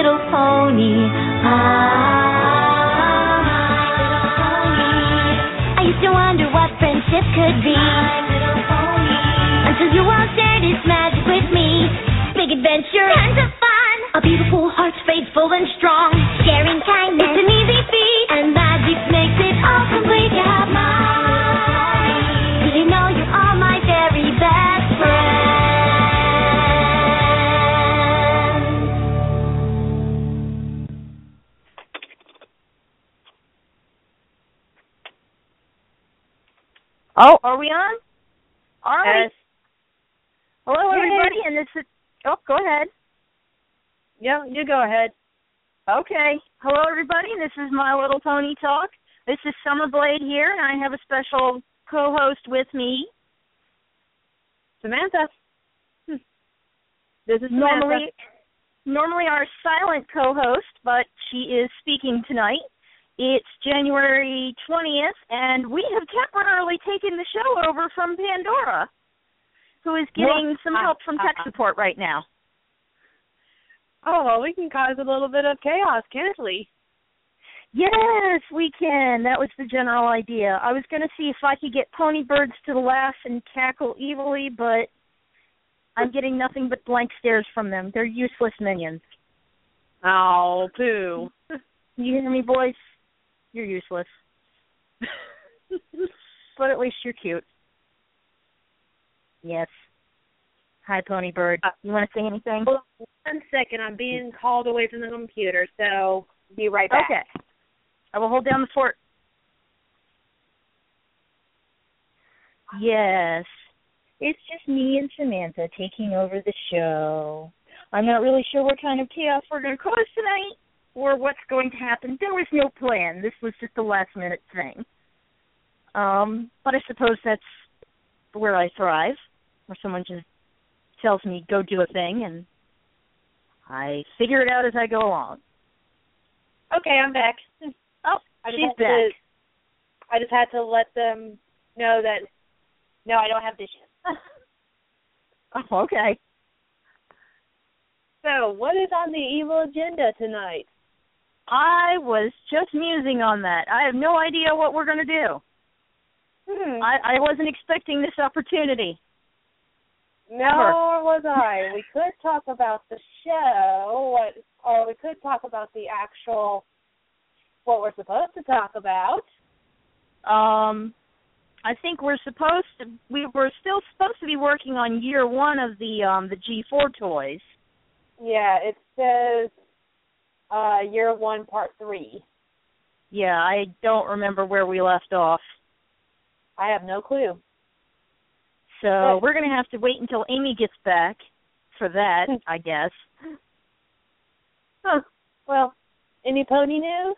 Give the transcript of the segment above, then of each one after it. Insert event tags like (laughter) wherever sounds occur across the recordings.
Little Pony. Ah, My Little Pony. I used to wonder what friendship could be. My Little Pony. Until you all shared its magic with me. Big adventure, tons of fun. A beautiful heart, faithful and strong. We on? All right. Yes. Hello, Yay. everybody, and this is. Oh, go ahead. Yeah, you go ahead. Okay. Hello, everybody. This is My Little Pony Talk. This is Summer Blade here, and I have a special co-host with me. Samantha. Hmm. This is Normally, normally our silent co-host, but she is speaking tonight. It's January 20th, and we have temporarily taken the show over from Pandora, who is getting some help from tech support right now. Oh, well, we can cause a little bit of chaos, can't we? Yes, we can. That was the general idea. I was going to see if I could get pony birds to laugh and cackle evilly, but I'm getting nothing but blank stares from them. They're useless minions. Oh, poo. You hear me, boys? You're useless. (laughs) but at least you're cute. Yes. Hi, pony bird. Uh, You want to say anything? Hold on one second. I'm being called away from the computer, so be right back. Okay. I will hold down the fort. Yes. It's just me and Samantha taking over the show. I'm not really sure what kind of chaos we're going to cause tonight or what's going to happen. There was no plan. This was just a last minute thing. Um, but I suppose that's where I thrive, where someone just tells me go do a thing and I figure it out as I go along. Okay, I'm back. (laughs) Oh, I she's had to- back. I just had to let them know that no, I don't have dishes. (laughs) Oh, okay. so, what is on the evil agenda tonight? I was just musing on that. I have no idea what we're going to do. Hmm. I, I wasn't expecting this opportunity. Nor was I. (laughs) We could talk about the show, what, or we could talk about the actual what we're supposed to talk about. Um, I think we're supposed to. We were still supposed to be working on year one of the um the G4 toys. Yeah, it says uh year one, part three. Yeah, I don't remember where we left off. I have no clue. So But- we're going to have to wait until Amy gets back for that, (laughs) I guess. Huh. Well, any pony news?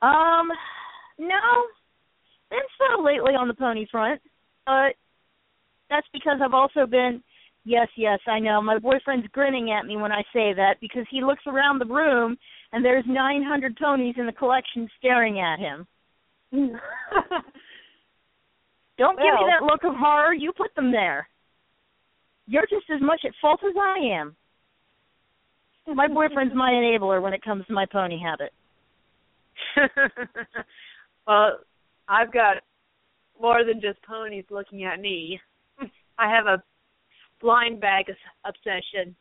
Um, no, been slow lately on the pony front, but that's because I've also been. Yes, yes, I know. My boyfriend's grinning at me when I say that because he looks around the room and there's 900 ponies in the collection staring at him. (laughs) Don't give me that look of horror. You put them there. You're just as much at fault as I am. My (laughs) boyfriend's my enabler when it comes to my pony habit. (laughs) well, I've got more than just ponies looking at me. I have a blind bag obsession,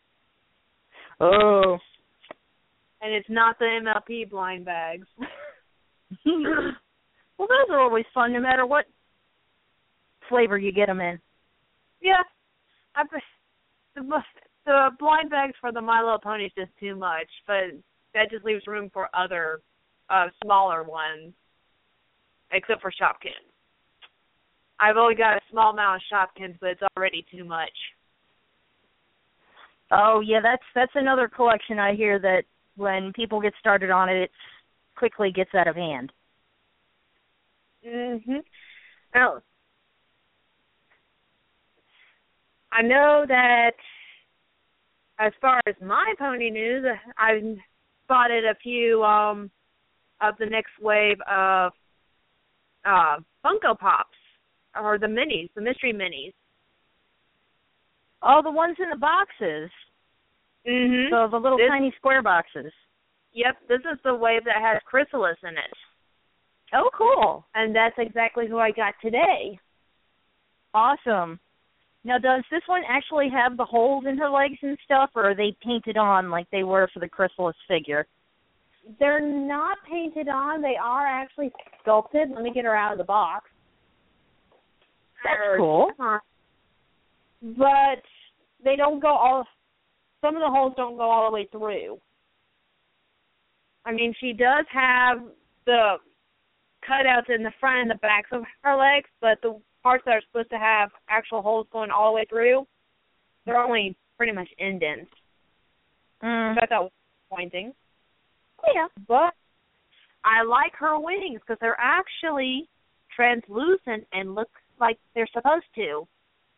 Oh. and it's not the MLP blind bags. (laughs) well, those are always fun, no matter what flavor you get them in. yeah, I the the blind bags for the My Little Pony is just too much, but that just leaves room for other uh smaller ones, except for Shopkins. I've only got a small amount of Shopkins, but it's already too much. Oh yeah, that's that's another collection I hear that when people get started on it, it quickly gets out of hand. Mhm. Now, I know that as far as my pony news, I've spotted a few um of the next wave of uh Funko Pops or the minis, the mystery minis. Oh, the ones in the boxes. Mhm. So the little This- tiny square boxes. Yep, this is the wave that has chrysalis in it. Oh, cool. And that's exactly who I got today. Awesome. Now, does this one actually have the holes in her legs and stuff, or are they painted on like they were for the chrysalis figure? They're not painted on, they are actually sculpted. Let me get her out of the box. That's cool. But they don't go all some of the holes don't go all the way through. I mean, she does have the cutouts in the front and the backs of her legs, but the parts that are supposed to have actual holes going all the way through, they're only pretty much indents. Mm. Which I thought was disappointing. Yeah. But I like her wings because they're actually translucent and look like they're supposed to.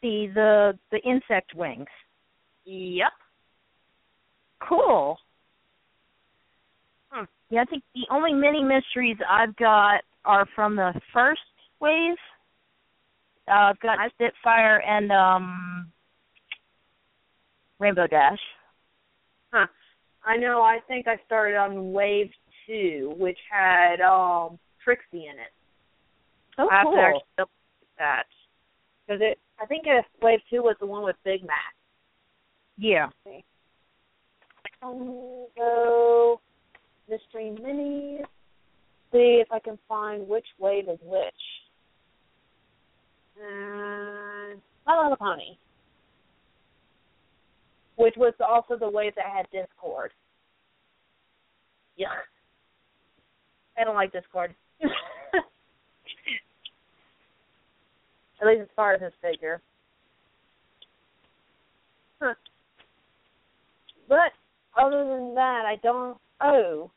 The the the insect wings. Yep. Cool. Hmm. Yeah, I think the only mini mysteries I've got are from the first wave. Uh, I've got Spitfire and um Rainbow Dash. Huh. I know. I think I started on wave two, which had um Trixie in it. Oh, I have cool. to actually that because it. I think uh, wave two was the one with Big Mac. Yeah. Um, so mystery minis. See if I can find which wave is which. And My Little Pony, which was also the wave that had Discord. Yeah, I don't like Discord. (laughs) At least as far as his figure. Huh. But other than that, I don't. Oh,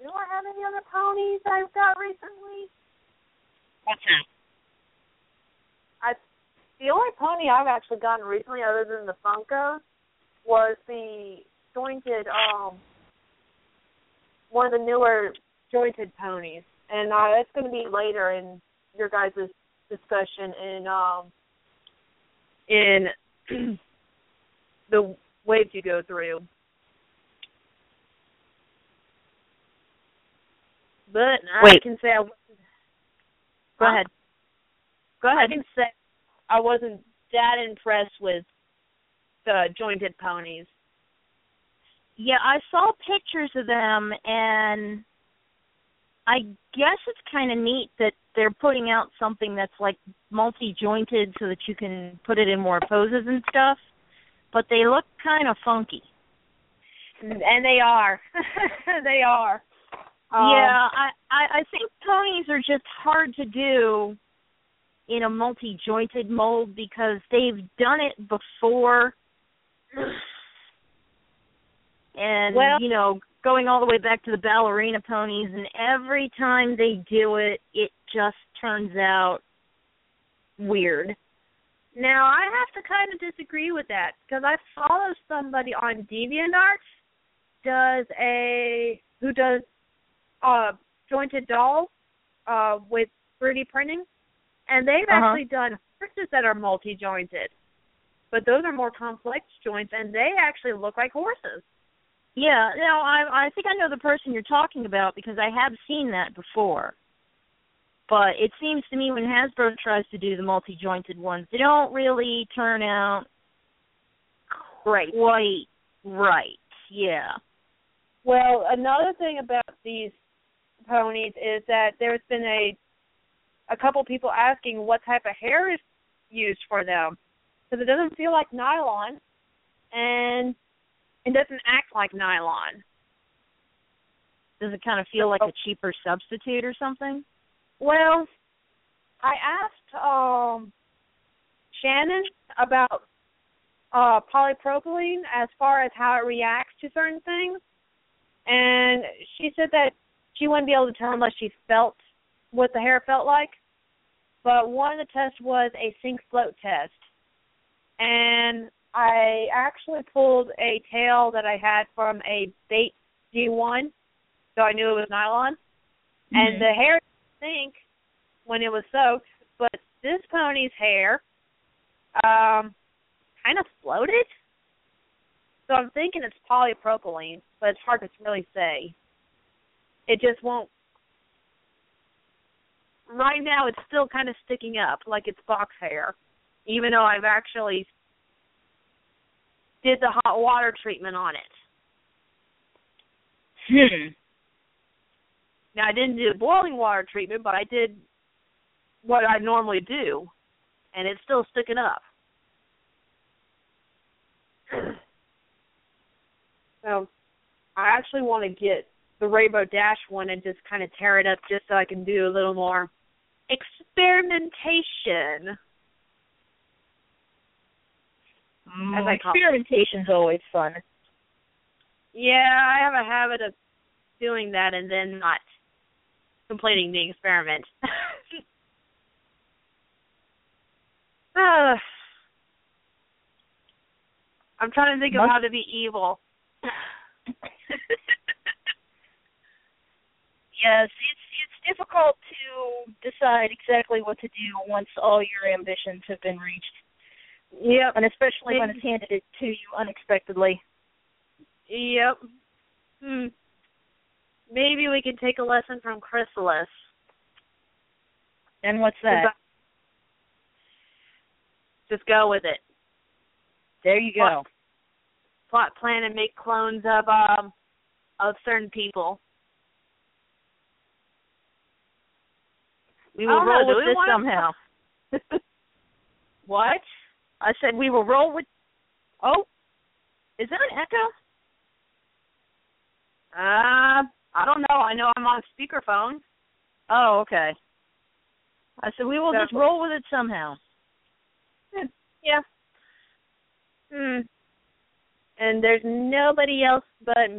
do I have any other ponies I've got recently? What's that? I the only pony I've actually gotten recently, other than the Funko, was the jointed um one of the newer jointed ponies, and uh, it's going to be later in your guys' discussion in um in (clears throat) the waves you go through. But I Wait. can say I wasn't Go ahead. Go I ahead. can say I wasn't that impressed with the jointed ponies. Yeah, I saw pictures of them and I guess it's kind of neat that they're putting out something that's like multi-jointed so that you can put it in more poses and stuff. But they look kind of funky. And they are. (laughs) they are. Um, yeah, I, I I think ponies are just hard to do in a multi-jointed mold because they've done it before. And Well- you know, going all the way back to the ballerina ponies and every time they do it it just turns out weird. Now I have to kind of disagree with that because I follow somebody on DeviantArt does a who does uh jointed dolls uh with 3D printing, and they've Uh-huh. actually done horses that are multi jointed, but those are more complex joints and they actually look like horses. Yeah, no, I I think I know the person you're talking about because I have seen that before. But it seems to me when Hasbro tries to do the multi-jointed ones, they don't really turn out Great. quite right. Yeah. Well, another thing about these ponies is that there's been a a couple people asking what type of hair is used for them because it doesn't feel like nylon and it doesn't act like nylon. Does it kind of feel like a cheaper substitute or something? Well, I asked um Shannon about uh polypropylene as far as how it reacts to certain things and she said that she wouldn't be able to tell unless she felt what the hair felt like. But one of the tests was a sink float test. And I actually pulled a tail that I had from a bait G one, so I knew it was nylon. And Mhm. the hair sink when it was soaked, but this pony's hair um kind of floated. So I'm thinking it's polypropylene, but it's hard to really say. It just won't. Right now, it's still kind of sticking up like it's box hair, even though I've actually did the hot water treatment on it. Hmm. Now I didn't do the boiling water treatment, but I did what I normally do, and it's still sticking up. (clears throat) so I actually want to get the Rainbow Dash one and just kind of tear it up just so I can do a little more experimentation. Mm, As I call it. experimentation's always fun. Yeah, I have a habit of doing that and then not completing the experiment. uh, (laughs) I'm trying to think of how to be evil. (laughs) yes, it's it's difficult to decide exactly what to do once all your ambitions have been reached, Yep. and especially when it's handed it to you unexpectedly. Yep. Hmm. Maybe we can take a lesson from Chrysalis. And what's that? Just go with it. There you go. Plot, plan, and make clones of um of certain people. We will don't know, roll with this somehow. (laughs) what? I said we will roll with. Oh, is that an echo? Uh, I don't know. I know I'm on speakerphone. Oh, okay. I said we will just roll with it somehow. Yeah. Hmm. And there's nobody else but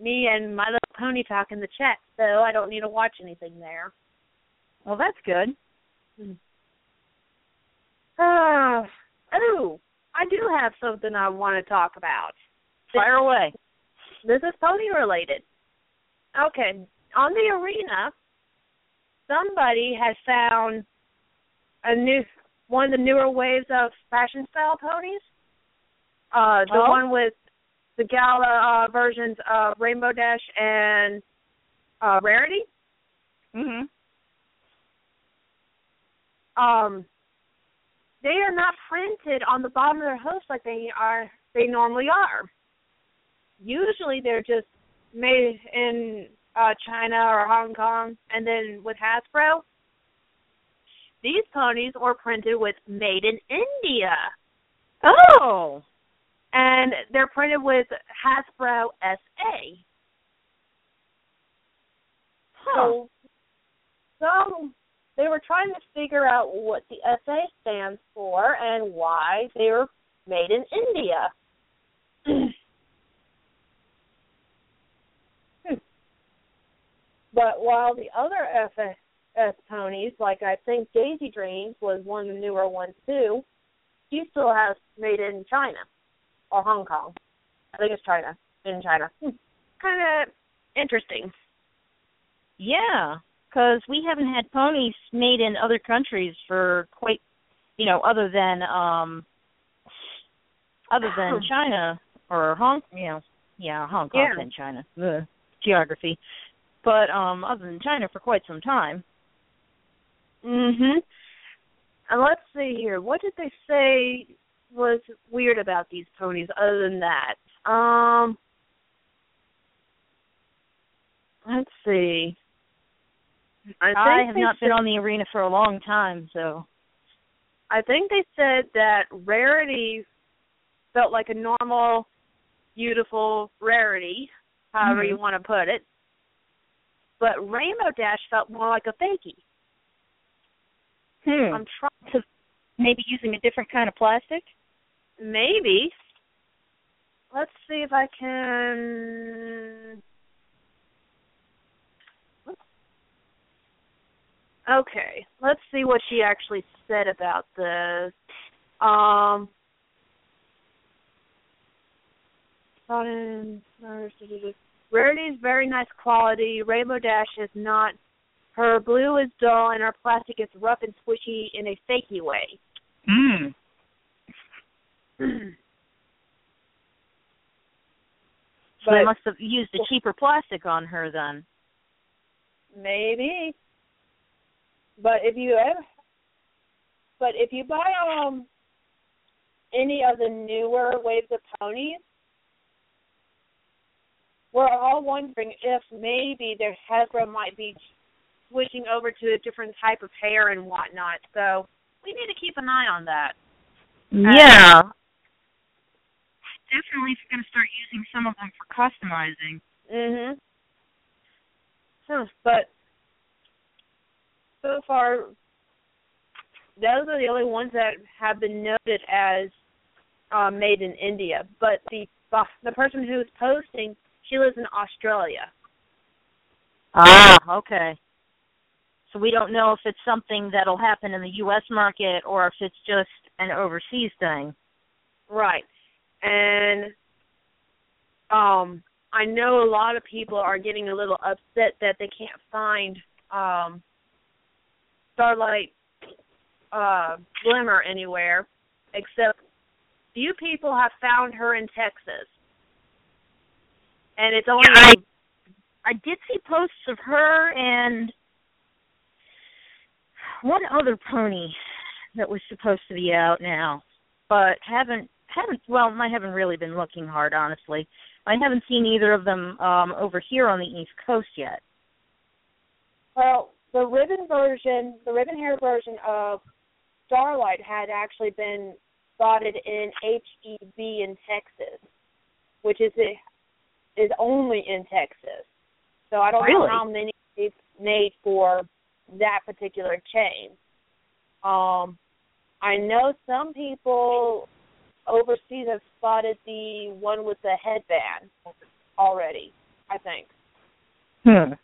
me and my little pony talk in the chat, so I don't need to watch anything there. Well, that's good. (sighs) Uh, oh, I do have something I want to talk about. Fire away. This is pony related. Okay, on the arena, somebody has found a new one of the newer waves of fashion style ponies. Uh, the Oh. one with the gala uh, versions of Rainbow Dash and uh, Rarity. Mhm. Um, they are not printed on the bottom of their hooves like they are they normally are. Usually they're just made in uh China or Hong Kong and then with Hasbro. These ponies were printed with made in India. Oh. And they're printed with Hasbro SA. Huh. So some they were trying to figure out what the SA stands for and why they were made in India. Hmm. But while the other FS ponies, like I think Daisy Dreams was one of the newer ones too, she still has made in China or Hong Kong. I think it's China. In China. Kind of interesting. Yeah, because we haven't had ponies made in other countries for quite, you know, other than um, other than (sighs) China or Hong, you know, yeah, Hong Kong's Yeah. in China. Ugh, geography, but um, other than China for quite some time. Mhm. And let's see here. What did they say was weird about these ponies other than that? Um Let's see. I, I, have not said, been on the arena for a long time, so I think they said that rarity felt like a normal, beautiful rarity, however Mhm. you want to put it. But Rainbow Dash felt more like a fakie. hmm. I'm trying to maybe using a different kind of plastic. Maybe. Let's see if I can. Okay, let's see what she actually said about this. Um. Rarity is very nice quality. Rainbow Dash is not. Her blue is dull and her plastic is rough and squishy in a fakey way. Hmm. (clears throat) But they must have used a cheaper plastic on her then. maybe. But if you ever, but if you buy um any of the newer waves of ponies, we're all wondering if maybe their Hasbro might be switching over to a different type of hair and whatnot. So we need to keep an eye on that. Yeah. Definitely going to start using some of them for customizing. Mhm. Huh, but so far, those are the only ones that have been noted as uh, made in India. But the the person who's posting, she lives in Australia. Ah, okay. So we don't know if it's something that'll happen in the U.S. market or if it's just an overseas thing. Right. And um I know a lot of people are getting a little upset that they can't find um Starlight uh Glimmer anywhere except few people have found her in Texas. And it's only Yeah, I I did see posts of her and one other pony that was supposed to be out now, but haven't haven't well, I haven't really been looking hard honestly. I haven't seen either of them um over here on the East Coast yet. Well, the ribbon version, the ribbon hair version of Starlight had actually been spotted in HEB in Texas, which is is only in Texas. So I don't know how many they've made for that particular chain. Um, I know some people overseas have spotted the one with the headband already. I think. Hmm.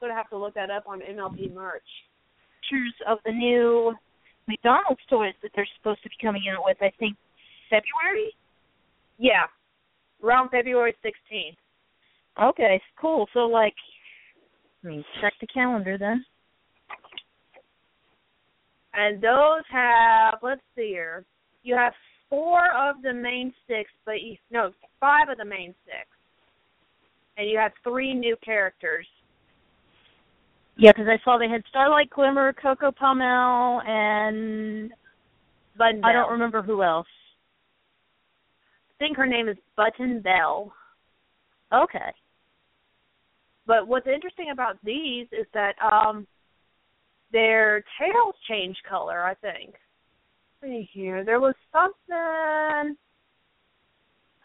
Gonna have to look that up on MLP merch. Pictures of the new McDonald's toys that they're supposed to be coming out with, I think February? Yeah, around February 16th. Okay, cool. So like let me check the calendar then. And those have, let's see here, you have four of the main six, but you, no, five of the main six. And you have three new characters. Yeah, because I saw they had Starlight Glimmer, Coco Pommel, and Button I don't remember who else. Think her name is Button Bell. Okay. But what's interesting about these is that um their tails change color, I think. Let's see here. There was something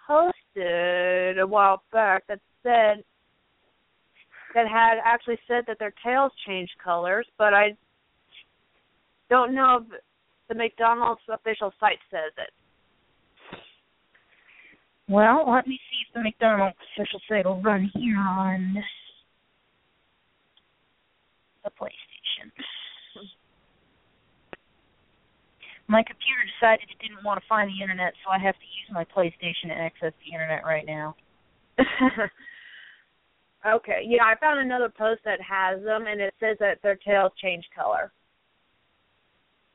posted a while back that said that had actually said that their tails change colors, but I don't know if the McDonald's official site says it. Well, let me see if the McDonald's official site will run here on the PlayStation. My computer decided it didn't want to find the internet, so I have to use my PlayStation to access the internet right now. (laughs) okay, yeah, I found another post that has them, and it says that their tails change color.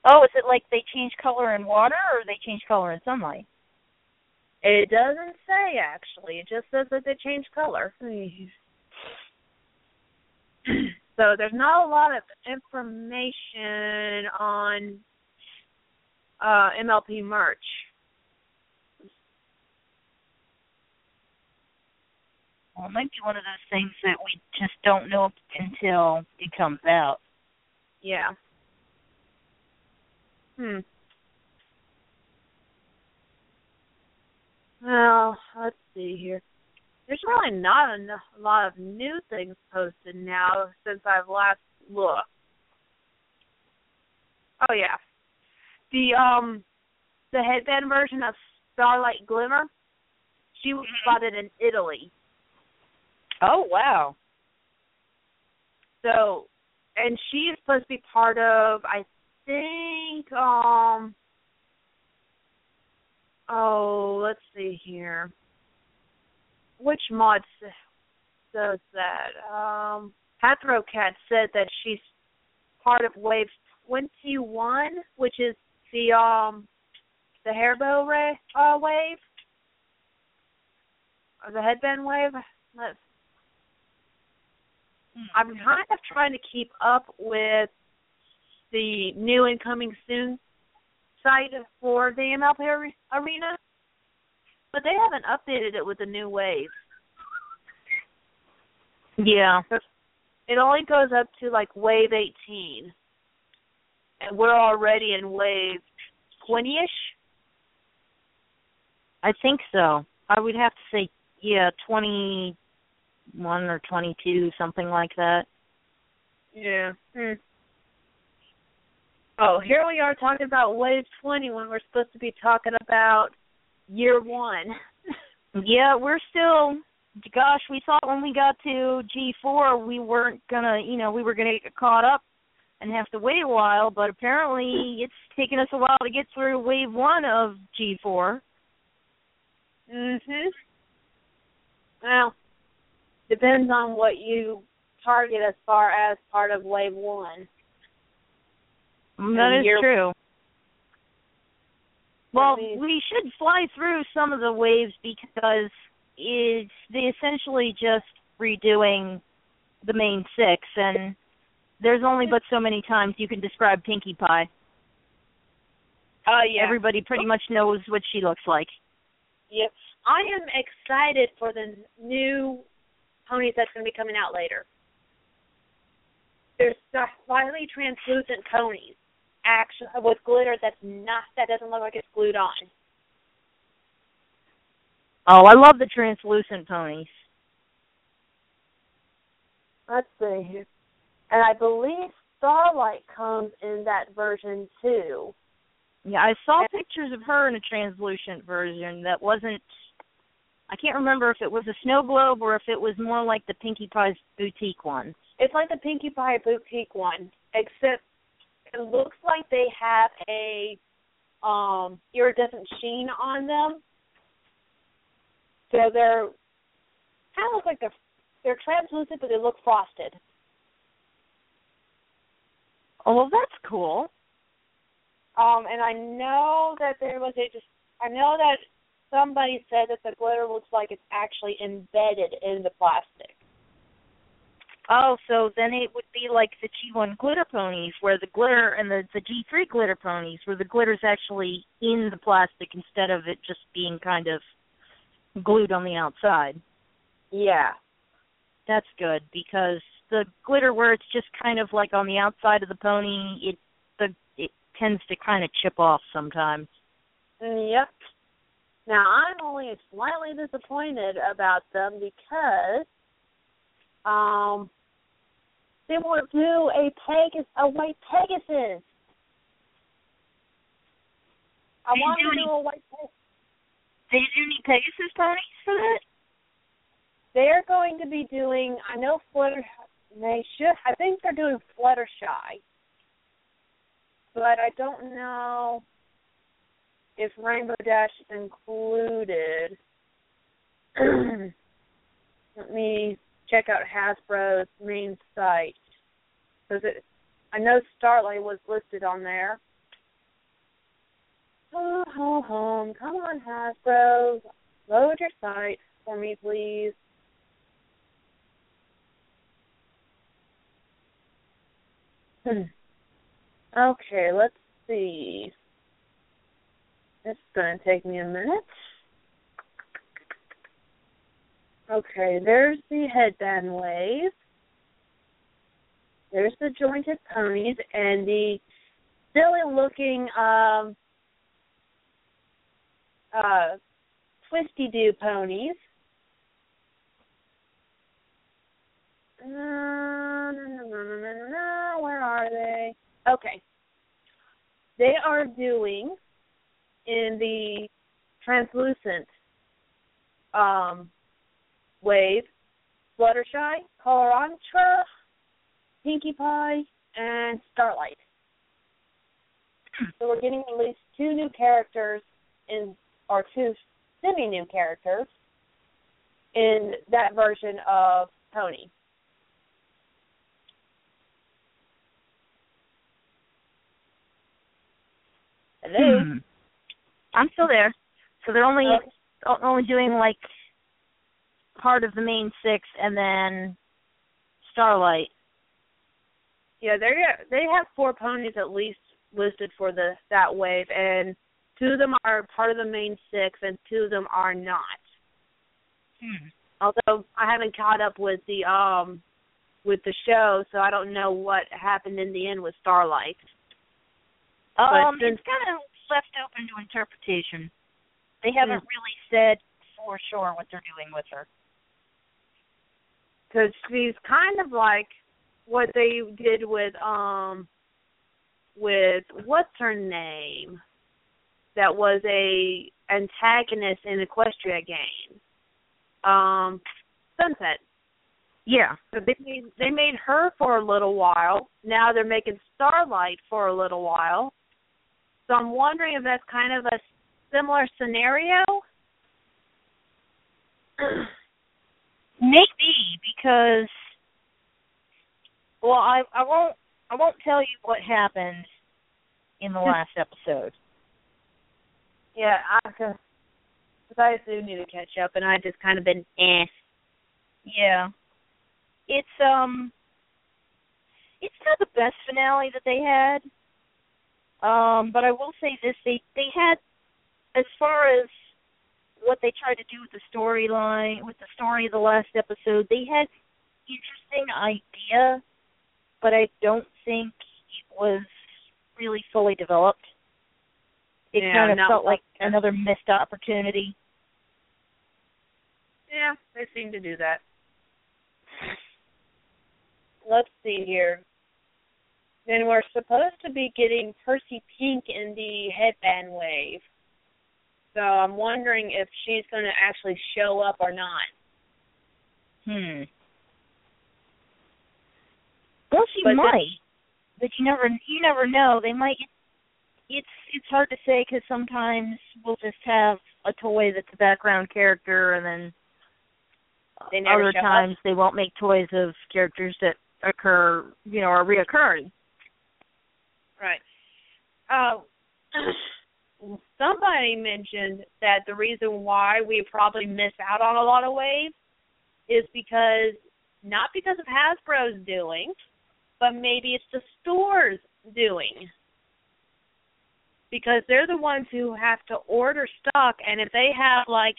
Oh, is it like they change color in water or they change color in sunlight? It doesn't say actually. It just says that they change color. so there's not a lot of information on uh MLP merch. Well, it might be one of those things that we just don't know until it comes out. Yeah. Hmm. Well, let's see here. There's really not enough, a lot of new things posted now since I've last looked. Oh yeah, the um, the headband version of Starlight Glimmer. She was spotted in Italy. Oh wow. So, and she's supposed to be part of, I think, um, oh, let's see here. Which mod does that? Um, Cat said that she's part of Wave 21, which is the um the hairbow ray, uh, wave. or the headband wave. Let's. Hmm. I'm kind of trying to keep up with the new and coming soon site for the MLP arena, but they haven't updated it with the new wave. Yeah. It only goes up to like wave 18, and we're already in wave 20ish. I think so. I would have to say, yeah, 21 or 22, something like that. Yeah. Hmm. Oh, here we are talking about wave 20 when we're supposed to be talking about year one. (laughs) Yeah, we're still. Gosh, we thought when we got to G4 we weren't gonna, you know, we were gonna get caught up and have to wait a while, but apparently it's taken us a while to get through wave one of G4. mhm. Well, depends on what you target as far as part of wave one. Mm, that is true. Well, we should fly through some of the waves because it's they essentially just redoing the main six, and there's only but so many times you can describe Pinkie Pie. Oh yeah. Everybody pretty much knows what she looks like. Yep. I am excited for the new ponies that's going to be coming out later. There's slightly translucent ponies, actually uh, with glitter that's not that doesn't look like it's glued on. Oh, I love the translucent ponies. Let's see here. And I believe Starlight comes in that version too. Yeah, I saw pictures of her in a translucent version that wasn't I can't remember if it was a snow globe or if it was more like the Pinkie Pie's boutique one. It's like the Pinkie Pie boutique one, except it looks like they have a um iridescent sheen on them. So they're kind of look like they're they're translucent, but they look frosted. Oh, well, that's cool. Um, and I know that there was a just I know that somebody said that the glitter looks like it's actually embedded in the plastic. Oh, so then it would be like the G1 glitter ponies, where the glitter and the the G3 glitter ponies, where the glitter's actually in the plastic instead of it just being kind of glued on the outside. Yeah. That's good because the glitter where it's just kind of like on the outside of the pony, it the it tends to kind of chip off sometimes. Yep. Now I'm only slightly disappointed about them because um they won't do a Pegasus a white Pegasus. I They want do to any- do a white Pegasus. Did you need Pegasus ponies for that? They're going to be doing I know Flutter they should I think they're doing Fluttershy. But I don't know if Rainbow Dash is included. (clears throat) Let me check out Hasbro's main site because it. I know Starlight was listed on there. Oh, ho, home. Come on, Hasbro. Load your site for me, please. Hmm. Okay, let's see. It's going to take me a minute. Okay, there's the headband wave. There's the jointed ponies and the silly looking um uh twisty do ponies. Uh, where are they? Okay. They are doing in the translucent um wave Fluttershy, Coloratura, Pinkie Pie, and Starlight. So we're getting at least two new characters in or two semi new characters in that version of Pony. Hello. Hmm. I'm still there. So they're only Okay. only doing like part of the main six, and then Starlight. Yeah, they they have four ponies at least listed for the that wave, and two of them are part of the main six, and two of them are not. Hmm. Although I haven't caught up with the um with the show, so I don't know what happened in the end with Starlight. Um, since- it's kind of left open to interpretation. They haven't Hmm. really said for sure what they're doing with her. Because she's kind of like what they did with um with what's her name that was a antagonist in Equestria game. Um Sunset. Yeah. So they made they made her for a little while. Now they're making Starlight for a little while. So I'm wondering if that's kind of a similar scenario. (clears throat) Maybe because well, I I won't I won't tell you what happened in the last episode. Yeah, I cause I do need to catch up, and I just kind of been eh. Yeah. It's um it's not the best finale that they had. Um, but I will say this, they they had as far as what they tried to do with the storyline, with the story of the last episode, they had interesting idea, but I don't think it was really fully developed. It Yeah, kind of felt like like- another missed opportunity. Yeah, they seem to do that. Let's see here. Then we're supposed to be getting Pursey Pink in the headband wave. So I'm wondering if she's going to actually show up or not. Hmm. Well, she But then- might, but you never you never know. They might. It's it's hard to say because sometimes we'll just have a toy that's a background character, and then They never other show up? times they won't make toys of characters that occur, you know, are reoccurring. Right. Uh, (clears throat) somebody mentioned that the reason why we probably miss out on a lot of waves is because not because of Hasbro's doing, but maybe it's the stores doing. Because they're the ones who have to order stock, and if they have like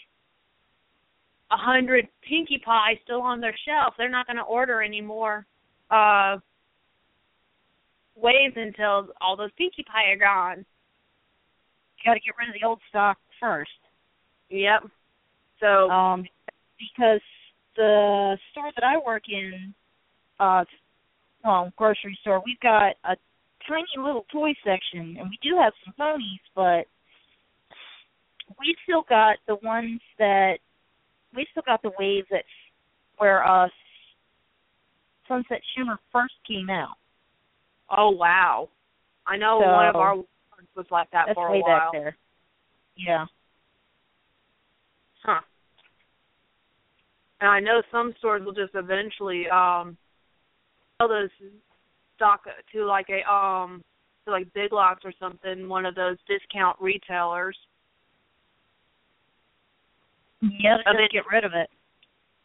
a hundred Pinkie Pie still on their shelf, they're not to order any more uh waves until all those Pinkie Pie are gone. Got to get rid of the old stock first, Yep. So um, because the store that I work in, uh, well, grocery store, we've got a tiny little toy section, and we do have some ponies, but we still got the ones that we still got the waves that where uh Sunset Shimmer first came out. oh wow. I know So- one of our was like that That's for a way while. back there. Yeah. Huh. And I know some stores will just eventually um sell those stock to like a um to like Big Lots or something, one of those discount retailers. Yeah, just get rid of it.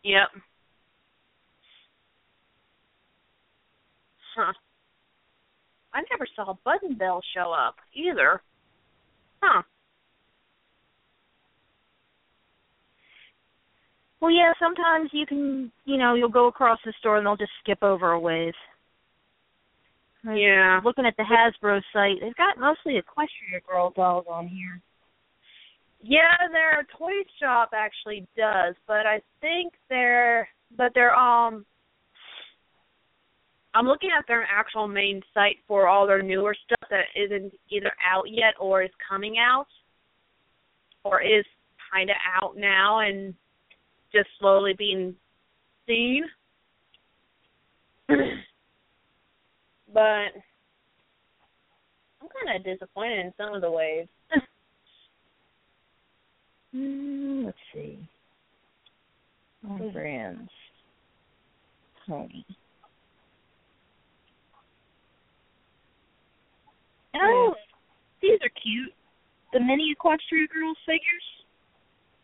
Yep. Huh. I never saw Button Bell show up either. Huh. Well, yeah, sometimes you can, you know, you'll go across the store and they'll just skip over a. Like, Yeah. Looking at the Hasbro site, they've got mostly Equestria Girl dolls on here. Yeah, their toy shop actually does, but I think they're but they're um I'm looking at their actual main site for all their newer stuff that isn't either out yet or is coming out or is kind of out now and just slowly being seen. (clears throat) but I'm kind of disappointed in some of the ways. Mm, let's see. On brands. Pony. Oh, these are cute. The mini Equestria Girls figures.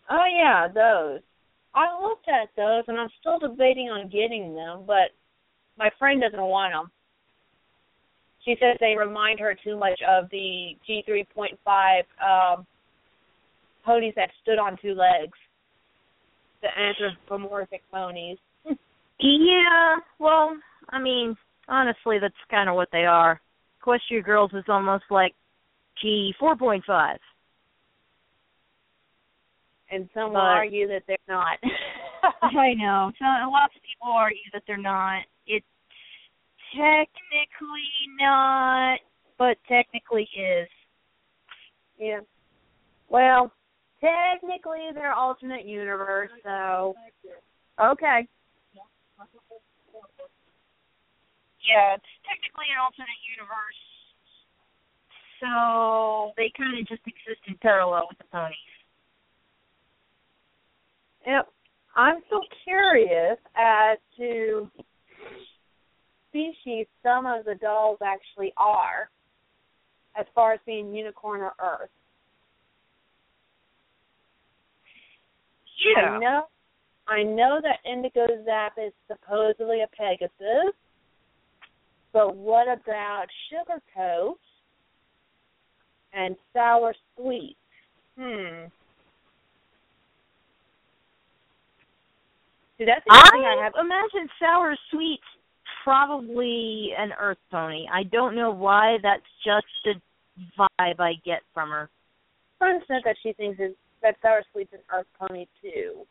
Oh yeah, those. I looked at those and I'm still debating on getting them, but my friend doesn't want them. She says they remind her too much of the G3.5 um, ponies that stood on two legs, the anthropomorphic ponies. (laughs) Yeah, well, I mean, honestly, that's kind of what they are. Equestria Girls is almost like G 4.5. And some will But- argue that they're not. (laughs) I know. So lots of people argue that they're not. It's technically not, but technically is. yeah. Well, technically they're alternate universe, so okay. Yeah, it's technically an alternate universe. So they kind of just exist in parallel with the ponies. Yep. I'm still curious as to species some of the dolls actually are, as far as being unicorn or earth. I know I know that Indigo Zap is supposedly a Pegasus, but what about Sugar Coat and Sour Sweet? Hmm. See, that's the thing I I have. imagine sour sweet probably an earth pony. I don't know why. That's just the vibe I get from her. Fun said that she thinks that Sour Sweet's an Earth Pony too.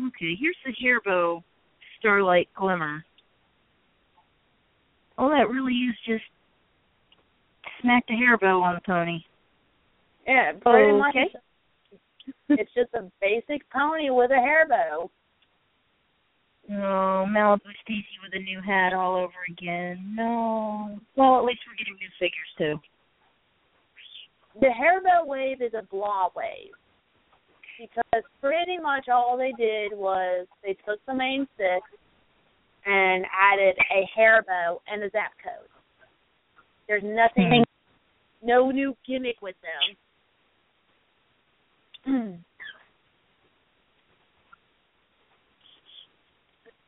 Okay, here's the hairbow starlight glimmer. Oh, that really is just smacked a hairbow on the pony. Yeah, pretty Okay. much. (laughs) It's just a basic pony with a hair bow. Oh, Malibu Stacy with a new hat all over again. No. Well, at least we're getting new figures too. The hair bow wave is a blah wave. Because pretty much all they did was they took the main six and added a hair bow and a zap code. There's nothing, no new gimmick with them. (clears throat)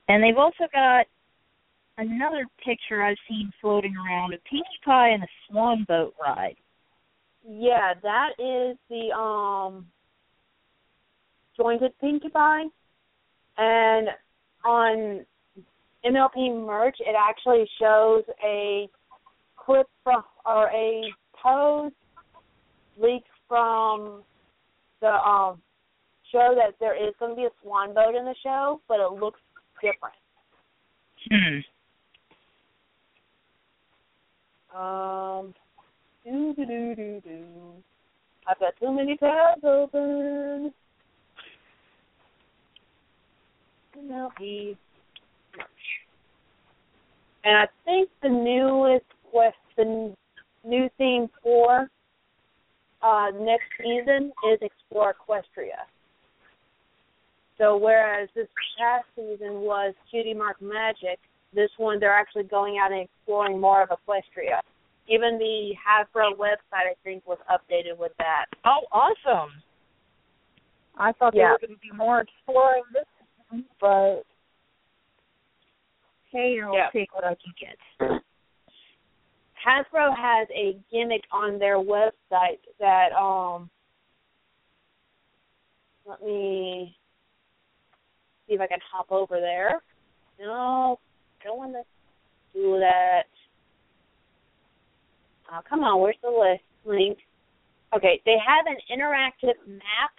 And they've also got another picture I've seen floating around a Pinkie Pie and a swan boat ride. Yeah, that is the um jointed Pinkie Pie. And on MLP merch it actually shows a clip from or a pose leaked from the um show that there is going to be a swan boat in the show, but it looks different. Hmm. Um, do do do do do. I've got too many tabs open. MLP. And I think the newest quest, the new theme for uh, next season is Explore Equestria. So whereas this past season was Cutie Mark Magic, this one they're actually going out and exploring more of Equestria. Even the Hasbro website, I think, was updated with that. Oh, awesome. I thought Yeah. they were going to do more exploring this, but hey, I'll Yeah. take what I can get. Hasbro has a gimmick on their website that um let me see if I can hop over there. No, I don't want to do that. Oh, come on, where's the list link? Okay, they have an interactive map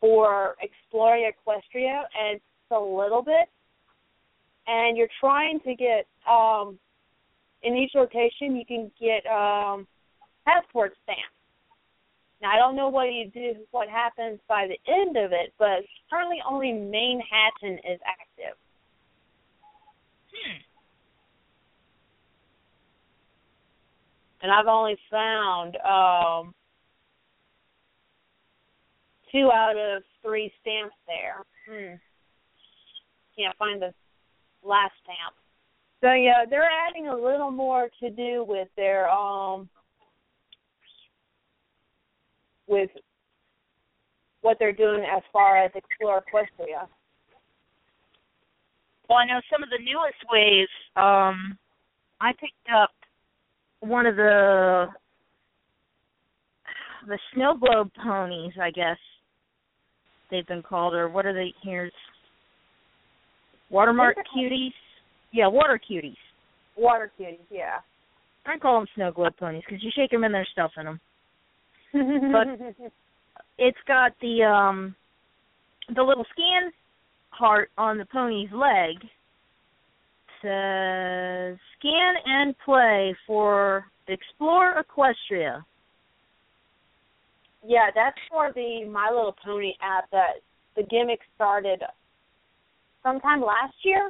for Exploria Equestria, and it's a little bit. And you're trying to get um in each location you can get um passport stamps. Now I don't know what you do what happens by the end of it, but currently only Manhattan is active. Hmm. And I've only found um two out of three stamps there. Hmm. Can't find the last stamp. So yeah, they're adding a little more to do with their um with what they're doing as far as Explore Equestria. Well, I know some of the newest ways. Um, I picked up one of the the snow globe ponies, I guess they've been called, or what are they? Here's watermark cuties. Yeah, water cuties. Water cuties, yeah. I call them snow globe ponies because you shake them and there's stuff in them. But (laughs) it's got the um the little scan heart on the pony's leg says scan and play for Explore Equestria. Yeah, that's for the My Little Pony app that the gimmick started sometime last year.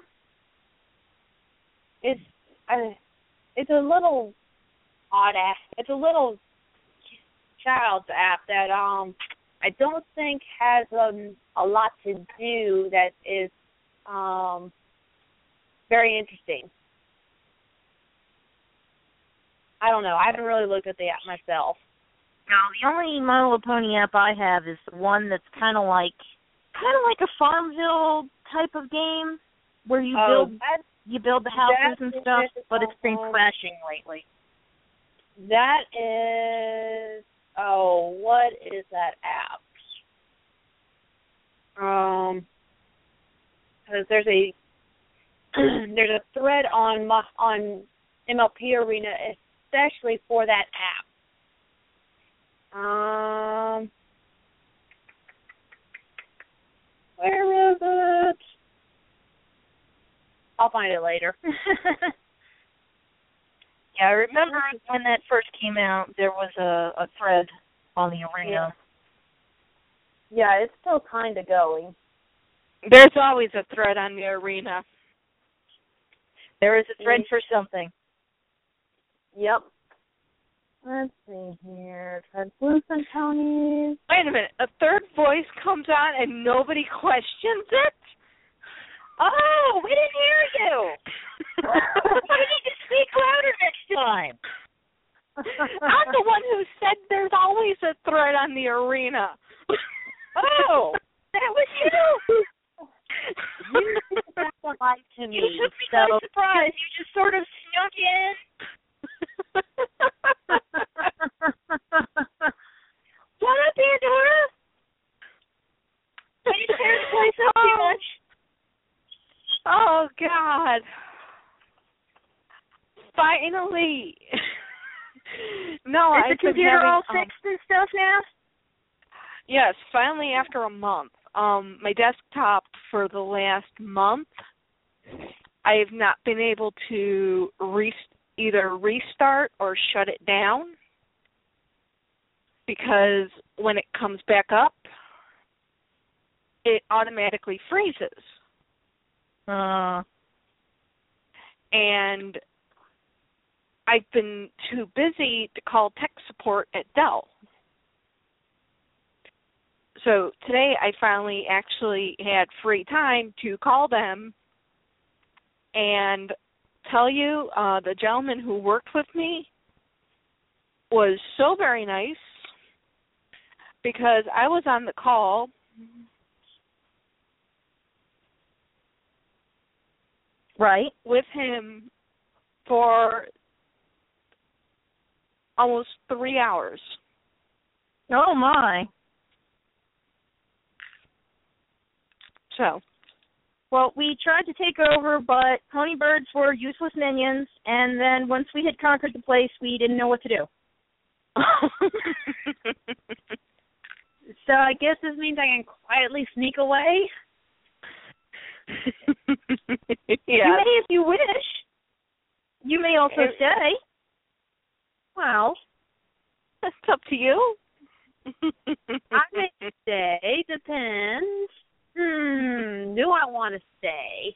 It's uh, it's a little odd app. It's a little child's app that um I don't think has um, a lot to do that is um very interesting. I don't know. I haven't really looked at the app myself. No, the only My Little Pony app I have is the one that's kind of like kind of like a Farmville type of game where you Oh, build you build the houses and stuff, but it's been crashing lately. that is oh, what is that app? Um, 'cause there's a (clears throat) there's a thread on my, on MLP Arena especially for that app. Um, where is it? I'll find it later. (laughs) yeah, I remember when that first came out, there was a, a thread on the arena. yeah, it's still kind of going. There's always a thread on the arena. There is a thread for something. Yep. Let's see here. Translucent ponies. Wait a minute. A third voice comes on and nobody questions it? Oh, we didn't hear you. (laughs) you need to speak louder next time. I'm the one who said there's always a threat on the arena. Oh, that was you. You that one lied to me. You took me so by surprise. You just sort of snuck in. (laughs) (laughs) Shut up, Pandora. I tear the place too much. Oh God. Finally. (laughs) no, Is I've the computer having, all um, fixed and stuff now? Yes, finally after a month. Um my desktop for the last month I have not been able to re- either restart or shut it down because when it comes back up it automatically freezes. Uh, and I've been too busy to call tech support at Dell. So today I finally actually had free time to call them and tell you uh the gentleman who worked with me was so very nice because I was on the call right. with him for almost three hours. Oh my. So Well, we tried to take over, but pony birds were useless minions, and then once we had conquered the place, we didn't know what to do. (laughs) So I guess this means I can quietly sneak away. (laughs) yeah. You may if you wish. You may also It- stay. Well, that's up to you. I may stay. Depends. Hmm. Do I want to stay?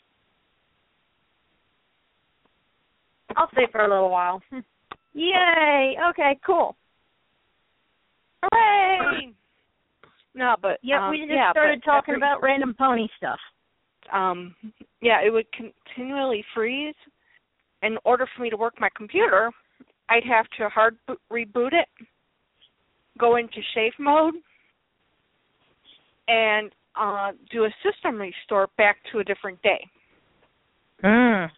I'll stay for a little while. (laughs) Yay! Okay, cool. Hooray! (laughs) No, but Yeah, um, we just yeah, started talking every- about random pony stuff. um yeah, it would continually freeze. In order for me to work my computer, I'd have to hard bo- reboot it. go into safe mode and uh, do a system restore back to a different day. Mm.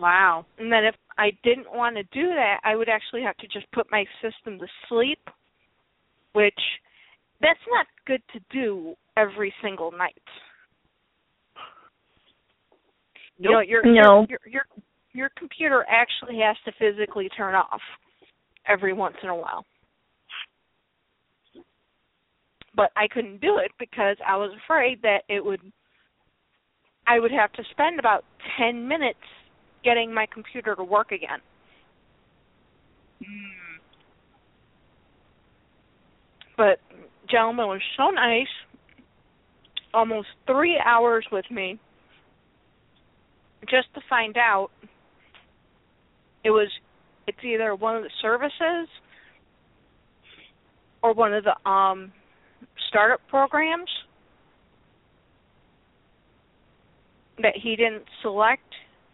Wow. And then if I didn't want to do that, I would actually have to just put my system to sleep, which that's not good to do every single night. You know, your, No. your your your computer actually has to physically turn off every once in a while. But I couldn't do it because I was afraid that it would I would have to spend about 10 minutes getting my computer to work again. Hmm. But gentleman was so nice. Almost 3 hours with me just to find out it was it's either one of the services or one of the um startup programs that he didn't select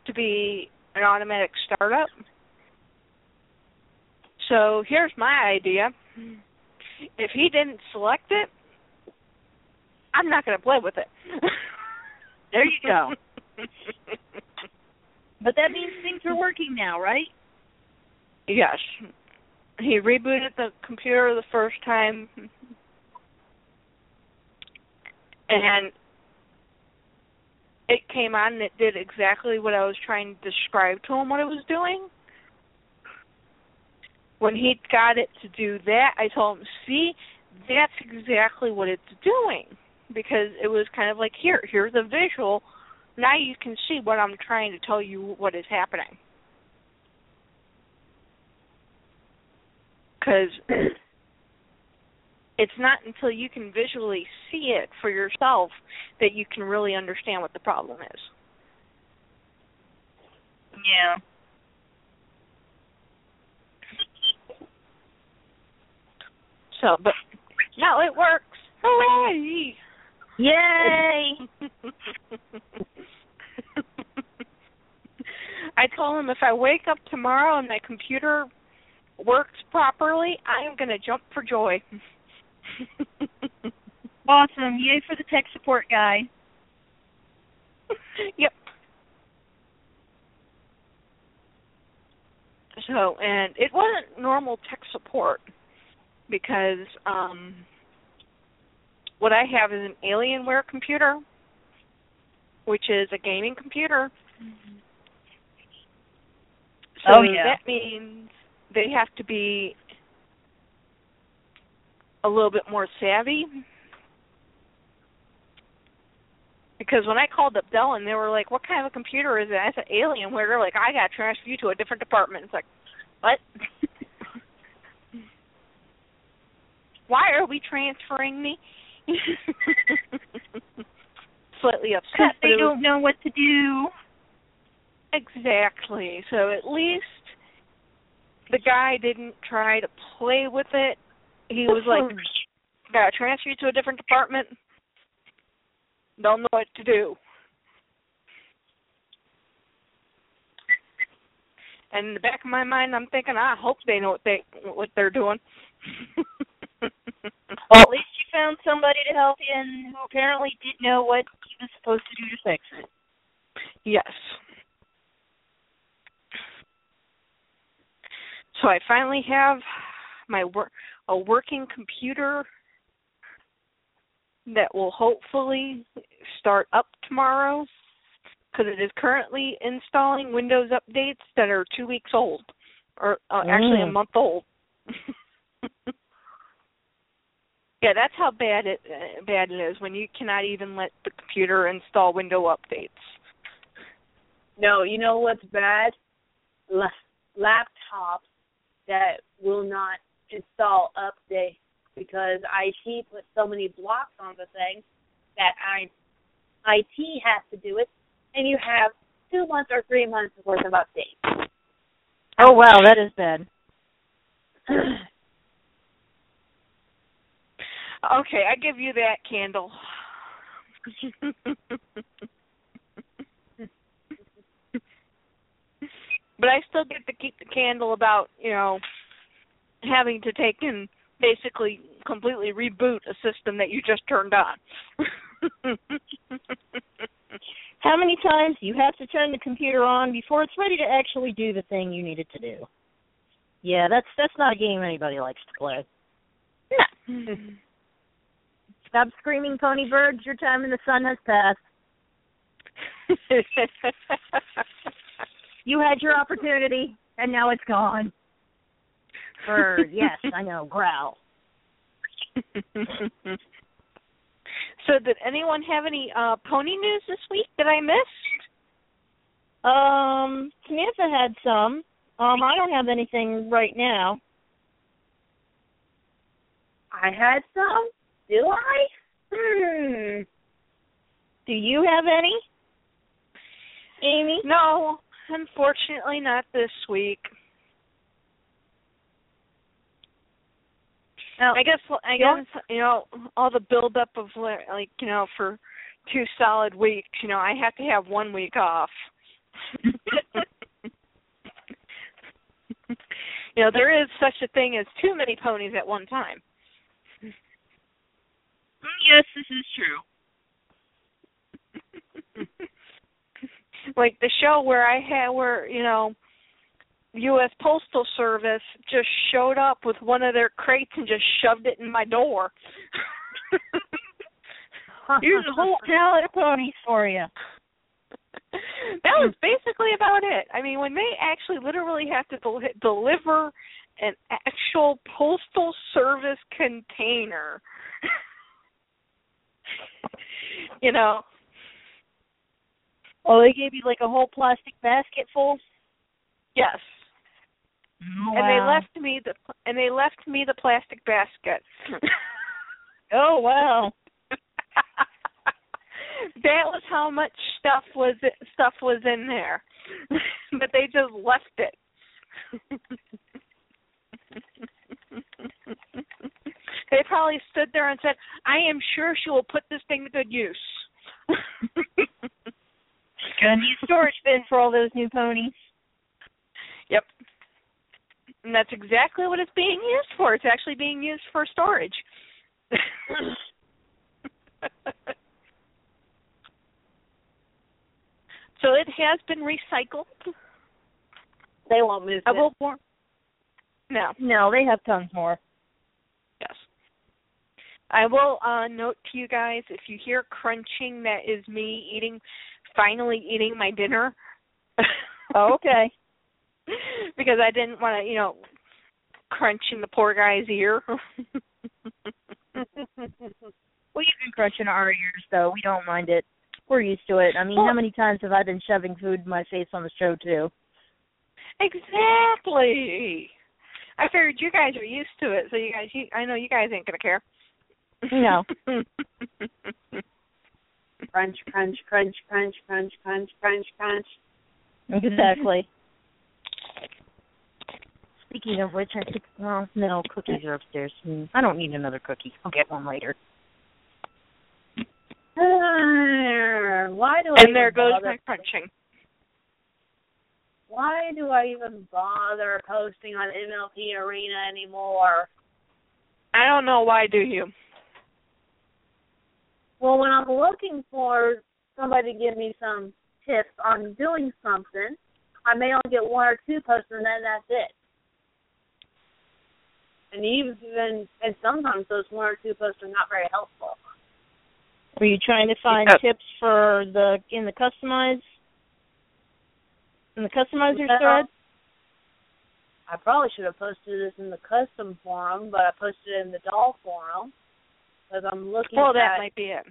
to be an automatic startup. So here's my idea. If he didn't select it, I'm not going to play with it. (laughs) There you go. But that means things are working now, right? Yes. He rebooted the computer the first time and it came on and it did exactly what I was trying to describe to him what it was doing. When he got it to do that, I told him, "See, that's exactly what it's doing." Because it was kind of like, "Here, here's a visual. Now you can see what I'm trying to tell you what is happening." Because (clears throat) it's not until you can visually see it for yourself that you can really understand what the problem is. Yeah. So, but now it works. Hooray! Yay! (laughs) I told him if I wake up tomorrow and my computer works properly, I am going to jump for joy. (laughs) awesome. Yay for the tech support guy. (laughs) yep. So, and it wasn't normal tech support because um what I have is an Alienware computer, which is a gaming computer. So Oh, yeah. that means they have to be a little bit more savvy. Because when I called up Dell and they were like, "What kind of a computer is it?" I said, "Alienware." They're like, "I got to transfer you to a different department." It's like, what? (laughs) Why are we transferring me? (laughs) Slightly upset. Because they don't know what to do. Exactly. So at least the guy didn't try to play with it. He was like, "Gotta transfer you to a different department. Don't know what to do." And in the back of my mind, I'm thinking, I hope they know what they what they're doing. (laughs) Well, at least you found somebody to help you and who apparently did know what he was supposed to do to fix it. Yes. So I finally have my work a working computer that will hopefully start up tomorrow because it is currently installing Windows updates that are two weeks old, or uh, actually a Mm. month old. Yeah, that's how bad it uh, bad it is when you cannot even let the computer install window updates. No, you know what's bad? La- laptops that will not install updates because IT puts so many blocks on the thing that I IT has to do it, and you have two months or three months worth of updates. Oh wow, that is bad. (clears throat) Okay, I give you that candle. but I still get to keep the candle about, you know, having to take and basically completely reboot a system that you just turned on. (laughs) How many times do you have to turn the computer on before it's ready to actually do the thing you need it to do? Yeah, that's that's not a game anybody likes to play. no. (laughs) Stop screaming, pony birds. Your time in the sun has passed. (laughs) You had your opportunity, and now it's gone. Bird, (laughs) yes, I know. Growl. (laughs) so did anyone have any uh pony news this week that I missed? Um, Samantha had some. Um, I don't have anything right now. I had some. Do I? Hmm. Do you have any? Amy? No, unfortunately not this week. No. I guess I guess you know all the buildup of like you know for two solid weeks. You know I have to have one week off. (laughs) you know there is such a thing as too many ponies at one time. Mm, yes, this is true. (laughs) like the show where I had where you know U.S. Postal Service just showed up with one of their crates and just shoved it in my door. (laughs) Here's a whole pallet of ponies for you. (laughs) that was basically about it. I mean, when they actually literally have to del- deliver an actual postal service container, (laughs) you know, Oh, they gave you like a whole plastic basket full. yes. Oh, And they left me the and they left me the plastic basket. (laughs) Oh wow. (laughs) that was how much stuff was stuff was in there, but they just left it. They probably stood there and said, "I am sure she will put this thing to good use." Gonna need storage bin for all those new ponies. yep. And that's exactly what it's being used for. It's actually being used for storage. (laughs) so it has been recycled. They won't move. I will warn. No. No, they have tons more. I will uh note to you guys if you hear crunching that is me eating finally eating my dinner. Oh, okay. (laughs) because I didn't want to, you know, crunch in the poor guy's ear. (laughs) Well, you can crunch in our ears, though. We don't mind it. We're used to it. I mean, how many times have I been shoving food in my face on the show too? exactly. I figured you guys are used to it, so you guys, you, I know you guys ain't gonna care. No. (laughs) crunch, crunch, crunch, crunch, crunch, crunch, crunch, crunch. Exactly. (laughs) Speaking of which, I think well, no, cookies are upstairs. I don't need another cookie. I'll get one later. Ah, why do I and there goes bother, my crunching. Why do I even bother posting on MLP Arena anymore? I don't know why do you? Well, when I'm looking for somebody to give me some tips on doing something, I may only get one or two posts, and then that's it. And even and sometimes those one or two posts are not very helpful. Were you trying to find Yep. tips for the in the customize in the customizer Well, thread? I probably should have posted this in the custom forum, but I posted it in the doll forum because I'm looking Well, at that might be it.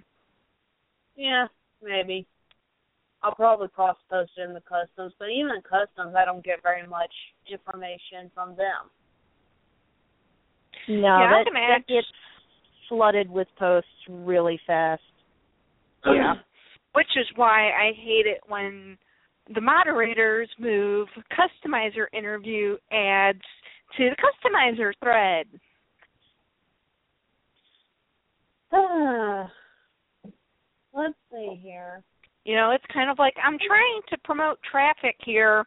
Yeah, maybe. I'll probably cross post it in the customs, but even in customs, I don't get very much information from them. No, Yeah, I that, that act- gets flooded with posts really fast. (clears throat) Yeah. Which is why I hate it when the moderators move customizer interview ads to the customizer thread. (sighs) Let's see here. You know, it's kind of like I'm trying to promote traffic here.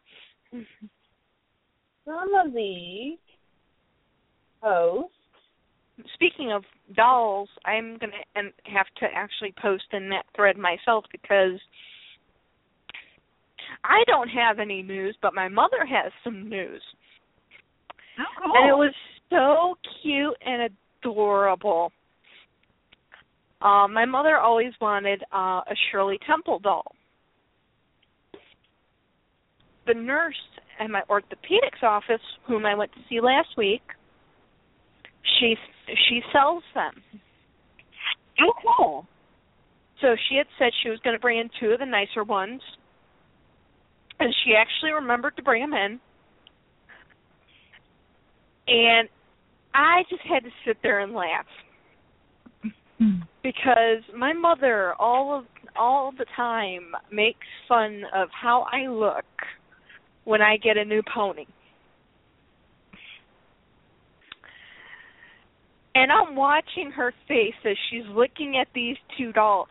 (laughs) Some of these posts speaking of dolls, I'm gonna have to actually post in that thread myself because I don't have any news, but my mother has some news. Oh, cool. And it was so cute and adorable. Um, my mother always wanted uh, a Shirley Temple doll. The nurse at my orthopedics office, whom I went to see last week, she she sells them. oh, cool. So she had said she was going to bring in two of the nicer ones, and she actually remembered to bring them in. And I just had to sit there and laugh Hmm. because my mother all of all the time makes fun of how I look when I get a new pony. And I'm watching her face as she's looking at these two dolls,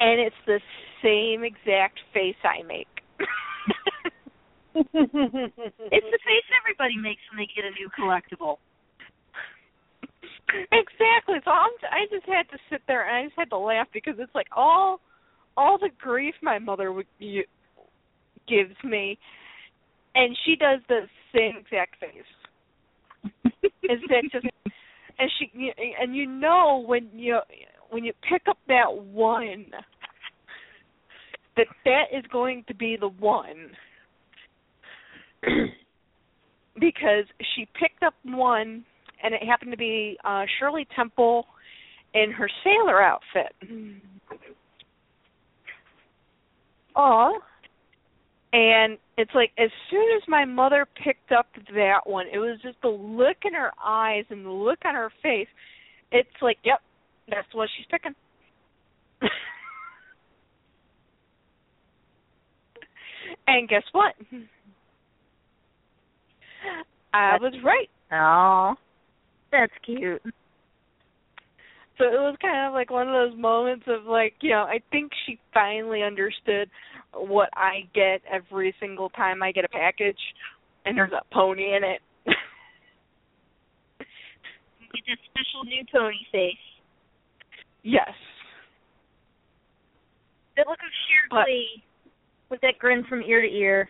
and it's the same exact face I make. (laughs) (laughs) it's the face everybody makes when they get a new collectible. (laughs) exactly. So I'm, I just had to sit there and I just had to laugh because it's like all all the grief my mother would you, gives me, and she does the same exact face. (laughs) Is that just and she and you know when you when you pick up that one that that is going to be the one (clears throat) because she picked up one and it happened to be uh Shirley Temple in her sailor outfit. Oh, And it's like as soon as my mother picked up that one, it was just the look in her eyes and the look on her face. It's like, yep, that's what she's picking. (laughs) and guess what? I was right. oh, that's cute. So it was kind of like one of those moments of like, you know, I think she finally understood what I get every single time I get a package and there's a pony in it. (laughs) Get that special new pony face. yes. That look of sheer glee, with that grin from ear to ear.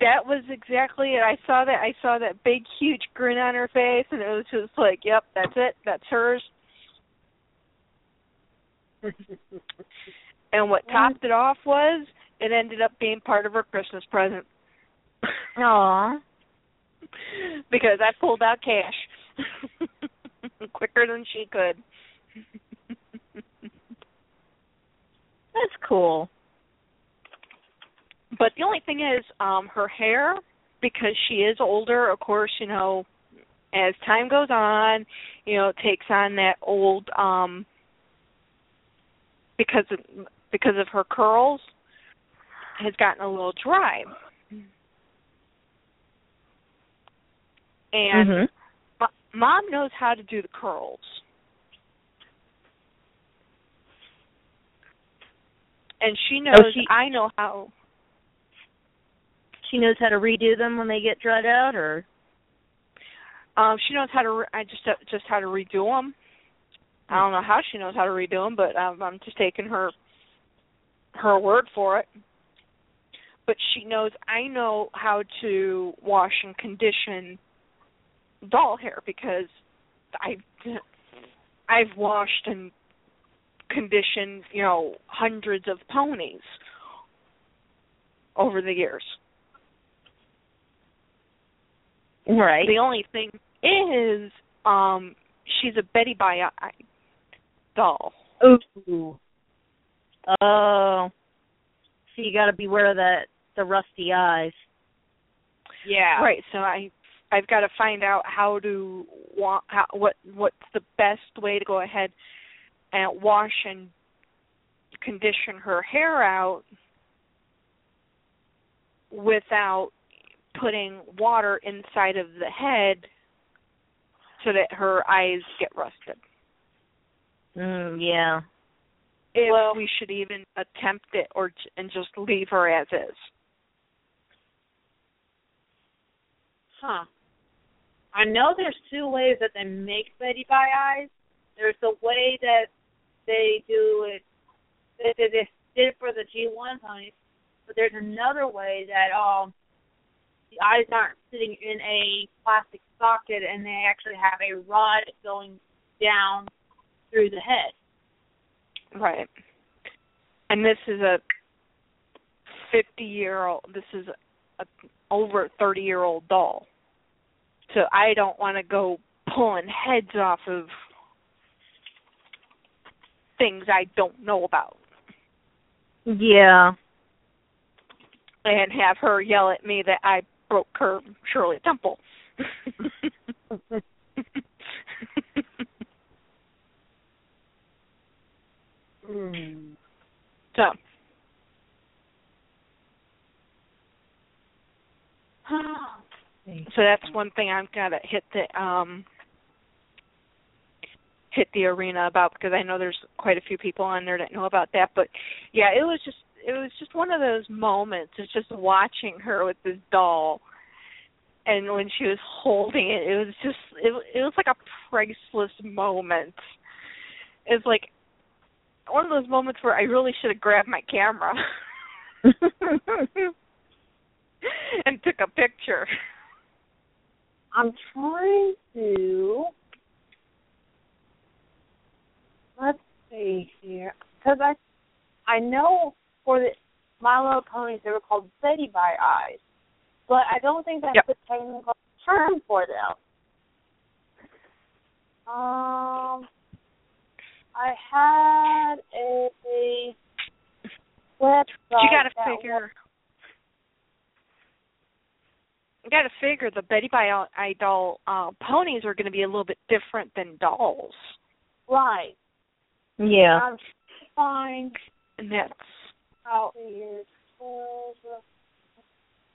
That was exactly it. I saw that I saw that big huge grin on her face and it was just like, Yep, that's it, that's hers. And what topped it off was it ended up being part of her Christmas present. Aw. because I pulled out cash (laughs) quicker than she could. That's cool. But the only thing is, um, her hair, because she is older, of course, you know, as time goes on, you know, it takes on that old um because of because of her curls has gotten a little dry. And Mhm. Mo- mom knows how to do the curls. And she knows she- I know how She knows how to redo them when they get dried out, or um she knows how to re- I just just how to redo them. I don't know how she knows how to redo them, but I'm just taking her her word for it. But she knows I know how to wash and condition doll hair because I've I've washed and conditioned, you know, hundreds of ponies over the years. Right? The only thing is, um, she's a Betty by doll. Ooh. Oh. So you got to beware of that the rusty eyes. Yeah. Right. So I I've got to find out how to wa- how, what what's the best way to go ahead and wash and condition her hair out without putting water inside of the head so that her eyes get rusted. Mm, yeah. If Well- we should even attempt it or and just leave her as is. Huh. I know there's two ways that they make Betty by eyes. There's the way that they do it that they, they did for the G1 ponies, but there's another way that um the eyes aren't sitting in a plastic socket and they actually have a rod going down through the head. Right. And this is a 50 year old, this is a over 30 year old doll. So I don't want to go pulling heads off of things I don't know about Yeah. and have her yell at me that I broke her Shirley Temple. Mm. so so that's one thing I've got to hit the um hit the arena about because I know there's quite a few people on there that know about that. But yeah, it was just it was just one of those moments. It's just watching her with this doll, and when she was holding it, it was just it it was like a priceless moment. It's like one of those moments where I really should have grabbed my camera (laughs) and took a picture. I'm trying to. Let's see here, because I, I know for the My Little Ponies they were called Betty by Eyes, but I don't think that's Yep. the technical term for them. Um, I had a website. you got to that figure. You got to figure the Betty by Eye doll uh, ponies are going to be a little bit different than dolls, right. Yeah. I'm trying to find and that's out here.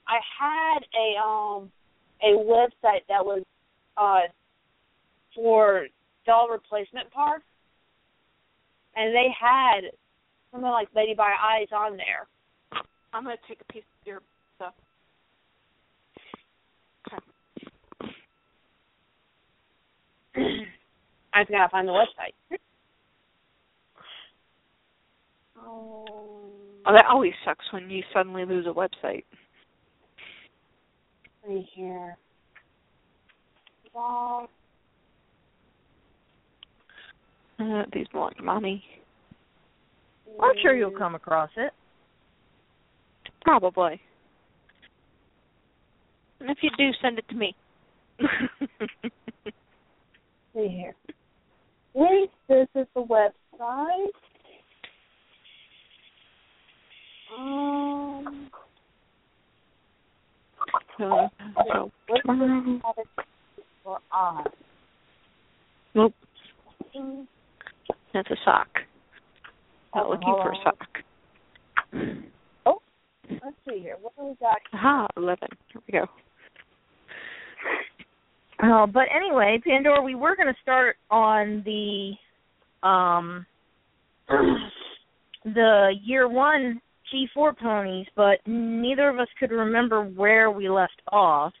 I had a um a website that was uh for doll replacement parts, and they had something like Betty by Eyes on there. I'm going to take a piece of your stuff. Okay. (clears throat) I gotta find the website. Oh. Oh, that always sucks when you suddenly lose a website. see here. Well, Uh, these belong to mommy. I'm sure you'll come across it. Probably. And if you do, send it to me. (laughs) see here. Wait, this is the website. Um, so, so tomorrow. for us? Nope, that's a sock. Not Oh, looking hold for a on. sock. Let's see here. What do we got? Aha, eleven. Here we go. Uh, but anyway, Pandora, we were going to start on the um (clears throat) the year one G4 ponies, but neither of us could remember where we left off.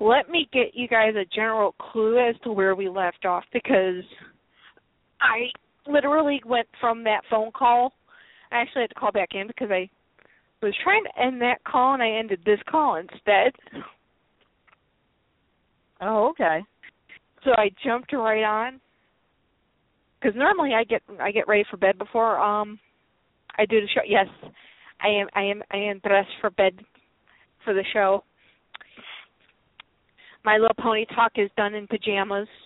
Let me get you guys a general clue as to where we left off because I literally went from that phone call. I actually had to call back in because I was trying to end that call and I ended this call instead. Oh, okay. So I jumped right on because normally I get I get ready for bed before um I do the show. Yes, I am I am I am dressed for bed for the show. My little pony talk is done in pajamas. (laughs)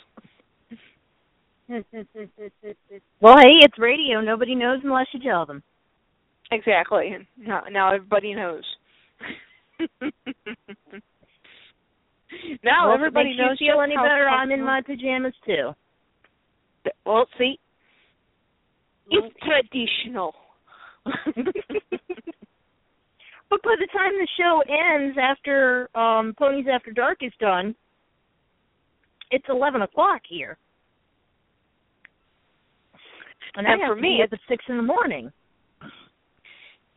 Well, hey, it's radio. Nobody knows unless you tell them. Exactly. And Now, now everybody knows. (laughs) now well, if it everybody knows you feel any better, I'm in my pajamas too. Well, see, it's traditional. (laughs) But by the time the show ends after um Ponies After Dark is done, it's eleven o'clock here. And, And for me, it's at six in the morning.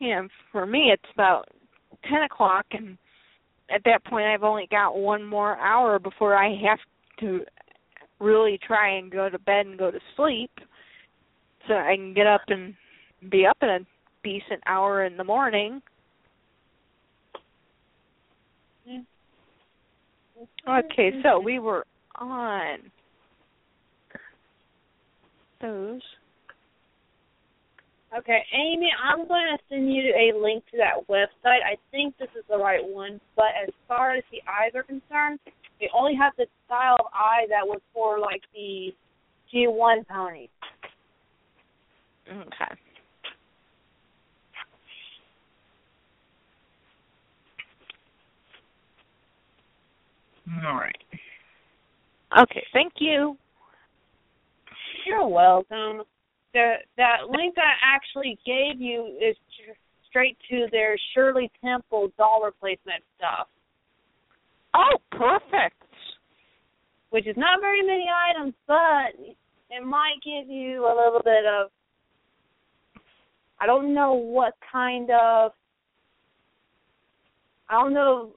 yeah, for me it's about ten o'clock, and at that point I've only got one more hour before I have to really try and go to bed and go to sleep so I can get up and be up in a decent hour in the morning. Okay, so we were on those. Okay, Amy, I'm going to send you a link to that website. I think this is the right one, but as far as the eyes are concerned, they only have the style of eye that was for like the G1 ponies. Okay. All right. Okay, thank you. You're welcome. The that link I actually gave you is straight to their Shirley Temple dollar placement stuff, Oh, perfect. which is not very many items, but it might give you a little bit of. I don't know what kind of. I don't know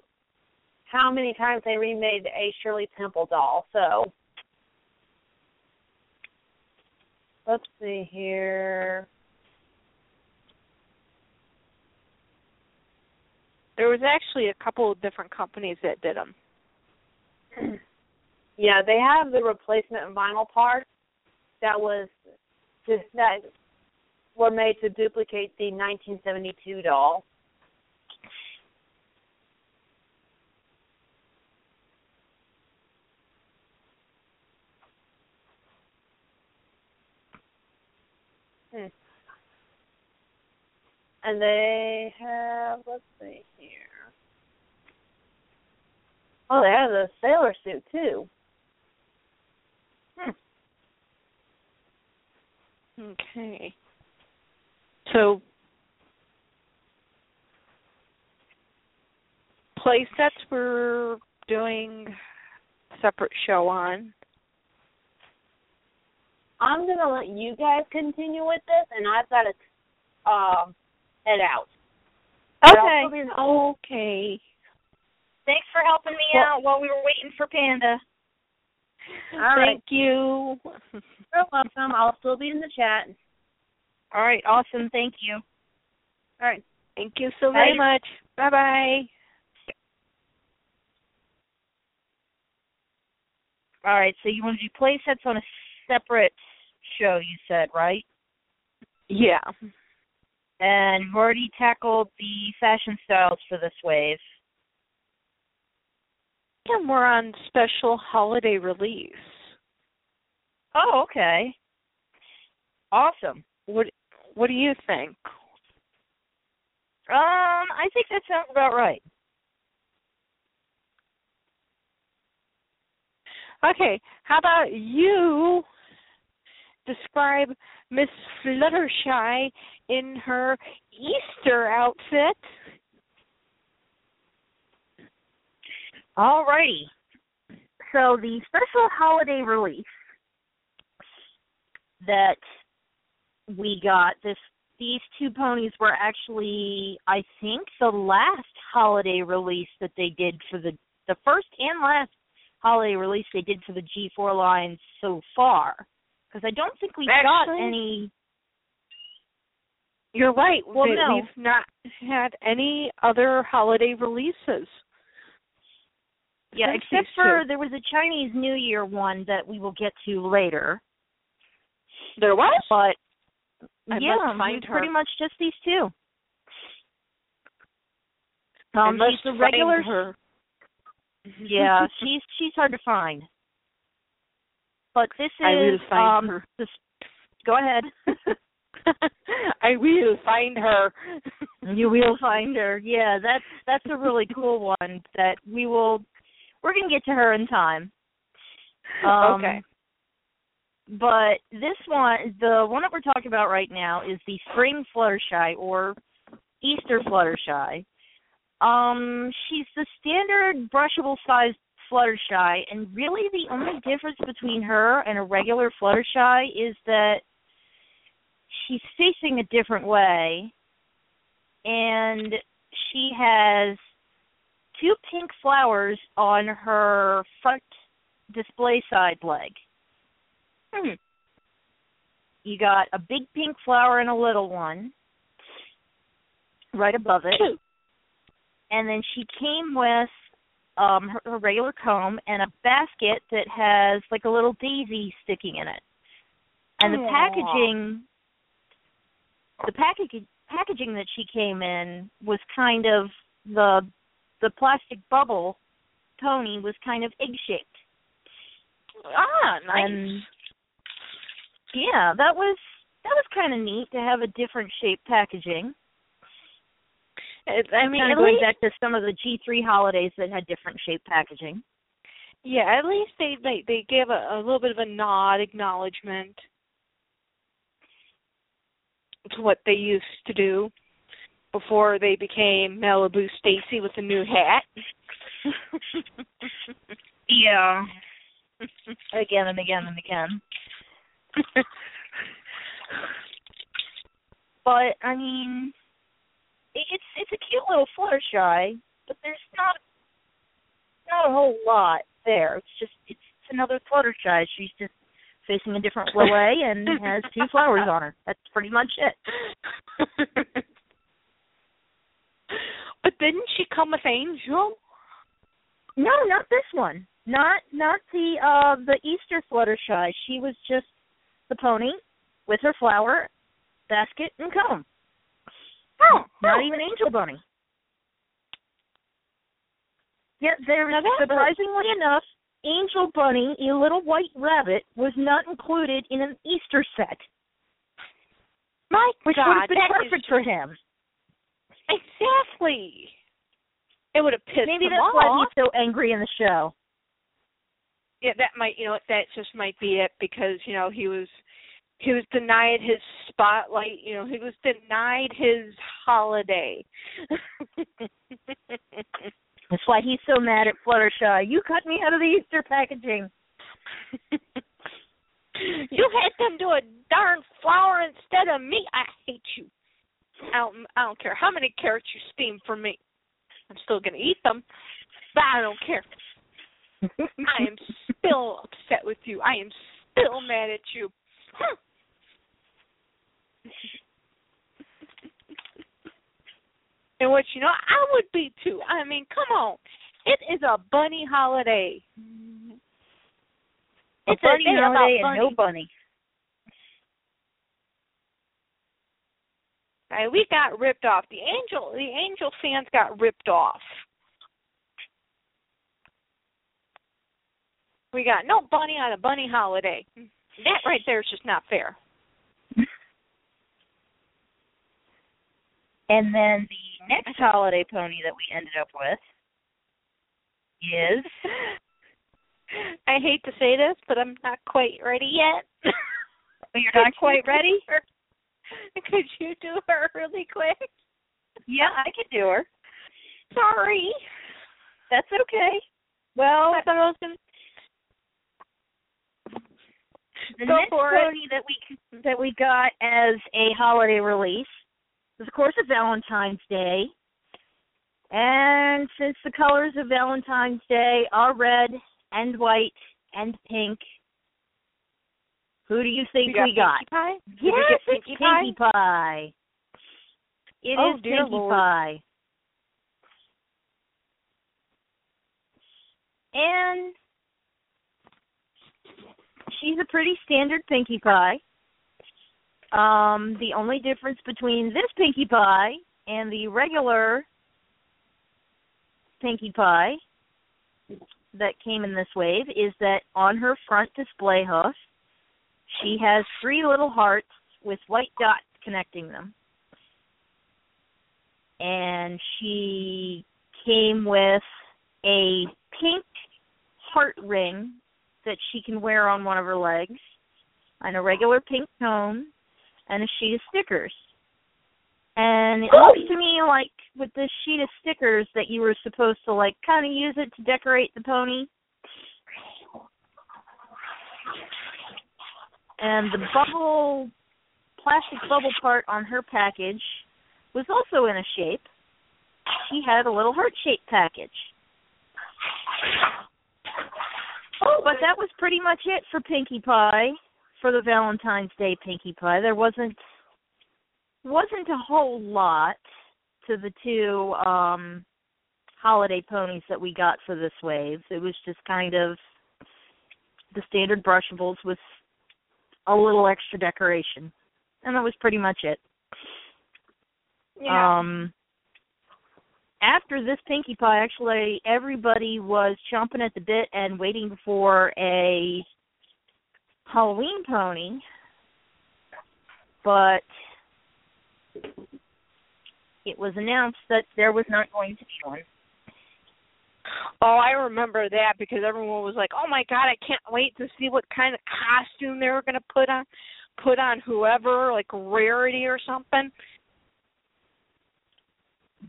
how many times they remade a Shirley Temple doll, so. Let's see here. There was actually a couple of different companies that did them. (clears throat) Yeah, they have the replacement vinyl parts that was just that were made to duplicate the 1972 doll. And they have let's see here. Oh, they have the sailor suit too. Hmm. Okay. So play sets we're doing separate show on. I'm gonna let you guys continue with this, and I've got a um, head out. But I'll still be in- Okay. Thanks for helping me Well- out while we were waiting for Panda. All right. Thank you. (laughs) You're welcome. I'll still be in the chat. All right, awesome. Thank you. All right. Thank you so very much. Bye bye. All right, so you want to do play sets on a separate show, you said, right? Yeah. And you've already tackled the fashion styles for this wave. And we're on special holiday release. Oh, okay. Awesome. What what do you think? Um, I think that sounds about right. Okay, how about you describe Miss Fluttershy in her Easter outfit? All righty. So the special holiday release that we got this these two ponies were actually I think the last holiday release that they did for the the first and last holiday release they did for the G4 line so far because I don't think we got any You're right. Well, we- no. We've not had any other holiday releases. yeah except for there was a Chinese New Year one that we will get to later There was? but I yeah, must find it's her. pretty much just these two. Um, she's the regular. her. Yeah, (laughs) she's she's hard to find. But this is I will find um. her. This, go ahead. (laughs) (laughs) I will find her. you will (laughs) find her. Yeah, that's that's a really cool one that we will. We're gonna get to her in time. Um, okay. But this one, the one that we're talking about right now, is the spring Fluttershy or Easter Fluttershy. Um, she's the standard brushable sized Fluttershy, and really the only difference between her and a regular Fluttershy is that she's facing a different way, and she has two pink flowers on her front display side leg. Hmm. You got a big pink flower and a little one right above it. And then she came with um her, her regular comb and a basket that has like a little daisy sticking in it. And the packaging the packaging packaging that she came in was kind of the the plastic bubble pony was kind of egg shaped. Ah, nice. And yeah, that was that was kind of neat to have a different shaped packaging. I mean, kind of going least, back to some of the G3 holidays that had different shaped packaging. yeah, at least they they they gave a, a little bit of a nod, acknowledgement to what they used to do before they became Malibu Stacy with a new hat. (laughs) Yeah. again and again and again. (laughs) But I mean, it's it's a cute little Fluttershy, but there's not not a whole lot there. It's just it's, it's another Fluttershy. She's just facing a different (laughs) way and has two flowers on her. That's pretty much it. (laughs) but didn't she come with Angel? No, not this one. Not not the uh the Easter Fluttershy. She was just the pony with her flower basket and comb. Oh, oh, Not oh. even Angel Bunny. Yeah, there surprisingly enough, Angel Bunny, a little white rabbit, was not included in an Easter set, My which God, would have been perfect for him. Exactly. It would have pissed Maybe him that's off. why he's so angry in the show. yeah, that might you know that just might be it because you know he was he was denied his spotlight. You know he was denied his holiday. (laughs) That's why he's so mad at Fluttershy. You cut me out of the Easter packaging. (laughs) you had them do a darn flower instead of me. I hate you. I don't, I don't care how many carrots you steam for me. I'm still gonna eat them, but I don't care. (laughs) I am still upset with you. I am still mad at you. And what you know, I would be too. I mean, come on. It is a bunny holiday. A It's a bunny about holiday and no bunny. Right, we got ripped off. The angel the angel fans got ripped off. We got no bunny on a bunny holiday. That right there is just not fair. And then the next holiday pony that we ended up with is (laughs) I hate to say this, but I'm not quite ready yet. (laughs) you're not quite ready? (laughs) Could you do her really quick? Yeah, I could do her. Sorry. That's okay. Well, I thought I was gonna the Go next for it. pony that we that we got as a holiday release was, of course, a Valentine's Day. And since the colors of Valentine's Day are red and white and pink, who do you think we got? Pinkie Pie? Yes, we it's Pinkie Pie? Pinkie Pie. It oh, is Oh, dear Pinkie Lord. Pie. And she's a pretty standard Pinkie Pie. Um, the only difference between this Pinkie Pie and the regular Pinkie Pie that came in this wave is that on her front display hoof, she has three little hearts with white dots connecting them. And she came with a pink heart ring that she can wear on one of her legs, and a regular pink cone, and a sheet of stickers. And it oh. looks to me like with this sheet of stickers that you were supposed to like kind of use it to decorate the pony. And the bubble, plastic bubble part on her package was also in a shape. She had a little heart shaped package. Oh, but that was pretty much it for Pinkie Pie for the Valentine's Day Pinkie Pie. There wasn't wasn't a whole lot to the two um holiday ponies that we got for this wave. It was just kind of the standard brushables with a little extra decoration. And that was pretty much it. Yeah. Um after this Pinkie Pie, actually everybody was chomping at the bit and waiting for a Halloween pony. But it was announced that there was not going to be one. Oh, I remember that because everyone was like, "Oh my god, I can't wait to see what kind of costume they were going to put on put on whoever, like Rarity or something."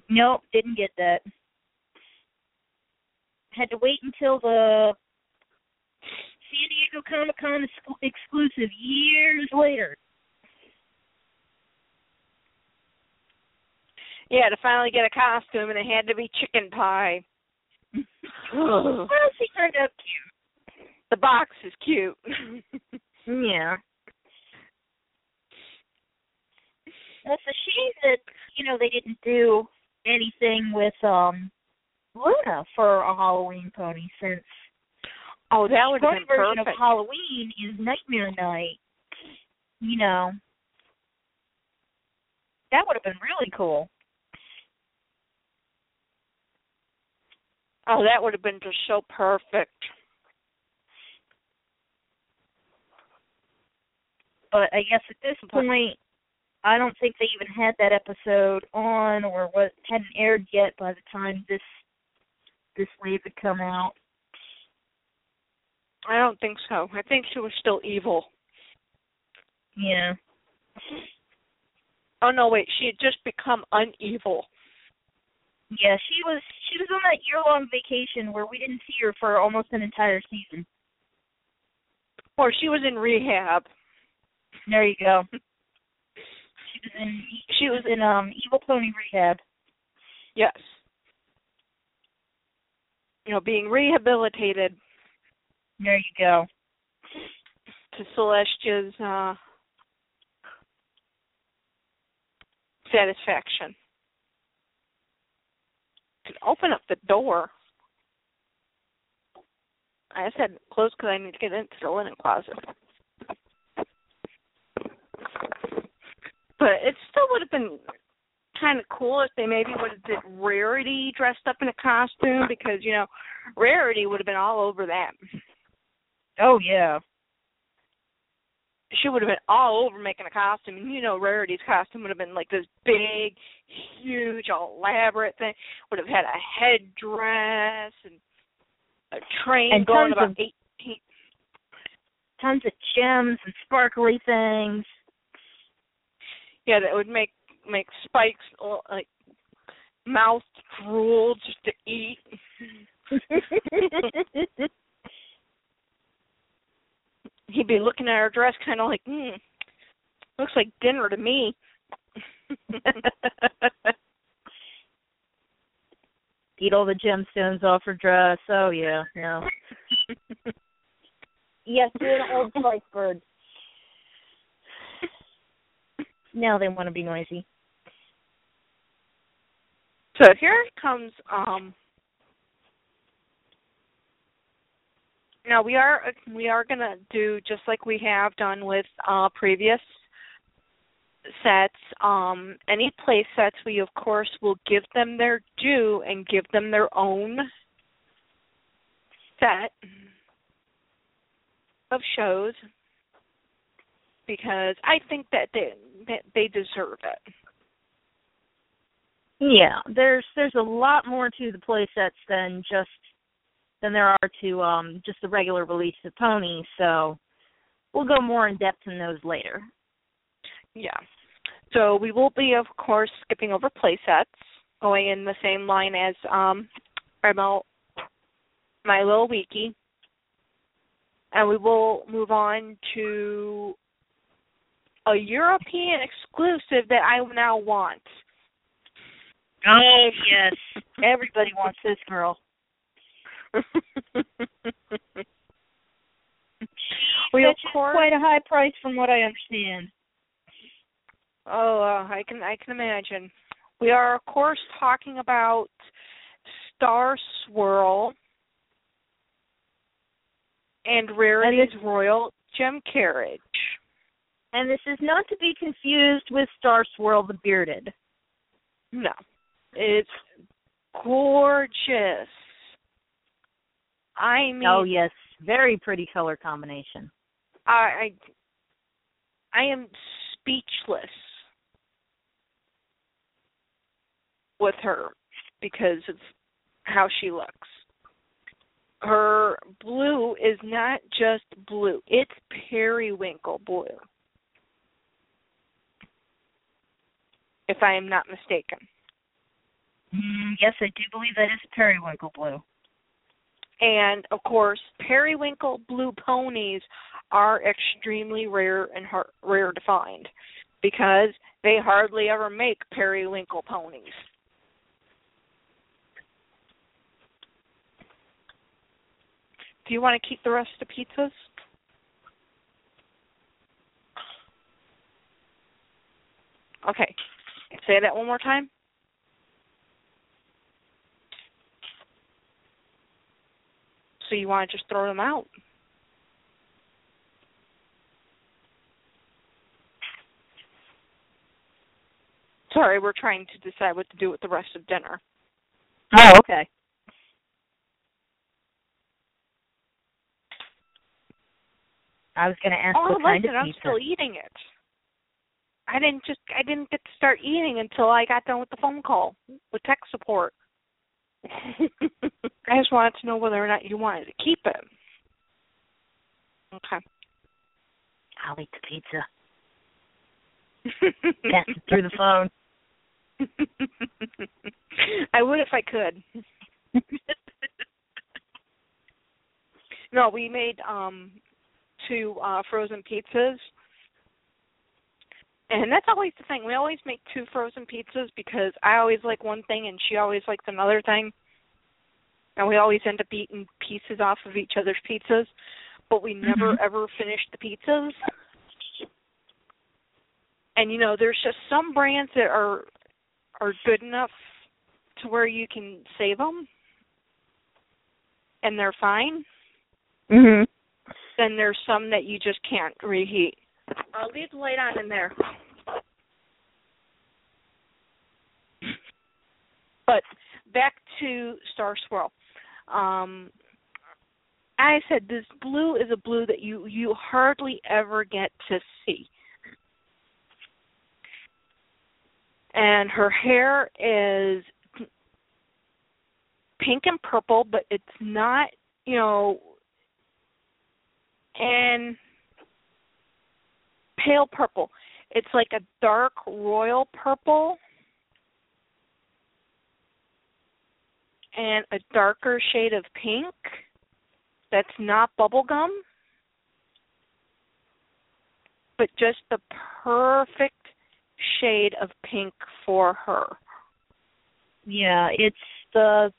Nope, didn't get that. Had to wait until the San Diego Comic Con ex- exclusive years later. Yeah, to finally get a costume, and it had to be chicken pie. (laughs) Well, she turned out cute. the box is cute. (laughs) Yeah. It's a shame that you know they didn't do anything with um Luna for a Halloween pony since oh, that would have been version perfect. of Halloween is Nightmare Night. You know. That would have been really cool. Oh, that would have been just so perfect. But I guess at this point I don't think they even had that episode on or what hadn't aired yet by the time this this wave had come out. I don't think so. I think she was still evil. Yeah. Oh no, wait, she had just become unevil. Yeah, she was she was on that year long vacation where we didn't see her for almost an entire season. Or she was in rehab. There you go. She was in She was in um Evil Pony Rehab. yes. You know, being rehabilitated There you go. to Celestia's uh satisfaction. Could open up the door. I it closed because I need to get into the linen closet. But it still would have been kind of cool if they maybe would have did Rarity dressed up in a costume because you know Rarity would have been all over that. Oh yeah. She would have been all over making a costume, and you know Rarity's costume would have been like this big, huge, elaborate thing. Would have had a headdress and a train And going about of- eighteen. Tons of gems and sparkly things. Yeah, that would make make Spike's uh, like mouth drool just to eat. (laughs) (laughs) He'd be looking at her dress, kind of like, hmm, looks like dinner to me. (laughs) Eat all the gemstones off her dress. Oh yeah, yeah. yes, you're an old Spice bird. Now they want to be noisy. So here comes um now we are we are gonna do just like we have done with uh previous sets. Um any play sets we of course will give them their due and give them their own set of shows because I think that they that they deserve it. Yeah, there's there's a lot more to the play sets than just than there are to um just the regular release of ponies, so we'll go more in depth in those later. Yeah. So we will be, of course, skipping over play sets, going in the same line as um, our Mil- My Little Wiki. And we will move on to a European exclusive that I now want. Oh yes, everybody wants this girl. (laughs) We course. quite a high price from what I understand. Oh, uh, I can I can imagine. We are of course talking about Star Swirl and Rarity's Royal Gem Carriage. And this is not to be confused with Star Swirl the Bearded. No, it's gorgeous. I mean, oh yes, very pretty color combination. I, I I am speechless with her because of how she looks. Her blue is not just blue, it's periwinkle blue. If I am not mistaken. Mm, yes, I do believe that is periwinkle blue. And of course, periwinkle blue ponies are extremely rare and har- rare to find because they hardly ever make periwinkle ponies. Do you want to keep the rest of the pizzas? Okay. Say that one more time. So you want to just throw them out? Sorry, we're trying to decide what to do with the rest of dinner. Oh, okay. I was going to ask oh, what kind listen, of I'm pizza. still eating it. I didn't just I didn't get to start eating until I got done with the phone call with tech support. (laughs) I just wanted to know whether or not you wanted to keep it. Okay. I'll eat the pizza. (laughs) Pass it through the phone. (laughs) I would if I could. no, we made um two uh frozen pizzas. And that's always the thing. We always make two frozen pizzas because I always like one thing and she always likes another thing. And we always end up eating pieces off of each other's pizzas, but we never Mhm. ever finish the pizzas. And you know, there's just some brands that are are good enough to where you can save them and they're fine. Mhm. Then there's some that you just can't reheat. I'll leave the light on in there. But back to Star Swirl. Um I said this blue is a blue that you you hardly ever get to see. And her hair is pink and purple, but it's not, you know, and pale purple. It's like a dark royal purple and a darker shade of pink that's not bubblegum, but just the perfect shade of pink for her. Yeah, it's the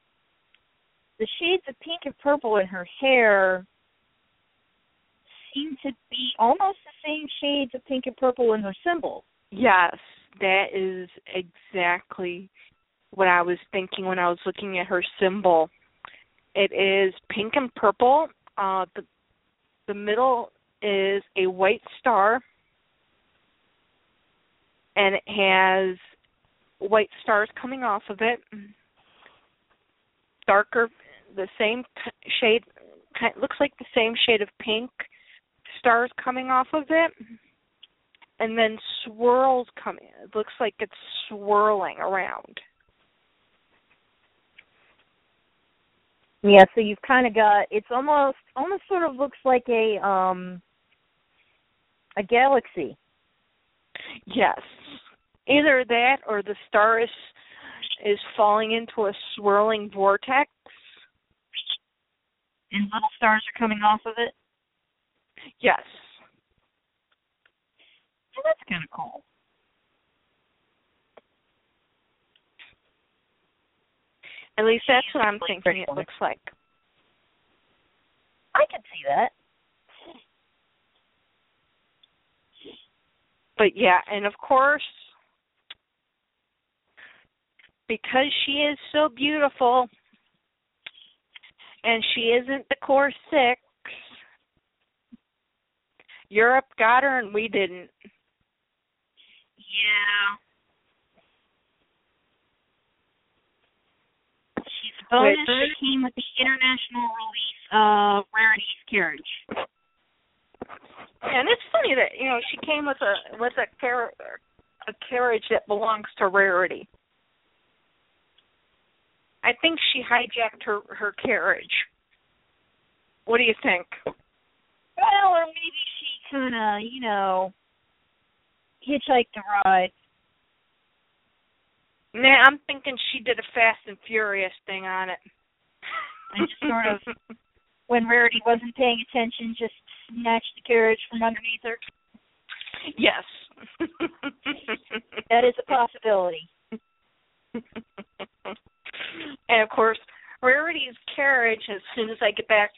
the shades of pink and purple in her hair seem to be almost the same shades of pink and purple in her symbol. Yes, that is exactly what I was thinking when I was looking at her symbol. It is pink and purple. Uh, the the middle is a white star, and it has white stars coming off of it. Darker, the same shade, looks like the same shade of pink. Stars coming off of it, and then swirls coming. It looks like it's swirling around. Yeah, so you've kind of got it's almost almost sort of looks like a um a galaxy. Yes. Either that or the star is is falling into a swirling vortex. And little stars are coming off of it. Yes. So that's kind of cool. At least that's what I'm thinking it looks like. I could see that. but yeah, and of course, because she is so beautiful, and she isn't the core six, Europe got her and we didn't. Yeah. She's a bonus. Which- She came with the international release of Rarity's Carriage. And it's funny that you know she came with a with a car a carriage that belongs to Rarity. I think she hijacked her her carriage. What do you think? Well, or maybe she kind of, you know, hitchhiked the ride. Nah, I'm thinking she did a Fast and Furious thing on it. And just sort of, (laughs) when Rarity wasn't paying attention, just snatched the carriage from underneath her. Yes. That is a possibility. and of course, Rarity's carriage, as soon as I get back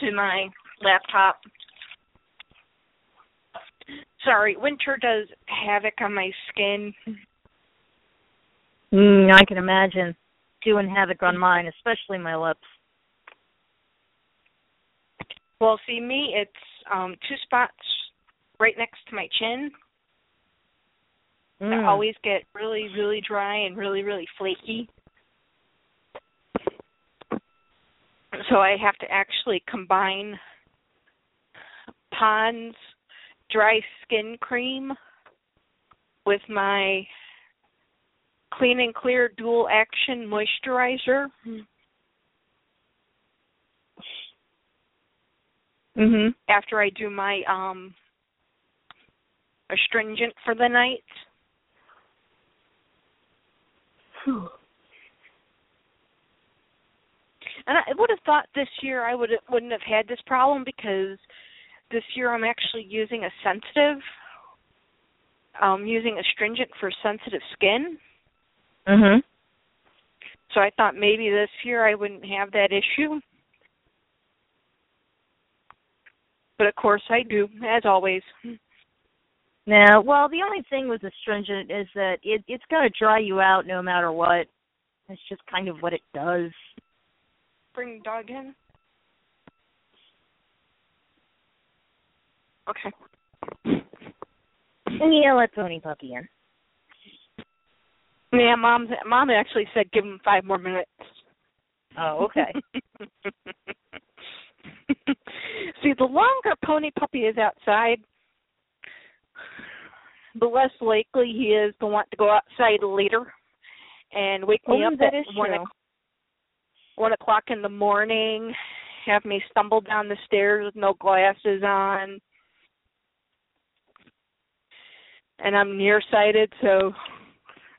to my laptop. Sorry, winter does havoc on my skin. Mm, I can imagine doing havoc on mine, especially my lips. Well, see me, it's um two spots right next to my chin. Mm. I always get really, really dry and really, really flaky. So I have to actually combine Pond's dry skin cream with my clean and clear dual action moisturizer. Mhm. after I do my um astringent for the night. And I would have thought this year I would wouldn't have had this problem because this year I'm actually using a sensitive um using astringent for sensitive skin. Mhm. So I thought maybe this year I wouldn't have that issue. But of course I do, as always. Now, well, the only thing with astringent is that it it's going to dry you out no matter what. It's just kind of what it does. Bring dog in. Okay. Yeah, let Pony Puppy in. Yeah, mom. Mom actually said give him five more minutes. Oh, okay. (laughs) See, the longer Pony Puppy is outside, the less likely he is to want to go outside later and wake me Oh, up that at one, true. One o'clock in the morning, have me stumble down the stairs with no glasses on. And I'm nearsighted, so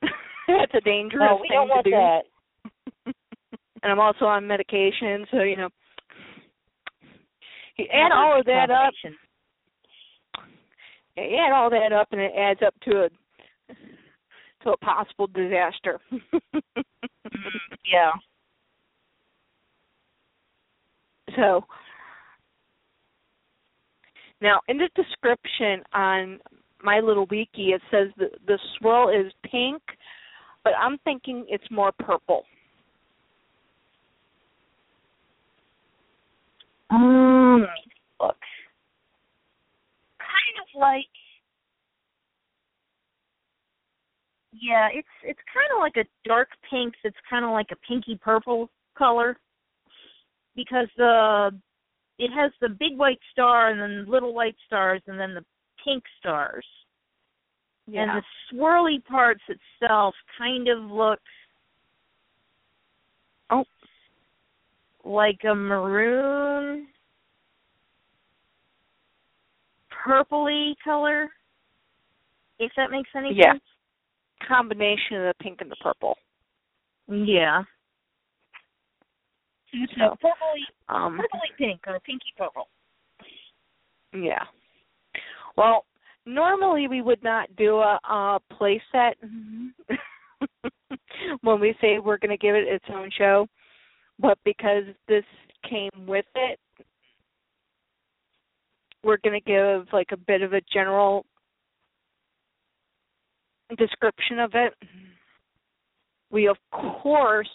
(laughs) that's a dangerous No, we thing don't want to do that. (laughs) and I'm also on medication, so you know. You add all of that up, you add all that up, and it adds up to a to a possible disaster. (laughs) Mm, yeah. So now in the description on my little wiki, it says the the swirl is pink, but I'm thinking it's more purple. Um, look. Kind of like. Yeah, it's it's kind of like a dark pink. That's kind of like a pinky purple color, because the it has the big white star and then little white stars and then the pink stars. And the swirly parts itself kind of looks Oh. like a maroon purpley color. If that makes any Yeah. sense. combination of the pink and the purple. Yeah. So purpley Um, purpley pink or pinky purple. Yeah. Well, normally we would not do a, a play set (laughs) when we say we're going to give it its own show, but because this came with it, we're going to give like a bit of a general description of it. We of course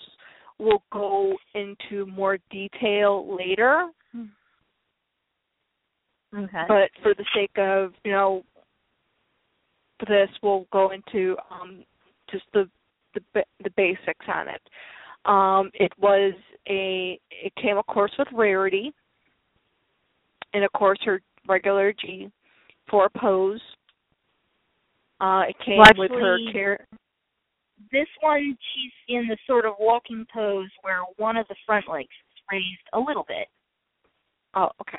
will go into more detail later. Okay. But for the sake of, you know, this we'll go into um just the the the basics on it. Um it was a it came of course with rarity and of course her regular G for pose. Uh it came Well, with her care this one, she's in the sort of walking pose where one of the front legs is raised a little bit. Oh, okay.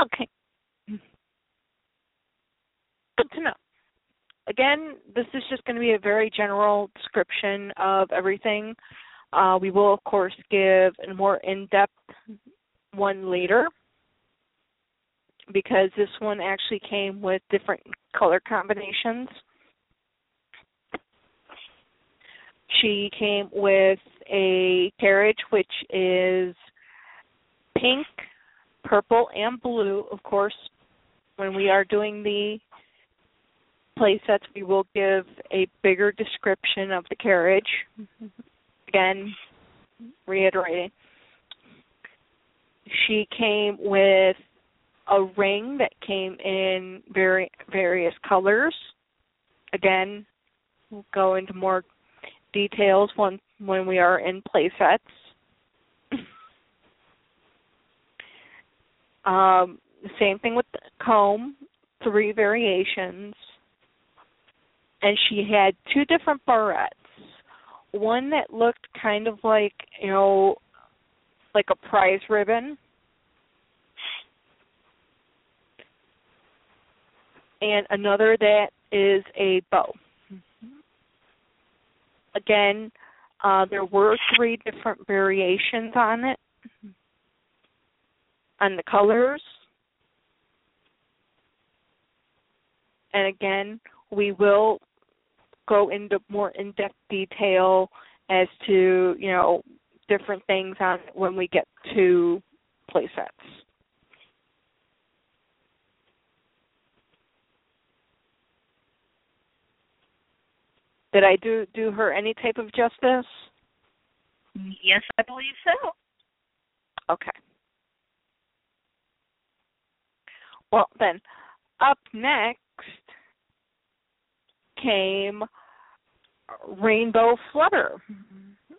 Okay. Good to know. Again, this is just going to be a very general description of everything. Uh, we will, of course, give a more in depth one later because this one actually came with different color combinations. She came with a carriage which is pink, purple, and blue. Of course, when we are doing the play sets, we will give a bigger description of the carriage. Again, reiterating. She came with a ring that came in very various colors. Again, we'll go into more details when when we are in play sets. (laughs) Um, same thing with the comb, three variations. And she had two different barrettes. One that looked kind of like, you know, like a prize ribbon. And another that is a bow. Again, uh, there were three different variations on it on the colors. And again, we will go into more in-depth detail as to, you know, different things on when we get to play Did I do do her any type of justice? Yes, I believe so. Okay. Well, then, up next came Rainbow Flutter,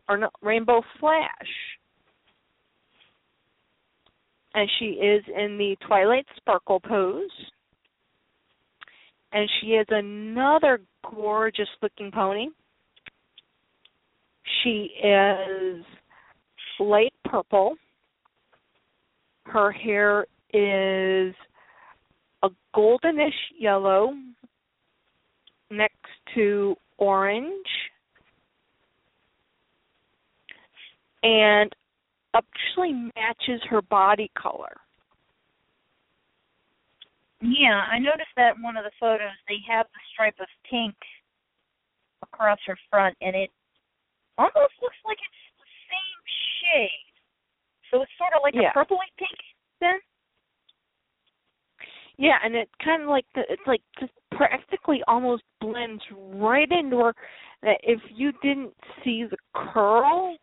or no, Rainbow Flash. And she is in the Twilight Sparkle pose. And she is another gorgeous looking pony. She is light purple. Her hair is a goldenish yellow next to orange and actually matches her body color. Yeah, I noticed that in one of the photos they have the stripe of pink across her front, and it almost looks like it's the same shade. So it's sort of like Yeah. a purpley pink then. Yeah, and it kind of like the, it's like just practically almost blends right into her. That if you didn't see the curl,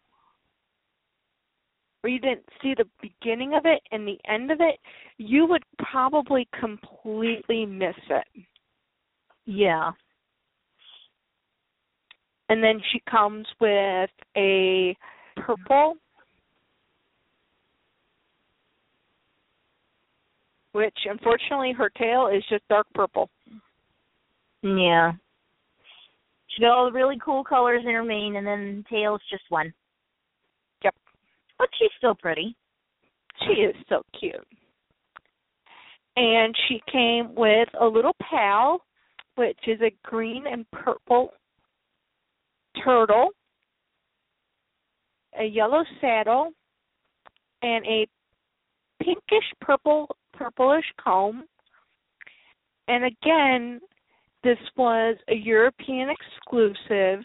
or you didn't see the beginning of it and the end of it, you would probably completely miss it. Yeah. And then she comes with a purple, which unfortunately her tail is just dark purple. Yeah. She got all the really cool colors in her mane, and then tail's just one. But she's still pretty. She is so cute. And she came with a little pal, which is a green and purple turtle, a yellow saddle, and a pinkish purple purplish comb. And again, this was a European exclusive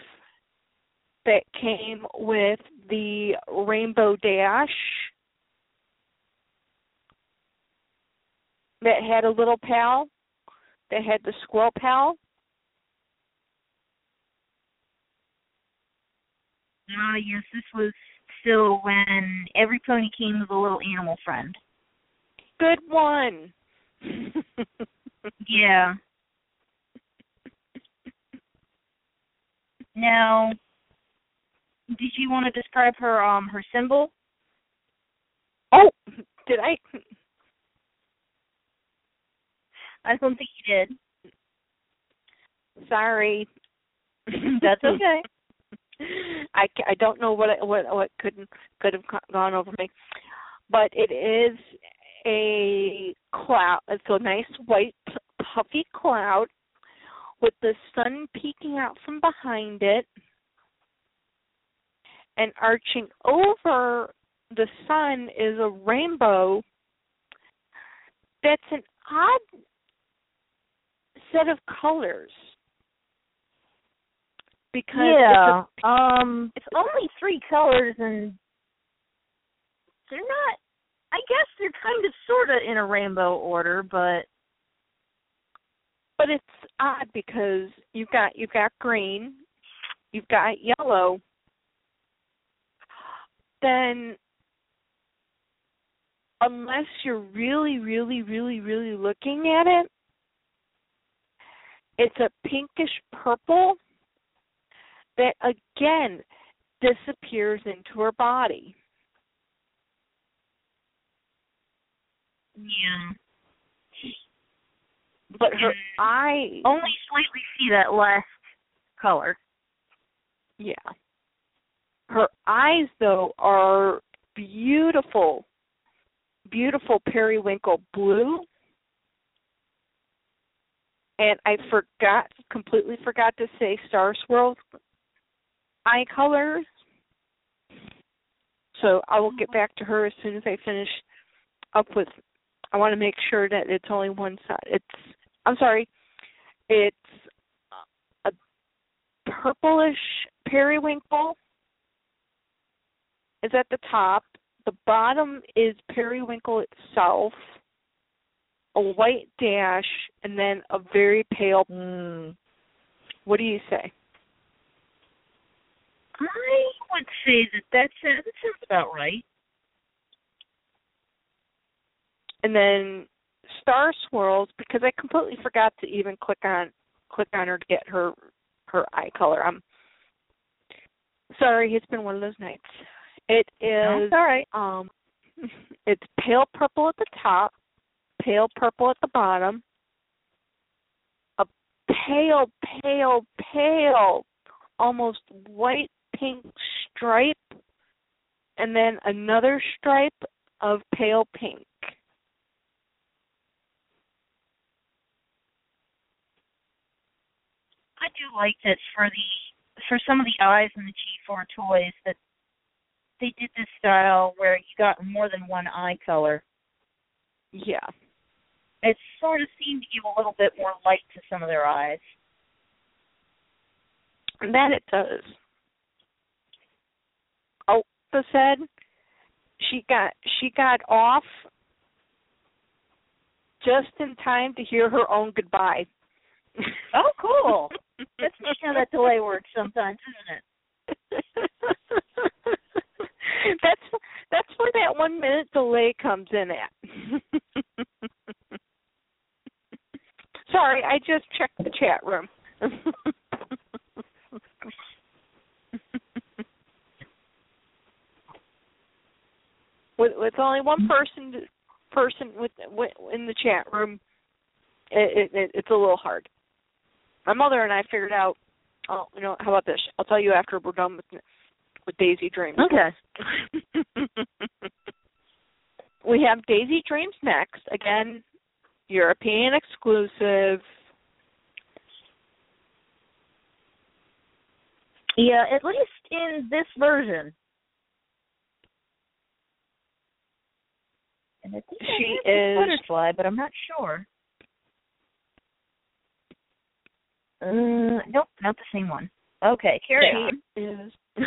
that came with the Rainbow Dash that had a little pal that had the squirrel pal. Ah, yes, this was still when every pony came with a little animal friend. Good one. (laughs) Yeah. Now, did you want to describe her um her symbol? Oh, did I? I don't think you did. Sorry. (laughs) That's okay. I, I don't know what what what could could have gone over me, but it is a cloud. It's a nice white puffy cloud with the sun peeking out from behind it, and arching over the sun is a rainbow. That's an odd set of colors because yeah. it's a Um it's only three colors and they're not I guess they're kind of sorta in a rainbow order, but but it's odd because you've got you've got green, you've got yellow, then unless you're really, really, really, really looking at it, it's a pinkish purple that again disappears into her body. yeah. But her Mm. eye Only slightly see that last color. Yeah. Her eyes though are beautiful, beautiful periwinkle blue. And I forgot completely forgot to say Star Swirl's eye colors. So I will get back to her as soon as I finish up with I want to make sure that it's only one side. It's I'm sorry. It's a purplish periwinkle is at the top. The bottom is periwinkle itself, a white dash, and then a very pale. Mm. What do you say? I would say that that's that sounds about right. And then star swirls because I completely forgot to even click on click on her to get her her eye color. I'm sorry, it's been one of those nights. It is That's all right. um (laughs) it's pale purple at the top, pale purple at the bottom, a pale, pale, pale, almost white pink stripe, and then another stripe of pale pink. I do like that for the for some of the eyes in the G4 toys that they did this style where you got more than one eye color. Yeah. It sort of seemed to give a little bit more light to some of their eyes. That it does. Opa said she got she got off just in time to hear her own goodbye. (laughs) Oh, cool. That's neat how that delay works sometimes, isn't it? (laughs) (laughs) that's that's where that one minute delay comes in at. (laughs) Sorry, I just checked the chat room. (laughs) with with only one person person with, with in the chat room, it, it, it it's a little hard. My mother and I figured out. Oh, you know, how about this? I'll tell you after we're done with with Daisy Dreams. Okay. (laughs) we have Daisy Dreams next. Again, European exclusive. Yeah, at least in this version. And I think I She the is- butterfly, but I'm not sure. Uh, nope, not the same one. Okay, carry on. Is. (laughs)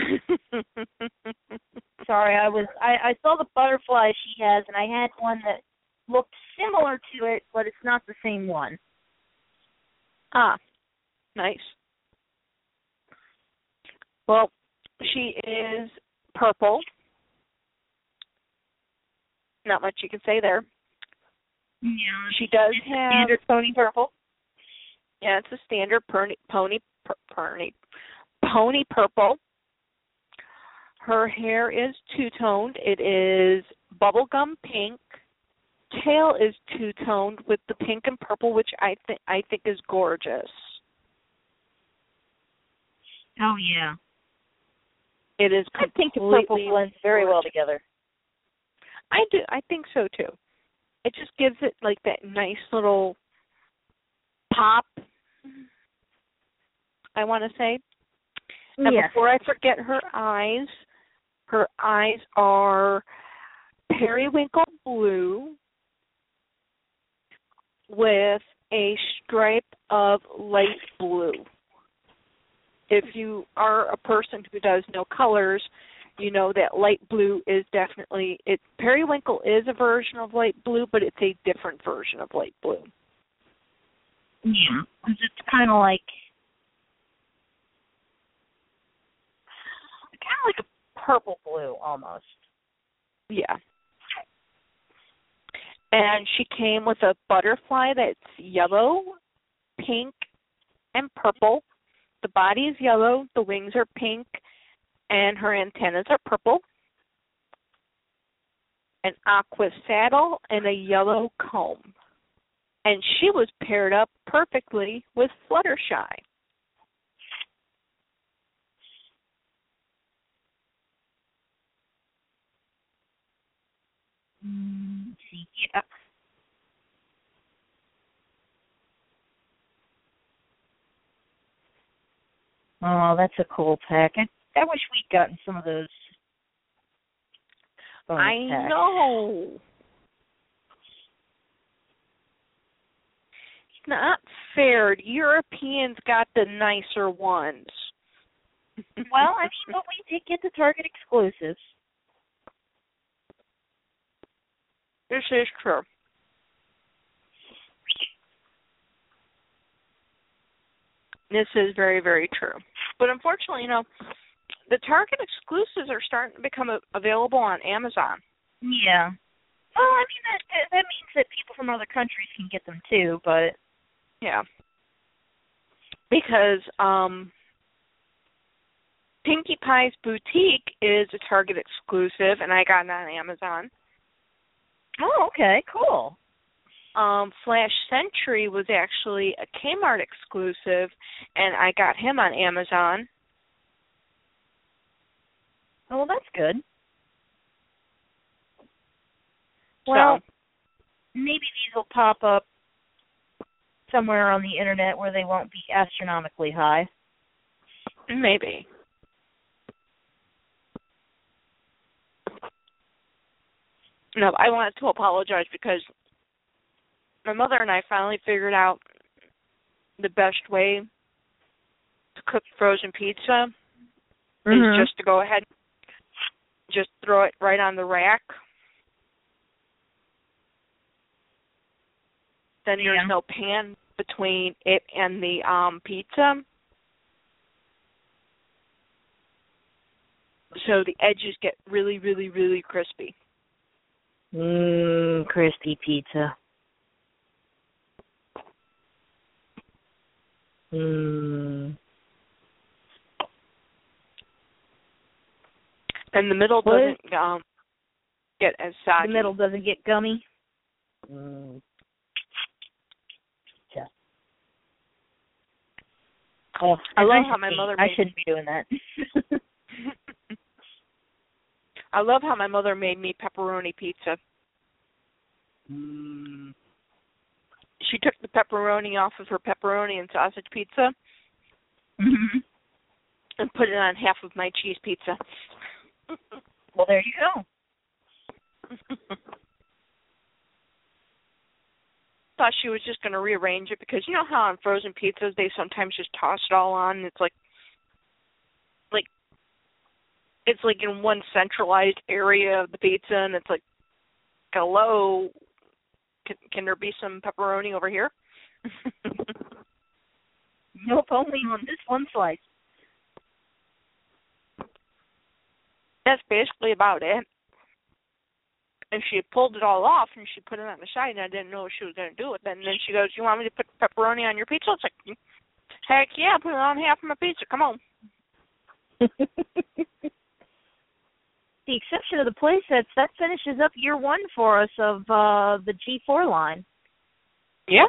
Sorry, I was I I saw the butterfly she has, and I had one that looked similar to it, but it's not the same one. Ah, nice. Well, she is purple. Not much you can say there. Yeah. She does have Standard pony purple. Yeah, it's a standard pony pony pony pony purple. Her hair is two toned. It is bubblegum pink. Tail is two toned with the pink and purple, which I think I think is gorgeous. Oh yeah. It is I think the purple blends very well together. I do. I think so too. It just gives it like that nice little pop. I want to say. And Yes. before I forget her eyes, her eyes are periwinkle blue with a stripe of light blue. If you are a person who does know colors, you know that light blue is definitely it periwinkle is a version of light blue, but it's a different version of light blue. Yeah, it's kind of like kind of like a purple blue almost. Yeah. And she came with a butterfly that's yellow, pink, and purple. The body is yellow, the wings are pink, and her antennas are purple. An aqua saddle and a yellow comb. And she was paired up perfectly with Fluttershy. Mm, let's see. Yeah. Oh, that's a cool pack. I, I wish we'd gotten some of those. I packs. know. It's not fair. Europeans got the nicer ones. Well, I mean, but we did get the Target exclusives. This is true. This is very, very true. But unfortunately, you know, the Target exclusives are starting to become available on Amazon. Yeah. Well, I mean that that, that means that people from other countries can get them too, but Yeah. Because um Pinkie Pie's Boutique is a Target exclusive and I got it on Amazon. Oh, okay, cool. Um Flash Sentry was actually a Kmart exclusive and I got him on Amazon. Oh, well, that's good. Well, so maybe these will pop up somewhere on the internet where they won't be astronomically high. maybe. No, I wanted to apologize because my mother and I finally figured out the best way to cook frozen pizza is just to go ahead and just throw it right on the rack. Then there's Yeah. no pan between it and the um pizza. So the edges get really, really, really crispy. Mmm, crispy pizza. Mmm. And the middle What? doesn't um get as soggy. The middle doesn't get gummy. Mm. Pizza. Oh, I love should how my be- mother I made- shouldn't be doing that. (laughs) I love how my mother made me pepperoni pizza. mm. She took the pepperoni off of her pepperoni and sausage pizza Mhm. and put it on half of my cheese pizza. Well, there you go. Thought she was just going to rearrange it because you know how on frozen pizzas they sometimes just toss it all on. And it's like, it's like in one centralized area of the pizza, and it's like, hello, can, can there be some pepperoni over here? (laughs) nope, only on this one slice. That's basically about it. And she pulled it all off and she put it on the side and I didn't know what she was gonna do with it. And then she goes, You want me to put pepperoni on your pizza? It's like Heck yeah, put it on half of my pizza. Come on. (laughs) the exception of the play sets, that finishes up year one for us of uh the G four line. Yeah.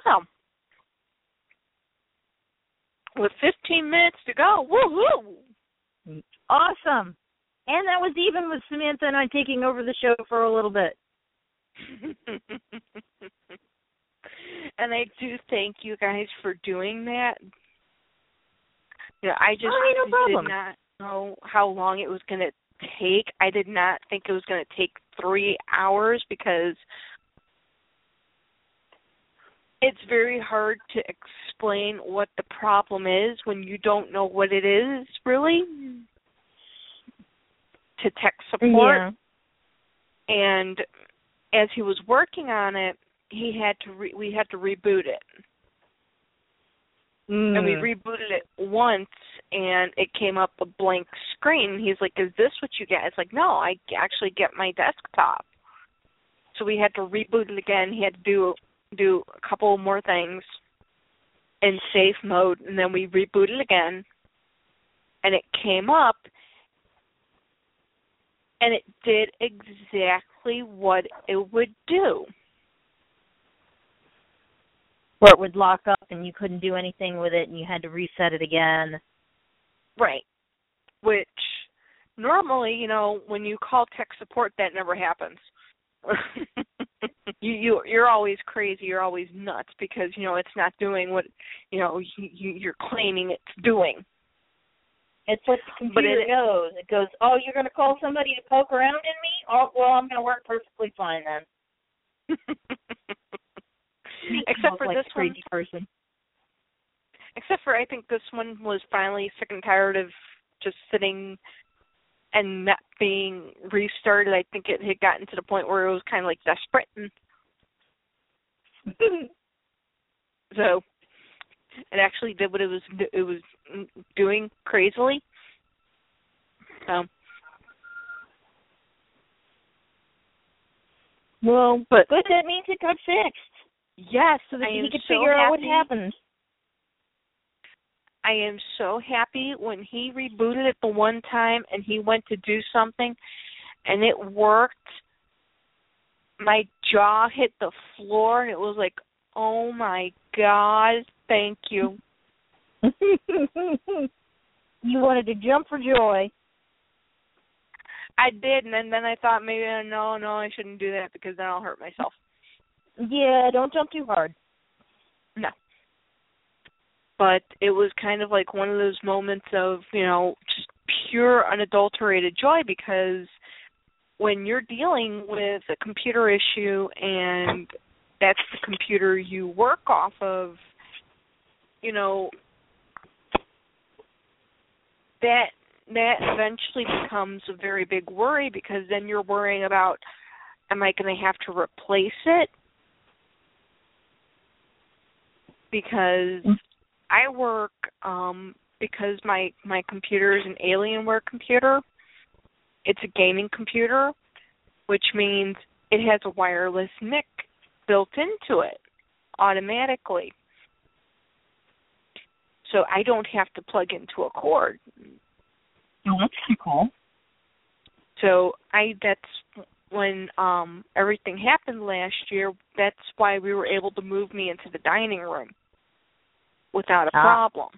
With fifteen minutes to go. Woohoo! Awesome. And that was even with Samantha and I taking over the show for a little bit. (laughs) and I do thank you guys for doing that. Yeah, I just oh, no did not know how long it was going to take. I did not think it was going to take three hours because it's very hard to explain what the problem is when you don't know what it is really to tech support yeah. and as he was working on it he had to re- we had to reboot it mm. and we rebooted it once and it came up a blank screen. He's like is this what you get? It's like no i actually get my desktop. So we had to reboot it again. He had to do do a couple more things in safe mode and then we rebooted again. And it came up and it did exactly what it would do. Where it would lock up and you couldn't do anything with it and you had to reset it again. Right. Which normally, you know, when you call tech support that never happens. you you you're always crazy, you're always nuts because, you know, it's not doing what, you know, you, you're claiming it's doing. It's what the computer it, goes. It goes, "Oh, you're going to call somebody to poke around in me? Oh, well, I'm going to work perfectly fine then." (laughs) except for like this crazy one, person. Except for I think this one was finally sick and tired of just sitting and not being restarted. I think it had gotten to the point where it was kind of like desperate. And (clears throat) so it actually did what it was it was doing crazily. So. Well, but good. That means it got fixed. Yes, so that I he could so figure out what happened. I am so happy when he rebooted it the one time and he went to do something and it worked. My jaw hit the floor and it was like, "Oh my god, thank you." (laughs) you wanted to jump for joy. I did, and then, then I thought maybe uh, no, no, I shouldn't do that because then I'll hurt myself. Yeah, don't jump too hard. No. But it was kind of like one of those moments of, you know, just pure unadulterated joy because when you're dealing with a computer issue and that's the computer you work off of, you know, that that eventually becomes a very big worry because then you're worrying about am I going to have to replace it? Because mm-hmm. I work um because my my computer is an Alienware computer. It's a gaming computer, which means it has a wireless NIC built into it automatically. So I don't have to plug into a cord. Oh, that's pretty cool. So I that's when um everything happened last year, that's why we were able to move me into the dining room without a Ah. problem.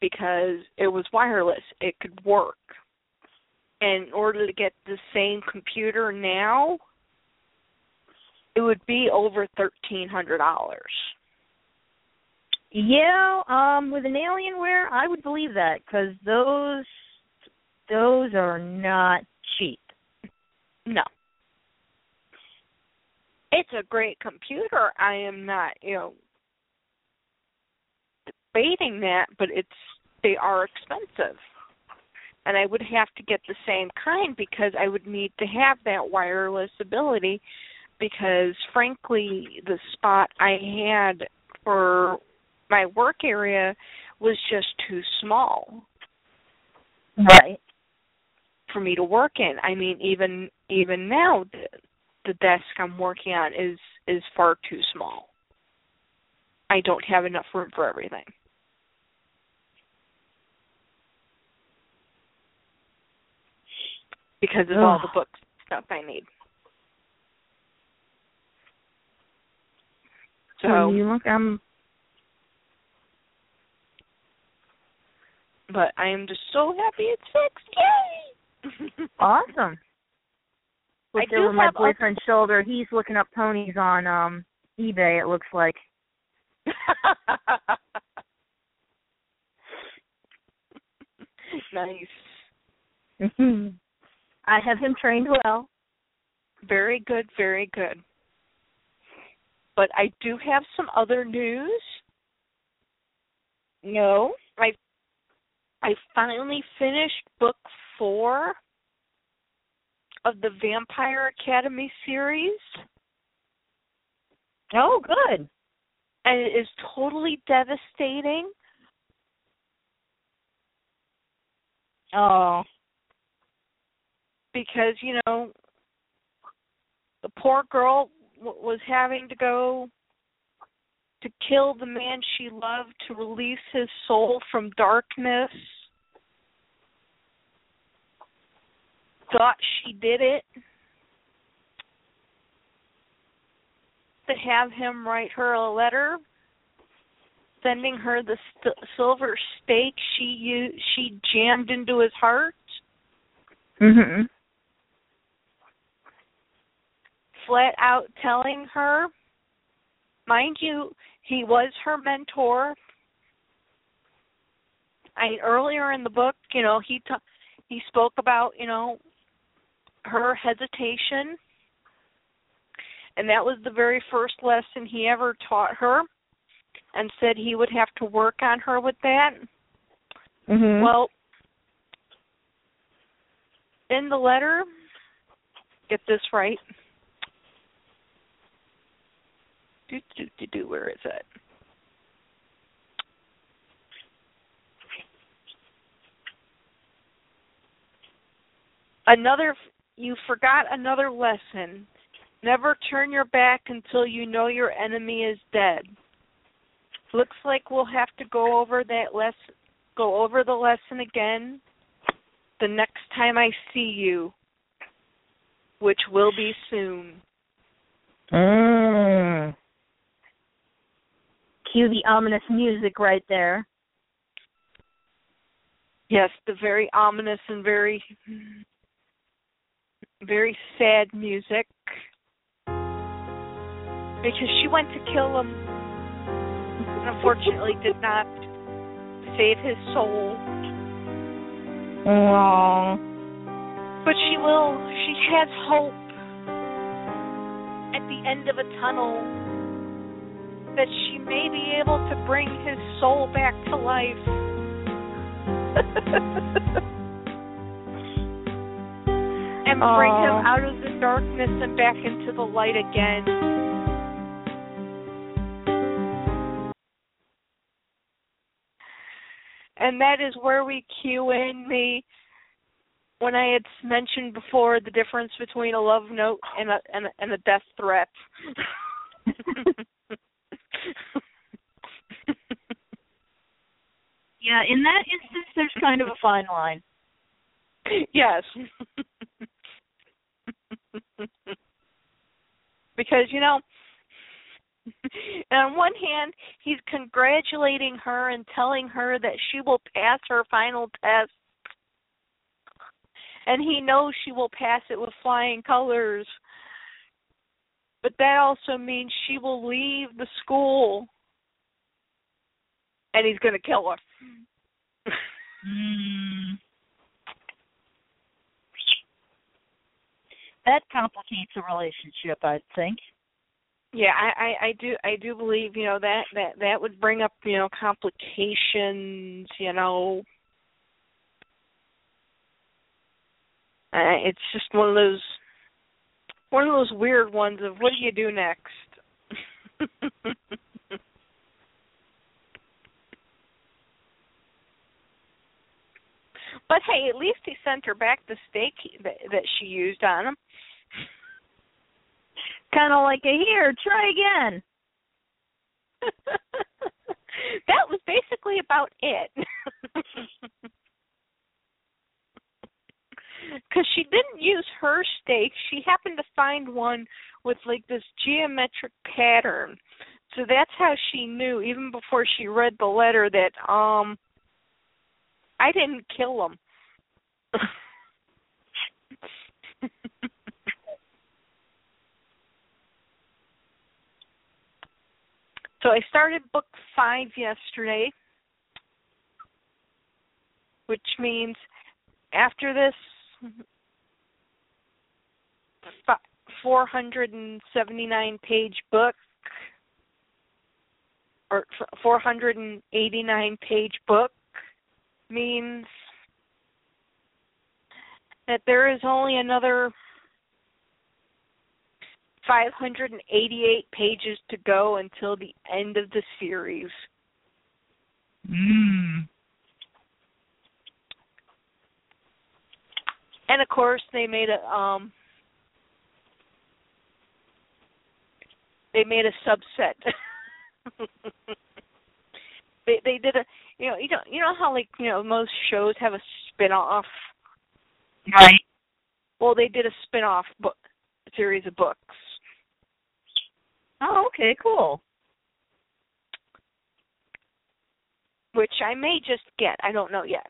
Because it was wireless, it could work. And in order to get the same computer now, it would be over thirteen hundred dollars. Yeah, um, with an Alienware, I would believe that because those those are not cheap. No. It's a great computer. I am not, you know, debating that, but it's they are expensive. And I would have to get the same kind because I would need to have that wireless ability because frankly the spot I had for my work area was just too small Right. for me to work in. I mean even even now the, the desk I'm working on is is far too small. I don't have enough room for everything. Because of all the Ugh. books stuff I need. So you look I'm. but I am just so happy it's fixed. Yay! (laughs) awesome. I Looked do over my boyfriend's shoulder. He's looking up ponies on um eBay. It looks like. (laughs) nice. (laughs) I have him trained well. Very good, very good. But I do have some other news. No. I I finally finished book four of the Vampire Academy series, Oh, good. and it is totally devastating. Oh. Because you know the poor girl w- was having to go to kill the man she loved to release his soul from darkness thought she did it to have him write her a letter sending her the st- silver stake she u- she jammed into his heart Mhm. Flat out telling her mind you he was her mentor i earlier in the book you know he t- he spoke about you know her hesitation and that was the very first lesson he ever taught her and said he would have to work on her with that Mhm. well, in the letter, get this right. Do do do do. Where is it? Another. You forgot another lesson. Never turn your back until you know your enemy is dead. Looks like we'll have to go over that lesson go over the lesson again the next time I see you, which will be soon. Mm. Cue the ominous music right there. Yes, the very ominous and very very sad music. Because she went to kill him and unfortunately did not save his soul. Oh. But she will. She has hope at the end of a tunnel that she may be able to bring his soul back to life. (laughs) and bring him out of the darkness and back into the light again. And that is where we cue in the when I had mentioned before the difference between a love note and a and a, and a death threat. (laughs) (laughs) Yeah, in that instance, there's kind of a fine line. yes. because you know on one hand he's congratulating her and telling her that she will pass her final test and he knows she will pass it with flying colors but that also means she will leave the school and he's going to kill her Mm. That complicates a relationship, I think. Yeah, I, I, I do I do believe, you know, that, that that would bring up, you know, complications, you know. Uh, it's just one of those one of those weird ones of what do you do next? (laughs) but hey, at least he sent her back the steak that, that she used on him. (laughs) Kind of like a here, try again. (laughs) that was basically about it. Because she didn't use her stake. she happened to find one with like this geometric pattern. So that's how she knew, even before she read the letter, that um I didn't kill him. (laughs) So I started book five yesterday, which means after this 479 page book or 489 page book means that there is only another 588 pages to go until the end of the series. Mm. And of course, they made a um they made a subset. (laughs) they they did a you know you know you know how like you know most shows have a spin-off Right. well they did a spin-off book series of books Oh, okay, cool. which I may just get. I don't know yet.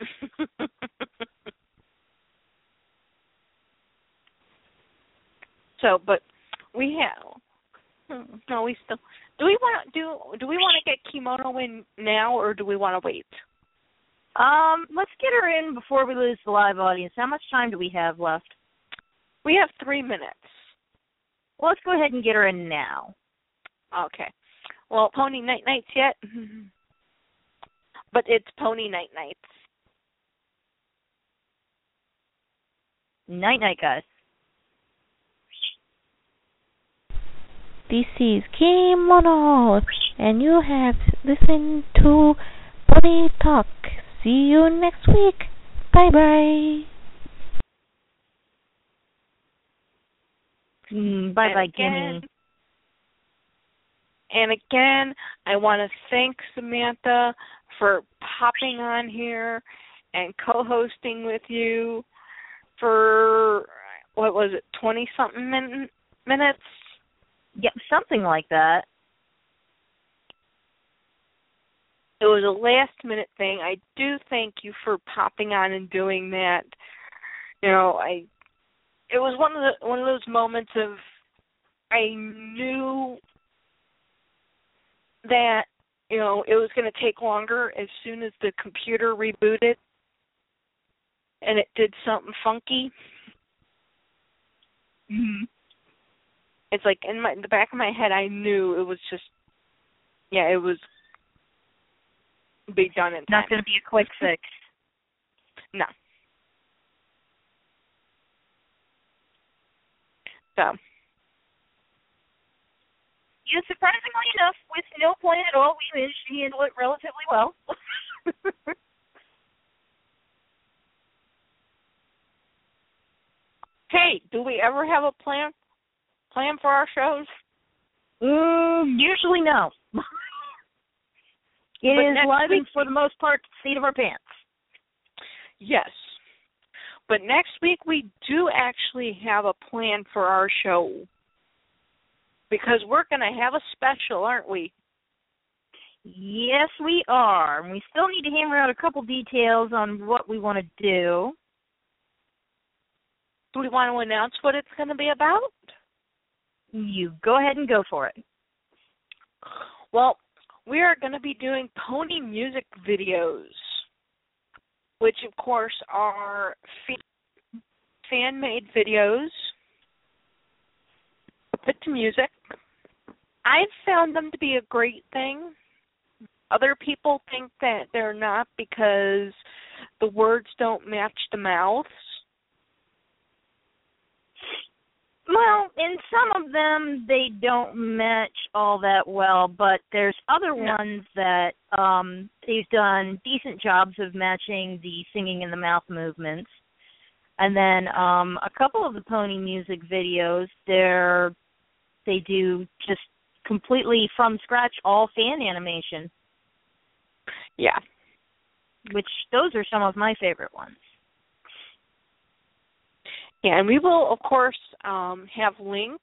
(laughs) so, but we have. hmm, No, we still. Do we want to do? Do we want to get kimono in now, or do we want to wait? Um, let's get her in before we lose the live audience. How much time do we have left? We have three minutes. Well, let's go ahead and get her in now. Okay. Well, pony night nights yet? (laughs) but it's pony night nights. Night night, guys. This is Kimono, and you have listened to Pony Talk. See you next week. Bye bye. Mm, bye bye, Kimmy. And again, I want to thank Samantha for popping on here and co-hosting with you for what was it, twenty something min- minutes? Yep, something like that. It was a last minute thing. I do thank you for popping on and doing that. You know, I it was one of the one of those moments of I knew that you know it was going to take longer as soon as the computer rebooted and it did something funky Mm-hmm. It's like in my in the back of my head I knew it was just yeah it was be done in time. Not going to be a quick (laughs) fix. No. So Yeah, surprisingly enough, with no plan at all, we managed to handle it relatively well. (laughs) hey, do we ever have a plan plan for our shows? mm, usually no. (laughs) It But is next live week- for the most part the seat of our pants. Yes. But next week we do actually have a plan for our show. Because we're going to have a special, aren't we? Yes, we are. We still need to hammer out a couple details on what we want to do. Do we want to announce what it's going to be about? You go ahead and go for it. Well, we are going to be doing pony music videos, which of course are fan made videos put to music. I've found them to be a great thing. Other people think that they're not because the words don't match the mouths. Well, in some of them they don't match all that well, but there's other Yeah. ones that um they've done decent jobs of matching the singing and the mouth movements. And then um a couple of the pony music videos they're they do just completely from scratch all fan animation, Yeah. which those are some of my favorite ones. Yeah, and we will of course um, have links,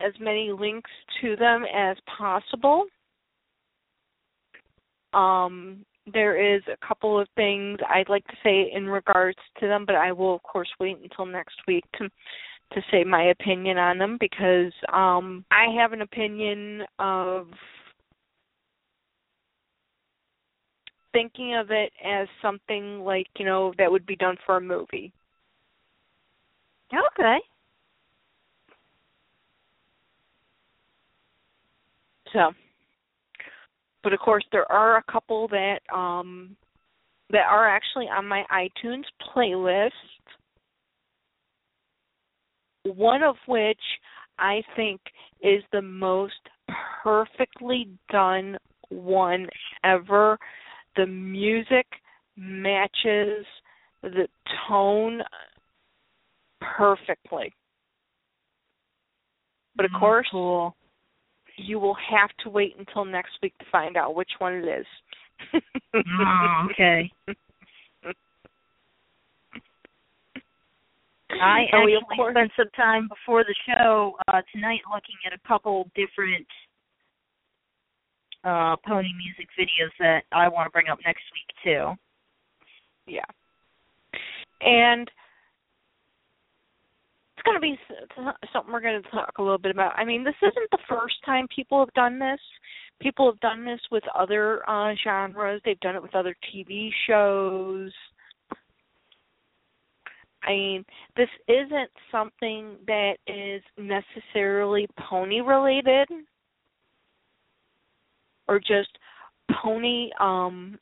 as many links to them as possible. Um, there is a couple of things I'd like to say in regards to them, but I will of course wait until next week to to say my opinion on them because um, I have an opinion of thinking of it as something like you know that would be done for a movie. Okay. So, but of course, there are a couple that um that are actually on my iTunes playlist. One of which I think is the most perfectly done one ever. The music matches the tone perfectly. But of Mm, course, cool. you will have to wait until next week to find out which one it is. Oh, okay. I we, actually course- spent some time before the show uh tonight looking at a couple different uh pony music videos that I want to bring up next week too. Yeah. And it's going to be something we're going to talk a little bit about. I mean, this isn't the first time people have done this. People have done this with other uh genres. They've done it with other TV shows. I mean, this isn't something that is necessarily pony related or just pony um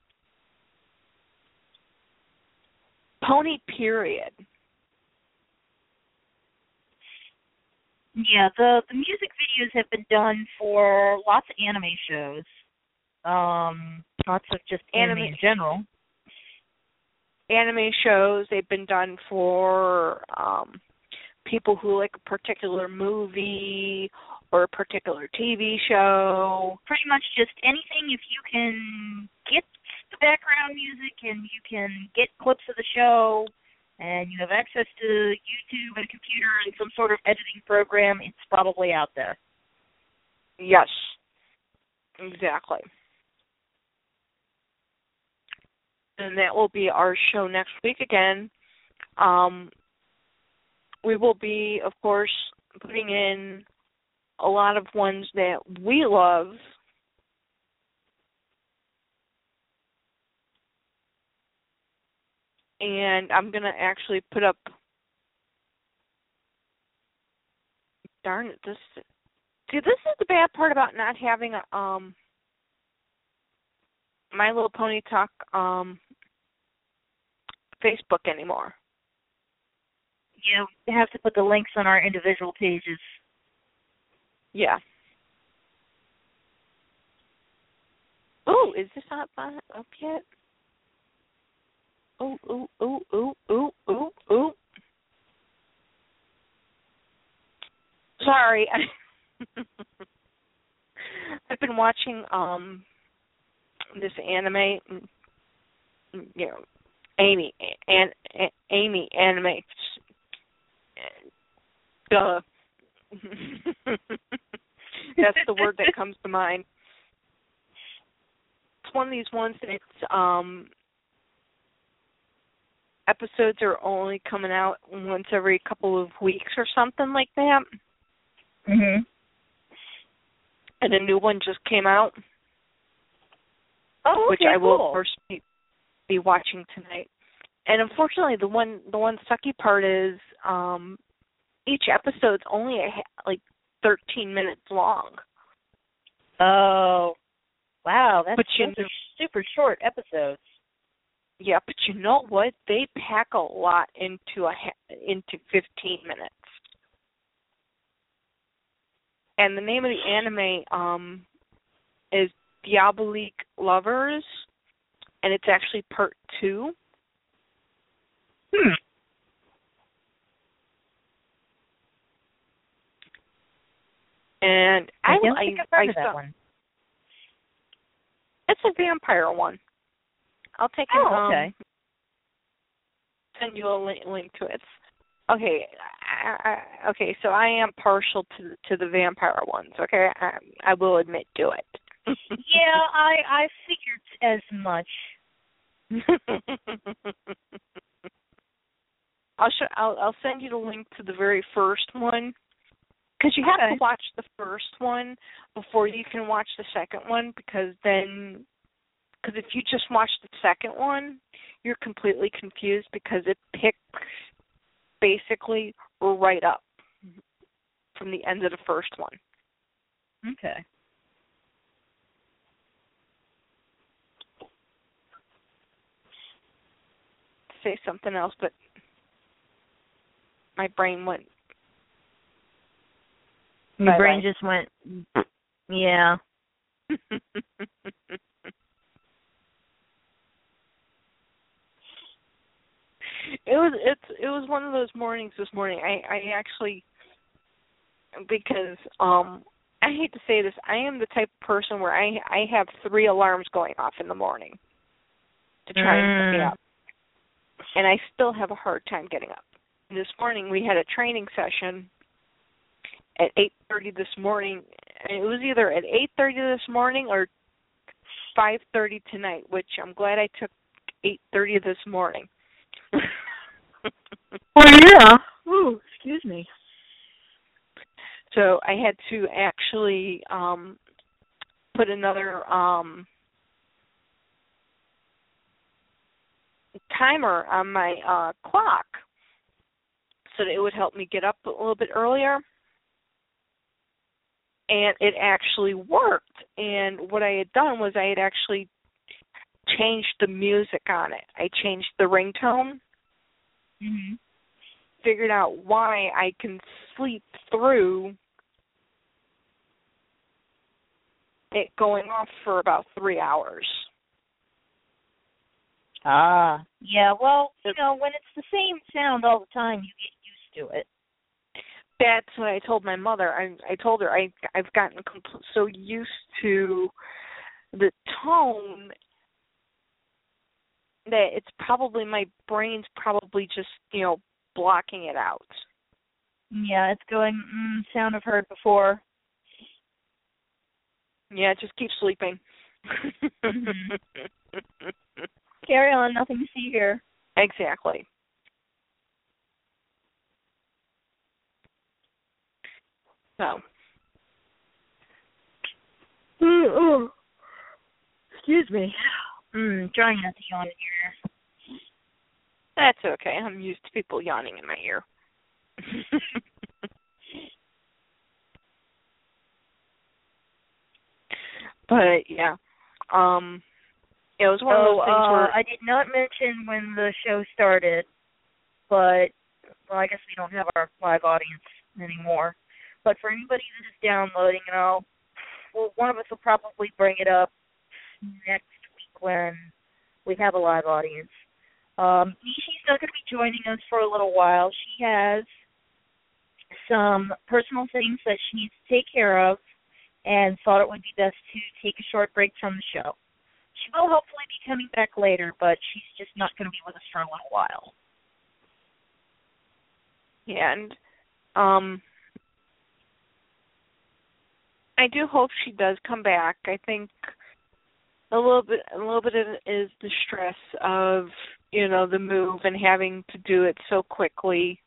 pony period. Yeah, the the music videos have been done for lots of anime shows. Um lots of just anime, Anime- in general. Anime shows they've been done for um people who like a particular movie or a particular TV show. Pretty much just anything if you can get the background music and you can get clips of the show and you have access to YouTube and a computer and some sort of editing program, it's probably out there. Yes. Exactly. And that will be our show next week again. Um we will be of course putting in a lot of ones that we love and I'm gonna actually put up. Darn it! This see, this is the bad part about not having a um. My Little Pony Talk um. Facebook anymore. you have to put the links on our individual pages. Yeah. Oh, is this not up yet? Oh, ooh, ooh, ooh, ooh, ooh, oh. Sorry. (laughs) I've been watching um this anime mm, mm, you know Amy and Amy anime (laughs) duh (laughs) that's the word that comes to mind it's one of these ones that it's um episodes are only coming out once every couple of weeks or something like that Mhm. and a new one just came out Oh, which I will cool. of course be, be watching tonight. And unfortunately, the one the one sucky part is um each episode's only a, ha- like 13 minutes long. Oh, wow, that's But you are super short episodes. Yeah, but you know what? They pack a lot into a ha- into 15 minutes. and the name of the anime um is Diabolik Lovers, and it's actually part two. Hmm. And I I don't think I've heard I of that saw- one. It's a vampire one. I'll take Oh, um, okay. send you a link, link to it. Okay, I, I, okay. So I am partial to to the vampire ones. Okay, I, I will admit to it. (laughs) yeah, I I figured as much. (laughs) I'll show. I'll, I'll send you the link to the very first one because you have Okay. to watch the first one before you can watch the second one because then because if you just watch the second one you're completely confused because it picks basically right up from the end of the first one. Okay. Say something else, but my brain went. Bye-bye. Your brain just went. Yeah. (laughs) it was it's it was one of those mornings this morning. I I actually because um I hate to say this, I am the type of person where I I have three alarms going off in the morning to try and get Mm. up. And I still have a hard time getting up. This morning we had a training session at 8:30 this morning. and It was either at 8:30 this morning or 5:30 tonight, which I'm glad I took 8:30 this morning. (laughs) (laughs) Well, yeah. Ooh, excuse me. So I had to actually um put another um timer on my uh clock so that it would help me get up a little bit earlier. And it actually worked. And what I had done was I had actually changed the music on it. I changed the ringtone Mhm. figured out why I can sleep through it going off for about three hours. Ah. Yeah, well, you know, when it's the same sound all the time, you get used to it. That's what I told my mother. I I told her I I've gotten compl- so used to the tone that it's probably my brain's probably just you know blocking it out. Yeah, it's going, mm, sound I've heard before. Yeah, just keep sleeping. Carry on, nothing to see here. Exactly. So, Excuse me. Mm, trying not to yawn in your ear. that's okay. I'm used to people yawning in my ear. (laughs) but yeah, um, it was one of Oh, those things uh, where I did not mention when the show started, but well, I guess we don't have our live audience anymore. But for anybody that is downloading, you know, well, one of us will probably bring it up next when we have a live audience. Um, Nishi's not going to be joining us for a little while. She has some personal things that she needs to take care of, and thought it would be best to take a short break from the show. She will hopefully be coming back later, but she's just not going to be with us for a little while. Yeah, and um I do hope she does come back. I think a little bit a little bit of it is the stress of, you know, the move and having to do it so quickly.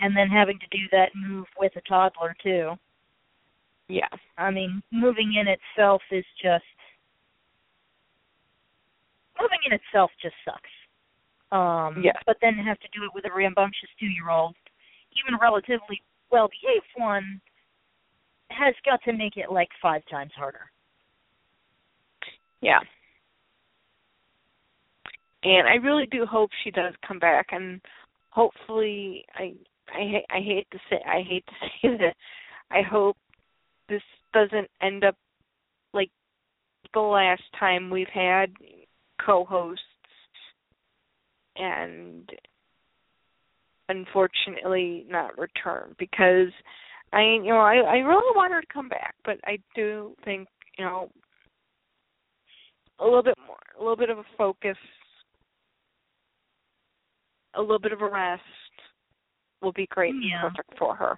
And then having to do that move with a toddler too. Yeah. I mean, moving in itself is just moving in itself just sucks. Um Yes. but then have to do it with a rambunctious two year old, even a relatively well behaved one, has got to make it like five times harder. Yeah. And I really do hope she does come back and hopefully I I I hate to say I hate to (laughs) say that I hope this doesn't end up like the last time we've had co-hosts and unfortunately not return because I you know I I really want her to come back but I do think you know a little bit more a little bit of a focus a little bit of a rest will be great and perfect for her.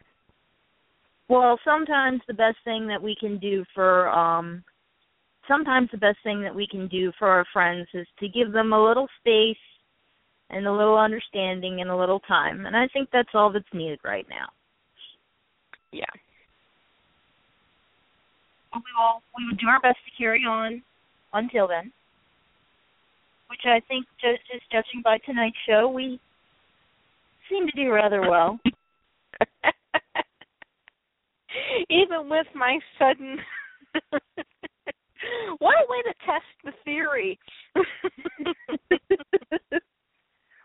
Well, sometimes the best thing that we can do for um sometimes the best thing that we can do for our friends is to give them a little space and a little understanding and a little time. And I think that's all that's needed right now. Yeah. We will we will do our best to carry on until then. Which I think just, just judging by tonight's show we seem to do rather well. (laughs) Even with my sudden (laughs) what a way to test the theory. (laughs)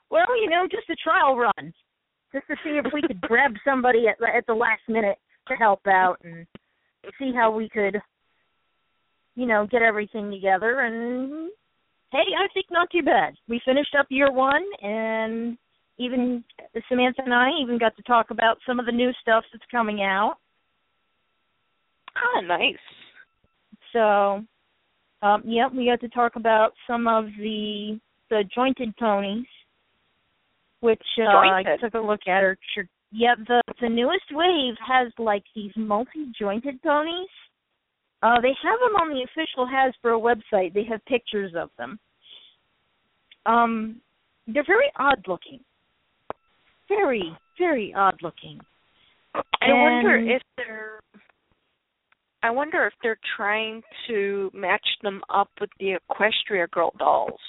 well, you know, just a trial run, just to see if we could grab somebody at at the last minute to help out and see how we could, you know, get everything together. And hey, I think not too bad. We finished up year one, and even Samantha and I even got to talk about some of the new stuff that's coming out. ah, nice. So, um, yep, we got to talk about some of the the jointed ponies, which uh, I took a look at. Or sure, yeah, the the newest wave has like these multi jointed ponies. Uh, they have them on the official Hasbro website. They have pictures of them. Um, they're very odd looking. Very, very odd looking. I wonder if they're I wonder if they're trying to match them up with the Equestria Girl dolls.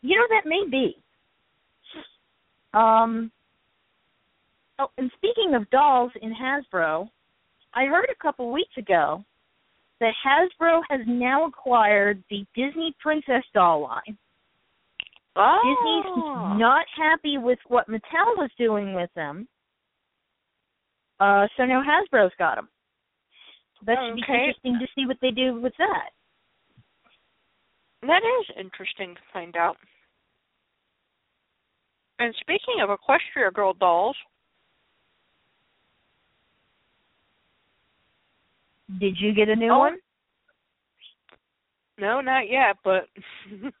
You know that may be. Um. Oh, and speaking of dolls in Hasbro, I heard a couple weeks ago that Hasbro has now acquired the Disney Princess doll line. Oh. Disney's not happy with what Mattel was doing with them, uh, so now Hasbro's got them. That should be interesting to see what they do with that. That is interesting to find out. And speaking of Equestria Girl dolls, Did you get a new Oh. one? no, not yet, but (laughs)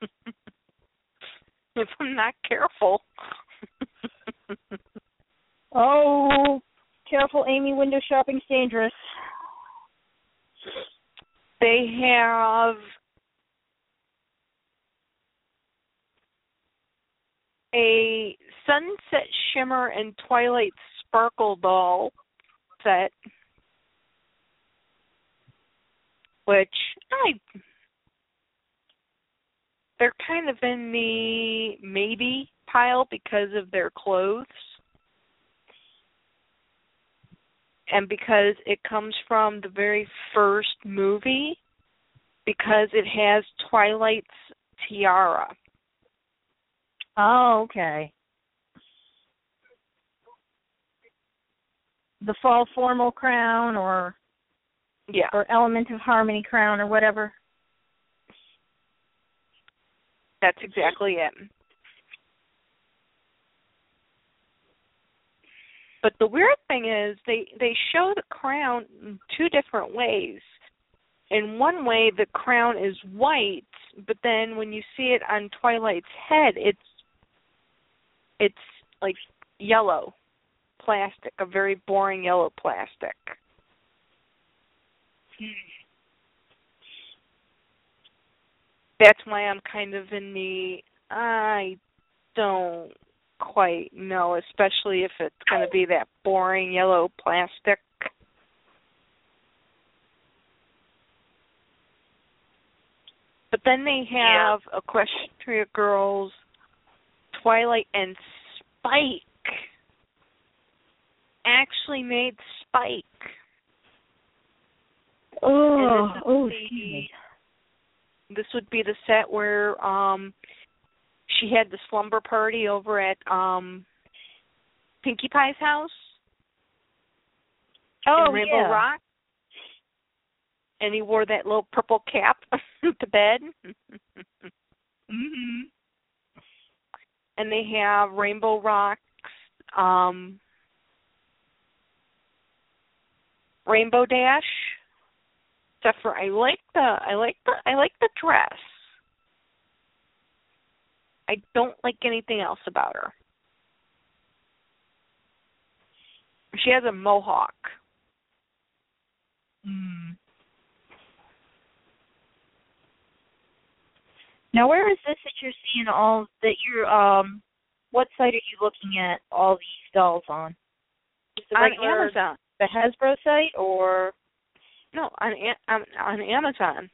if I'm not careful. (laughs) Oh, careful, Amy. Window shopping's dangerous. they have a Sunset Shimmer and Twilight Sparkle doll set, which I they're kind of in the maybe pile because of their clothes. And because it comes from the very first movie, because it has Twilight's tiara. Oh, okay. The fall formal crown or Yeah. or element of harmony crown or whatever. That's exactly it. But the weird thing is they they show the crown in two different ways. In one way the crown is white, but then when you see it on Twilight's head it's it's like yellow plastic, a very boring yellow plastic. That's why I'm kind of in the I don't quite know, especially if it's going to be that boring yellow plastic. But then they have Equestria Girls, Twilight, and Spike. Actually made Spike. Oh, this oh, excuse. This would be the set where um she had the slumber party over at um Pinkie Pie's house. Oh in Rainbow yeah. Rock. And he wore that little purple cap (laughs) to bed. Mhm. and they have Rainbow Rocks, um, Rainbow Dash. Except for I like the I like the I like the dress. I don't like anything else about her. She has a mohawk. Mm. Now, where is this that you're seeing all that you're? Um, what site are you looking at all these dolls on? Is it On Amazon. the Hasbro site, or? No, on on, on Amazon.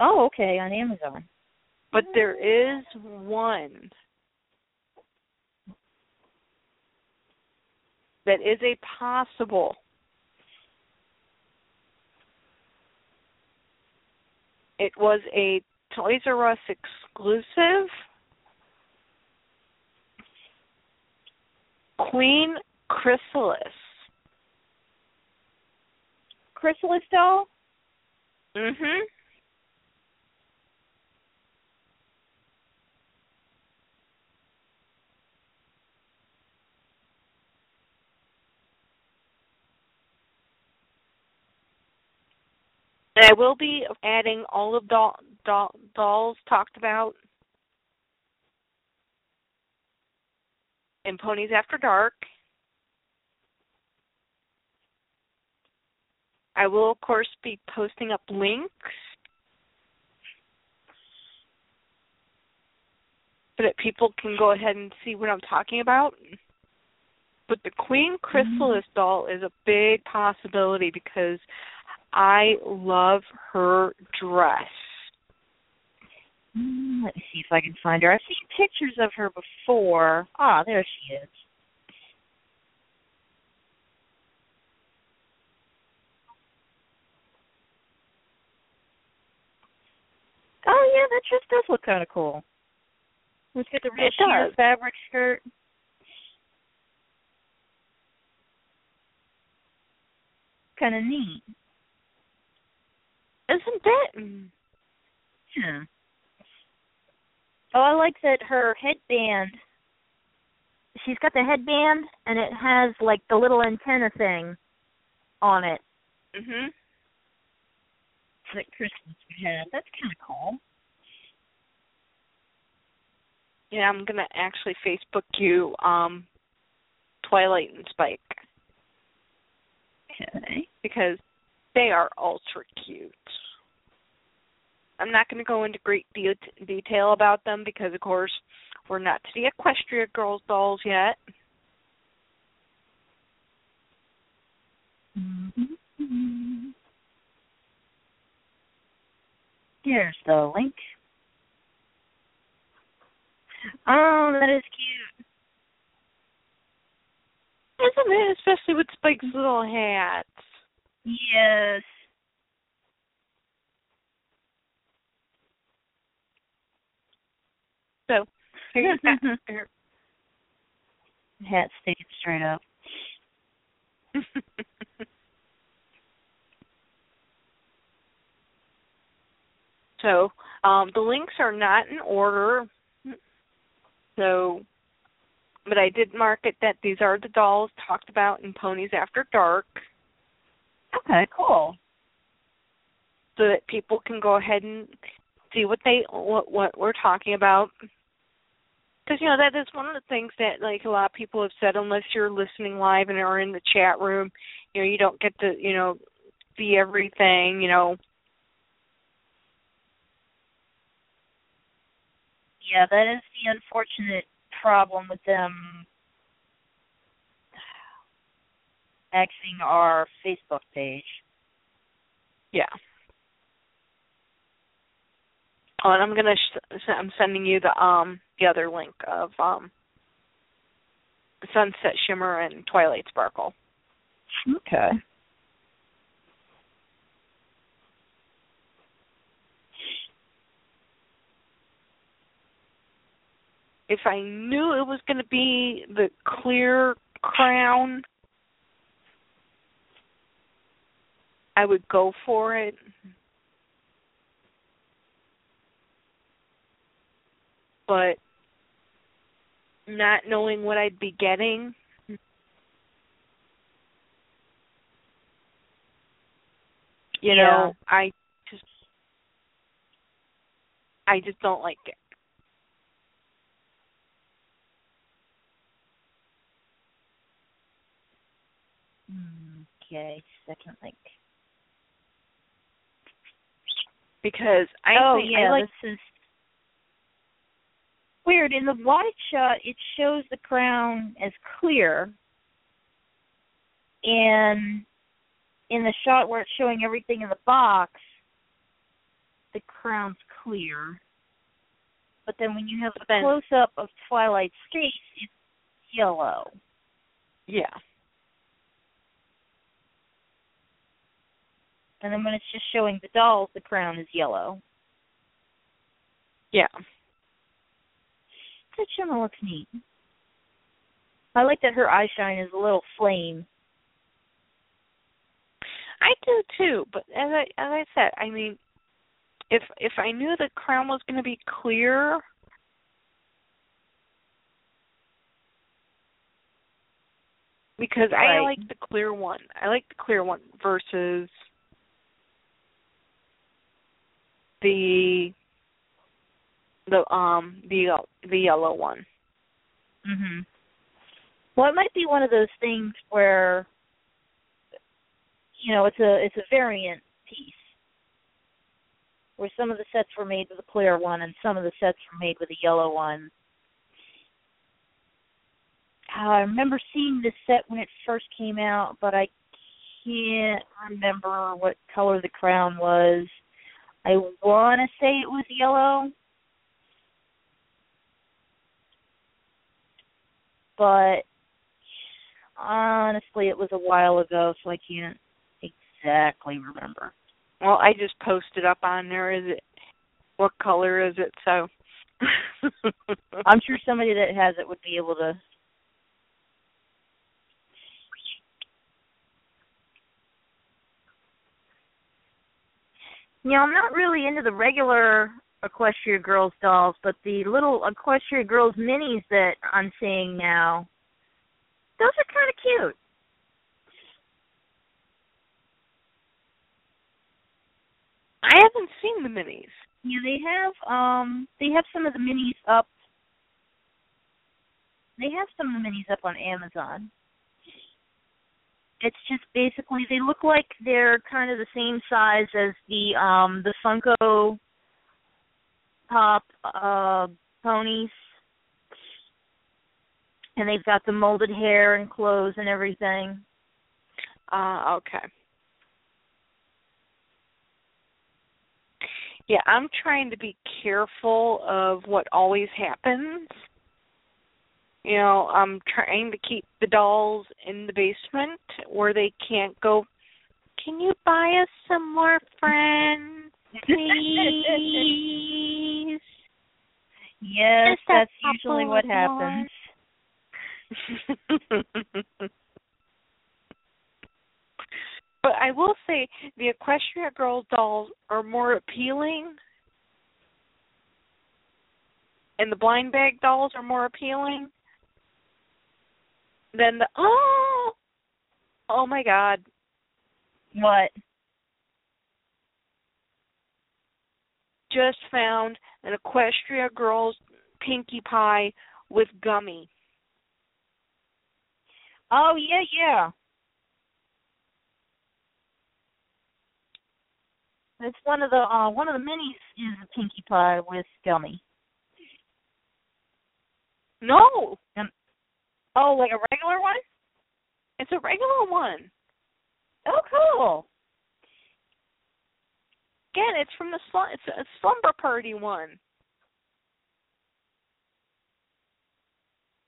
Oh, okay, on Amazon. But there is one that is a possible it was a Toys R Us exclusive Queen Chrysalis. Chrysalis doll. Mhm. I will be adding all of doll, doll, dolls talked about in Ponies After Dark. I will, of course, be posting up links so that people can go ahead and see what I'm talking about. But the Queen Chrysalis doll is a big possibility because I love her dress. Mm, let me see if I can find her. I've seen pictures of her before. Ah, there she is. Oh yeah, that dress does look kind of cool. Let's get the real It sheer does. fabric skirt. Kind of neat. Isn't it? Yeah. Oh, I like that her headband. She's got the headband, and it has like the little antenna thing on it Mhm. That Chrysalis would have. That's kind of cool. Yeah, I'm gonna actually Facebook you um Twilight and Spike Okay. because they are ultra cute. I'm not going to go into great de- detail about them because, of course, we're not to the Equestria Girls dolls yet. Mm-hmm. Here's the link. Oh, that is cute. Isn't it? Especially with Spike's little hat. Yes. So, here you go. (laughs) Hat sticking straight up. (laughs) so, um, the links are not in order. So, but I did mark it that these are the dolls talked about in Ponies After Dark, Okay, cool. so that people can go ahead and see what they what what we're talking about. Because you know that is one of the things that like a lot of people have said. Unless you're listening live and are in the chat room, you know you don't get to you know see everything. You know, Yeah, that is the unfortunate problem with them accessing our Facebook page. yeah. Oh, and I'm gonna sh- I'm sending you the um the other link of um Sunset Shimmer and Twilight Sparkle. Okay. If I knew it was going to be the clear crown, I would go for it. But not knowing what I'd be getting, you Yeah. know, I just I just don't like it. Okay, second link. because I oh think yeah, I like this is weird. In the wide shot, it shows the crown as clear, and in the shot where it's showing everything in the box, the crown's clear. But then when you have a close up of Twilight's face, it's yellow. yeah. And then when it's just showing the dolls, the crown is yellow. Yeah. That Gemma looks neat. I like that her eye shine is a little flame. I do too, but as I as I said, I mean if if I knew the crown was going to be clear because I like the clear one. I like the clear one versus the the um the the yellow one. Mhm. Well, it might be one of those things where you know, it's a it's a variant piece. Where some of the sets were made with a clear one and some of the sets were made with a yellow one. I remember seeing this set when it first came out, but I can't remember what color the crown was. I want to say it was yellow. But honestly, it was a while ago, so I can't exactly remember. Well, I just posted up on there is it what color is it so (laughs) I'm sure somebody that has it would be able to. You know, I'm not really into the regular Equestria Girls dolls, but the little Equestria Girls minis that I'm seeing now, those are kind of cute. I haven't seen the minis. Yeah, they have um they have some of the minis up. They have some of the minis up on Amazon. It's just basically they look like they're kind of the same size as the um the Funko Pop uh ponies. And they've got the molded hair and clothes and everything. Uh okay. Yeah, I'm trying to be careful of what always happens. You know, I'm trying to keep the dolls in the basement where they can't go, Can you buy us some more friends, (laughs) please? Yes, Just that's usually what happens. (laughs) but I will say the Equestria Girls dolls are more appealing, and the blind bag dolls are more appealing than the oh oh my god What? just found an Equestria Girls Pinkie Pie with gummy. Oh yeah, yeah. It's one of the uh one of the minis is a Pinkie Pie with gummy. No, Oh, like a regular one? it's a regular one. Oh, cool. Again, it's from the it's a slumber party one.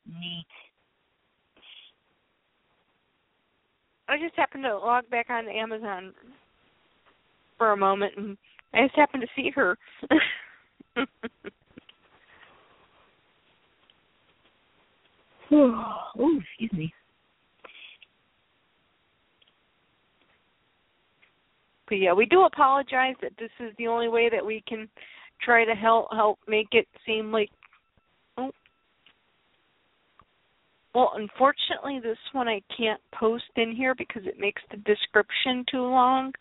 Neat. I just happened to log back on Amazon for a moment, and I just happened to see her. (laughs) (sighs) Ooh, excuse me. But yeah, we do apologize that this is the only way that we can try to help help make it seem like oh well unfortunately this one I can't post in here because it makes the description too long.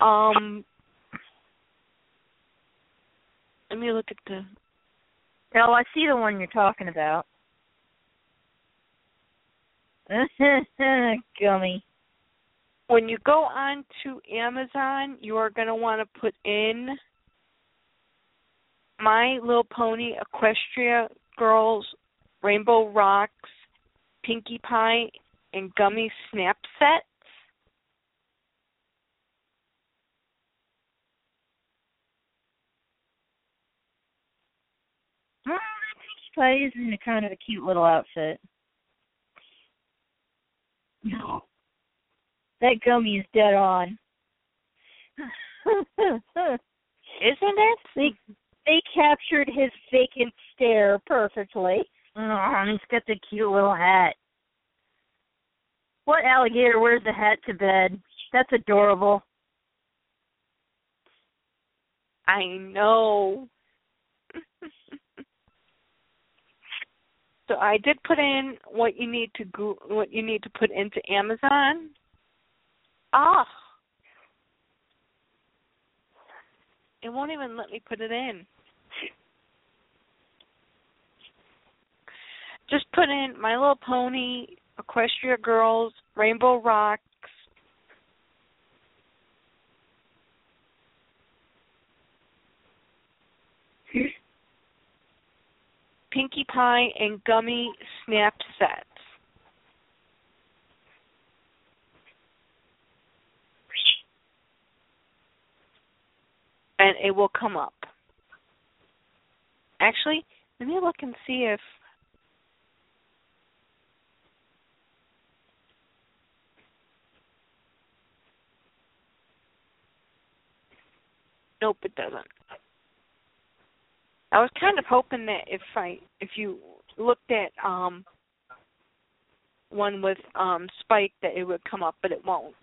Um let me look at the Oh, I see the one you're talking about. (laughs) Gummy. When you go on to Amazon, you are going to want to put in My Little Pony Equestria Girls Rainbow Rocks Pinkie Pie and Gummy Snap Sets. Well, Pinkie Pie is in a kind of a cute little outfit. No. (laughs) That gummy is dead on. (laughs) Isn't it? They they captured his vacant stare perfectly. Oh, he's got the cute little hat. What alligator wears a hat to bed? That's adorable. I know. So I did put in what you need to go what you need to put into Amazon. Ah. It won't even let me put it in. Just put in My Little Pony, Equestria Girls, Rainbow Rocks, Pinkie Pie, and Gummy Snap Sets. And it will come up. Actually, let me look and see if Nope, it doesn't. I was kind of hoping that if I if you looked at um one with um Spike that it would come up, but it won't.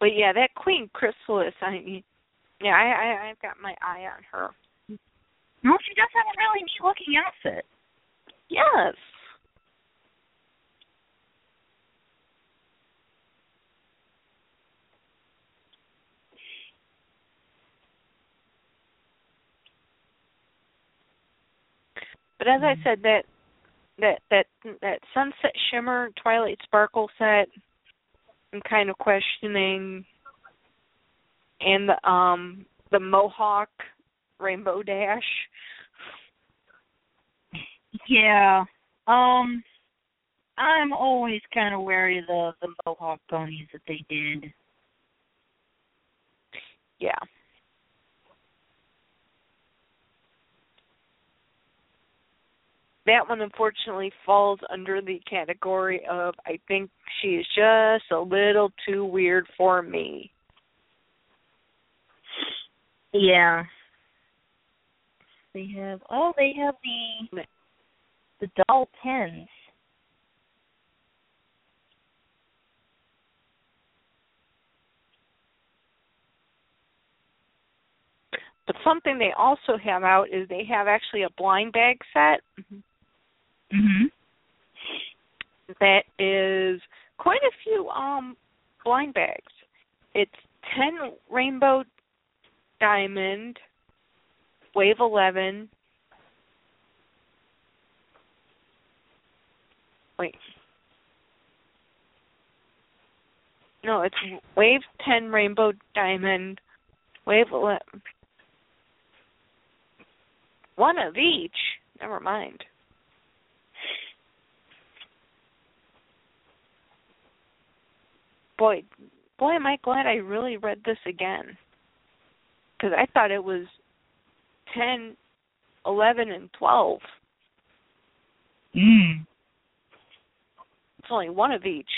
But yeah, that Queen Chrysalis, I mean, yeah, I, I I've got my eye on her. No, she does have a really neat looking outfit. Yes. But as I said, that that that that sunset shimmer twilight sparkle set, I'm kind of questioning, and the um the mohawk rainbow dash. Yeah. Um I'm always kind of wary of the the mohawk ponies that they did. Yeah. That one unfortunately falls under the category of I think she is just a little too weird for me. Yeah. They have oh they have the the doll pens. But something they also have out is they have actually a blind bag set Mhm. that is quite a few um blind bags. It's ten rainbow diamond, wave eleven. Wait. No, it's wave ten rainbow diamond, wave eleven. One of each. Never mind. boy, boy, am I glad I really read this again. Because I thought it was ten, eleven, and 12. Mm. Only one of each.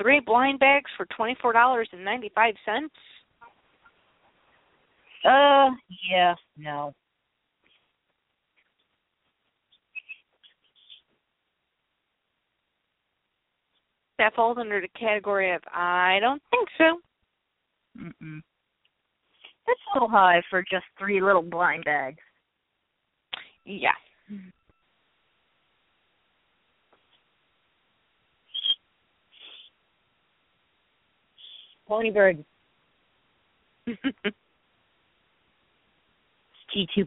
Three blind bags for $24.95. Uh, yeah, no. That falls under the category of I don't think so. Mm-mm. That's a little high for just three little blind bags. Yeah. Pony Bird. (laughs) G2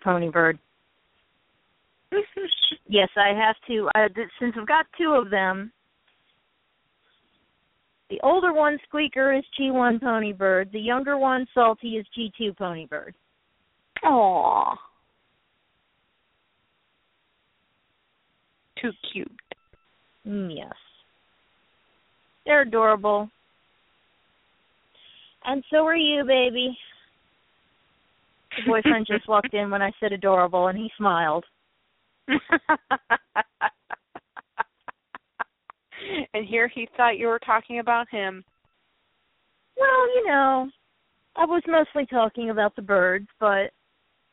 Pony Bird. yes, I have to. Uh, since I've got two of them, the older one, Squeaker, is G1 Pony Bird. The younger one, Salty, is G2 Pony Bird. Aww. Too cute. Mm, yes. They're adorable. And so are you, baby. (laughs) The boyfriend just walked in when I said adorable and he smiled. (laughs) and here he thought you were talking about him. Well, you know, I was mostly talking about the birds, but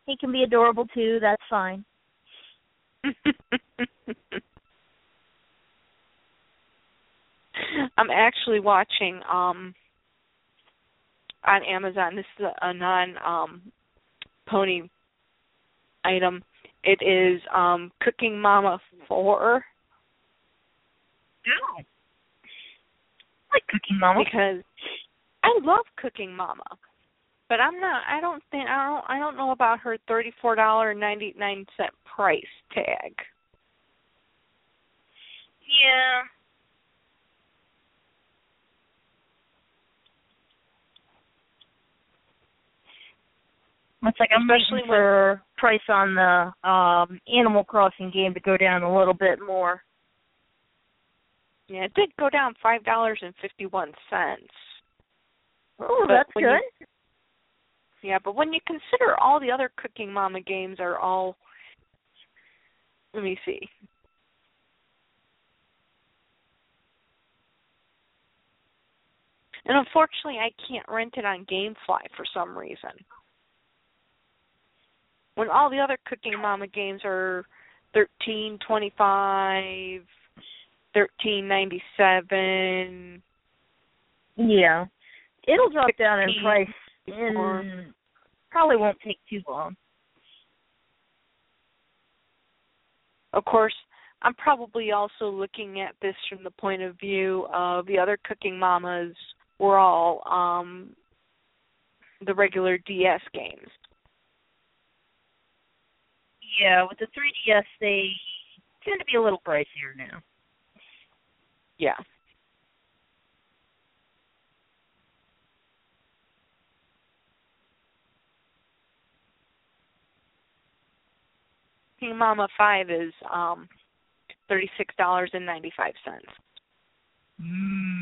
he can be adorable too. That's fine. (laughs) I'm actually watching um on Amazon. This is a non um pony item. It is um Cooking Mama 4 No. like Cooking Mama. because I love Cooking Mama. But I'm not I don't think I don't I don't know about her $34.99 price tag. Yeah. Looks like I'm Especially for price on the um Animal Crossing game to go down a little bit more. Yeah, it did go down $5.51. Oh, But that's when you- good. Yeah, but when you consider all the other Cooking Mama games are all let me see. And unfortunately I can't rent it on Gamefly for some reason. When all the other Cooking Mama games are thirteen twenty five, thirteen ninety seven. Yeah. It'll drop down in price or- probably won't take too long. Of course, I'm probably also looking at this from the point of view of the other cooking mamas were all um the regular DS games. Yeah, with the 3DS they tend to be a little pricier now. Yeah. Cooking Mama 5 is um $36.95. Mm.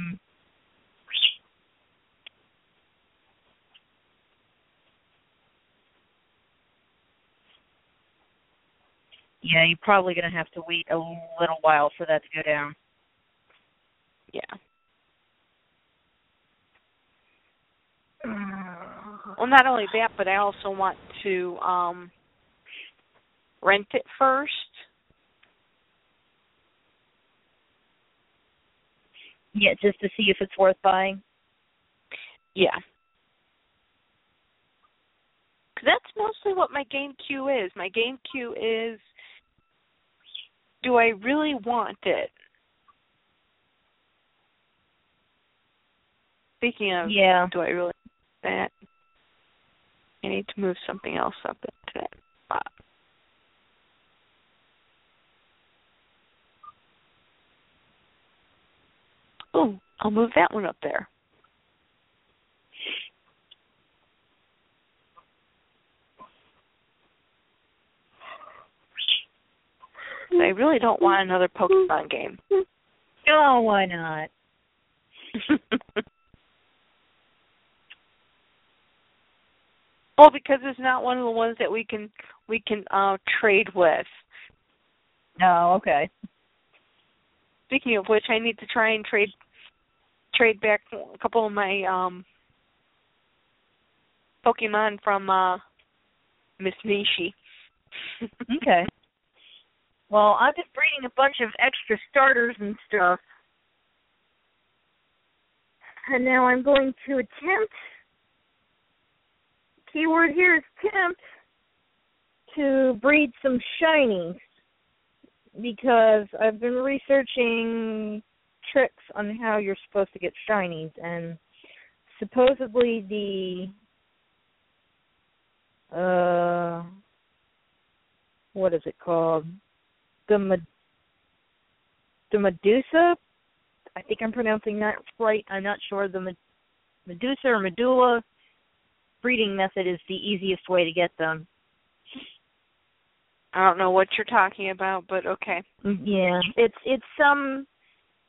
Yeah, you're probably going to have to wait a little while for that to go down. Yeah. Well, not only that, but I also want to um rent it first. Yeah, just to see if it's worth buying. Yeah. 'Cause that's mostly what my game queue is. My game queue is do I really want it? Speaking of Yeah. do I really want that? I need to move something else up into that spot. Oh, I'll move that one up there. I really don't want another Pokemon game. Oh, why not? (laughs) well, because it's not one of the ones that we can we can uh trade with. Oh, okay. Speaking of which, I need to try and trade trade back a couple of my um Pokemon from uh Miss Nishi. (laughs) okay. Well, I've been breeding a bunch of extra starters and stuff. And now I'm going to attempt keyword here is attempt to breed some shinies because I've been researching tricks on how you're supposed to get shinies and supposedly the uh what is it called the Med- the medusa? I think i'm pronouncing that right. I'm not sure. The Med- medusa or medulla breeding method is the easiest way to get them. I don't know what you're talking about, but okay. yeah. It's it's some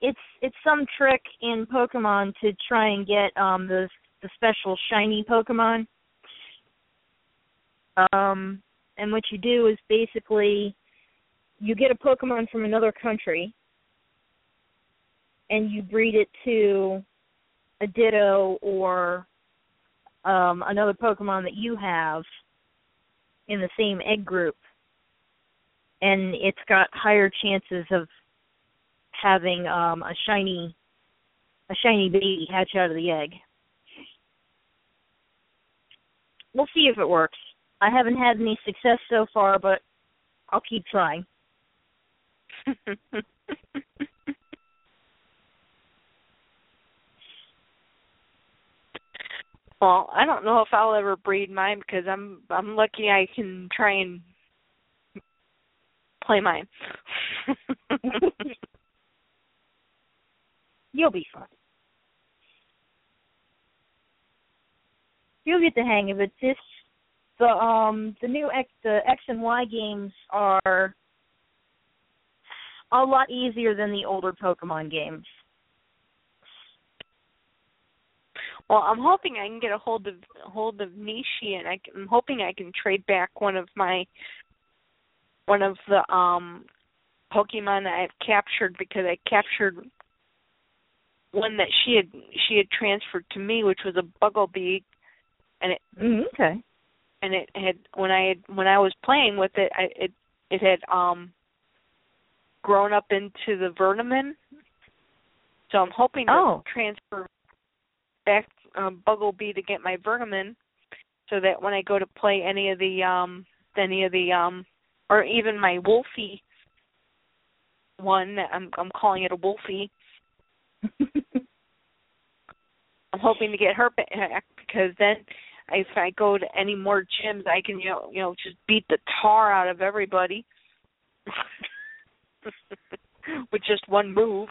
it's it's some trick in pokemon to try and get um the the special shiny pokemon. Um and what you do is basically you get a Pokemon from another country and you breed it to a Ditto or um, another Pokemon that you have in the same egg group, and it's got higher chances of having um, a shiny a shiny baby hatch out of the egg. We'll see if it works. I haven't had any success so far, but I'll keep trying. (laughs) well, I don't know if I'll ever breed mine because I'm I'm lucky I can try and play mine. (laughs) You'll be fine. You'll get the hang of it. This the um the new X the X and Y games are a lot easier than the older Pokemon games. Well, I'm hoping I can get a hold of hold of Nishi, and I, am hoping I can trade back one of my one of the um Pokemon that I've captured because I captured one that she had she had transferred to me, which was a Bugglebee, and it mm, okay. And it had when I had when I was playing with it, I, it it had um grown up into the Vernomen. So I'm hoping to oh. transfer back um, Bugglebee to get my Vernomen, so that when I go to play any of the um any of the um or even my Wolfie one, I'm I'm calling it a Wolfie. (laughs) I'm hoping to get her back because then if I go to any more gyms, I can you know you know just beat the tar out of everybody with just one move.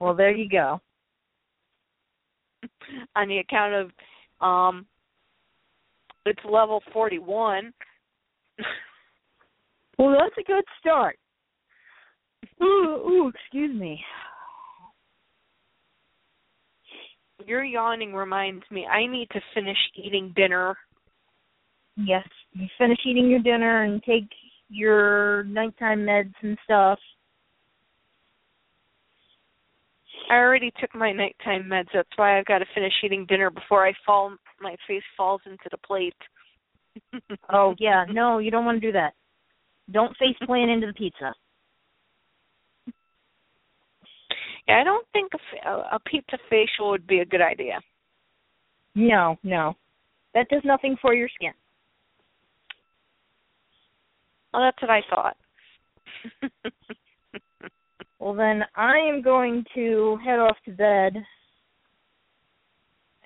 well, there you go. On the account of um it's level 41. well, that's a good start. Ooh, ooh, excuse me. Your yawning reminds me I need to finish eating dinner. Yes, you finish eating your dinner and take your nighttime meds and stuff. I already took my nighttime meds. That's why I've got to finish eating dinner before I fall. My face falls into the plate. (laughs) oh yeah, no, you don't want to do that. Don't face plant into the pizza. Yeah, I don't think a, a pizza facial would be a good idea. No, no, that does nothing for your skin. Well, that's what I thought. (laughs) well, then I am going to head off to bed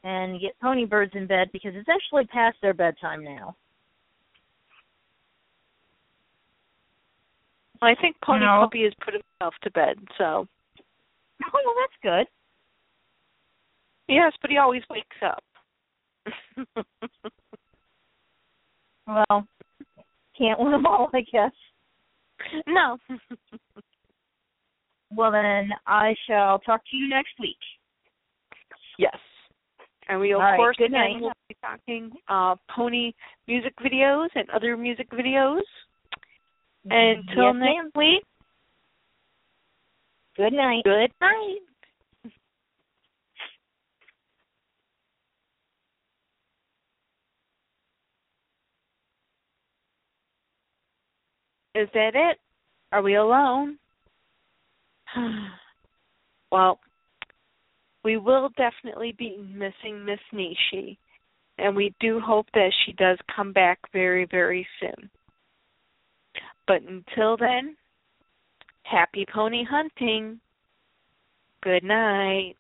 and get pony birds in bed because it's actually past their bedtime now. Well, I think Pony no. Puppy has put himself to bed, so. (laughs) Oh, well, that's good. Yes, but he always wakes up. (laughs) well, can't win them all, I guess. No. (laughs) well, then I shall talk to you next week. Yes. And we, of all course, right, good will be talking uh, pony music videos and other music videos. Until yes, next ma'am. week. Good night. Good night. Is that it? Are we alone? (sighs) well, we will definitely be missing Miss Nishi, and we do hope that she does come back very, very soon. But until then, happy pony hunting. Good night.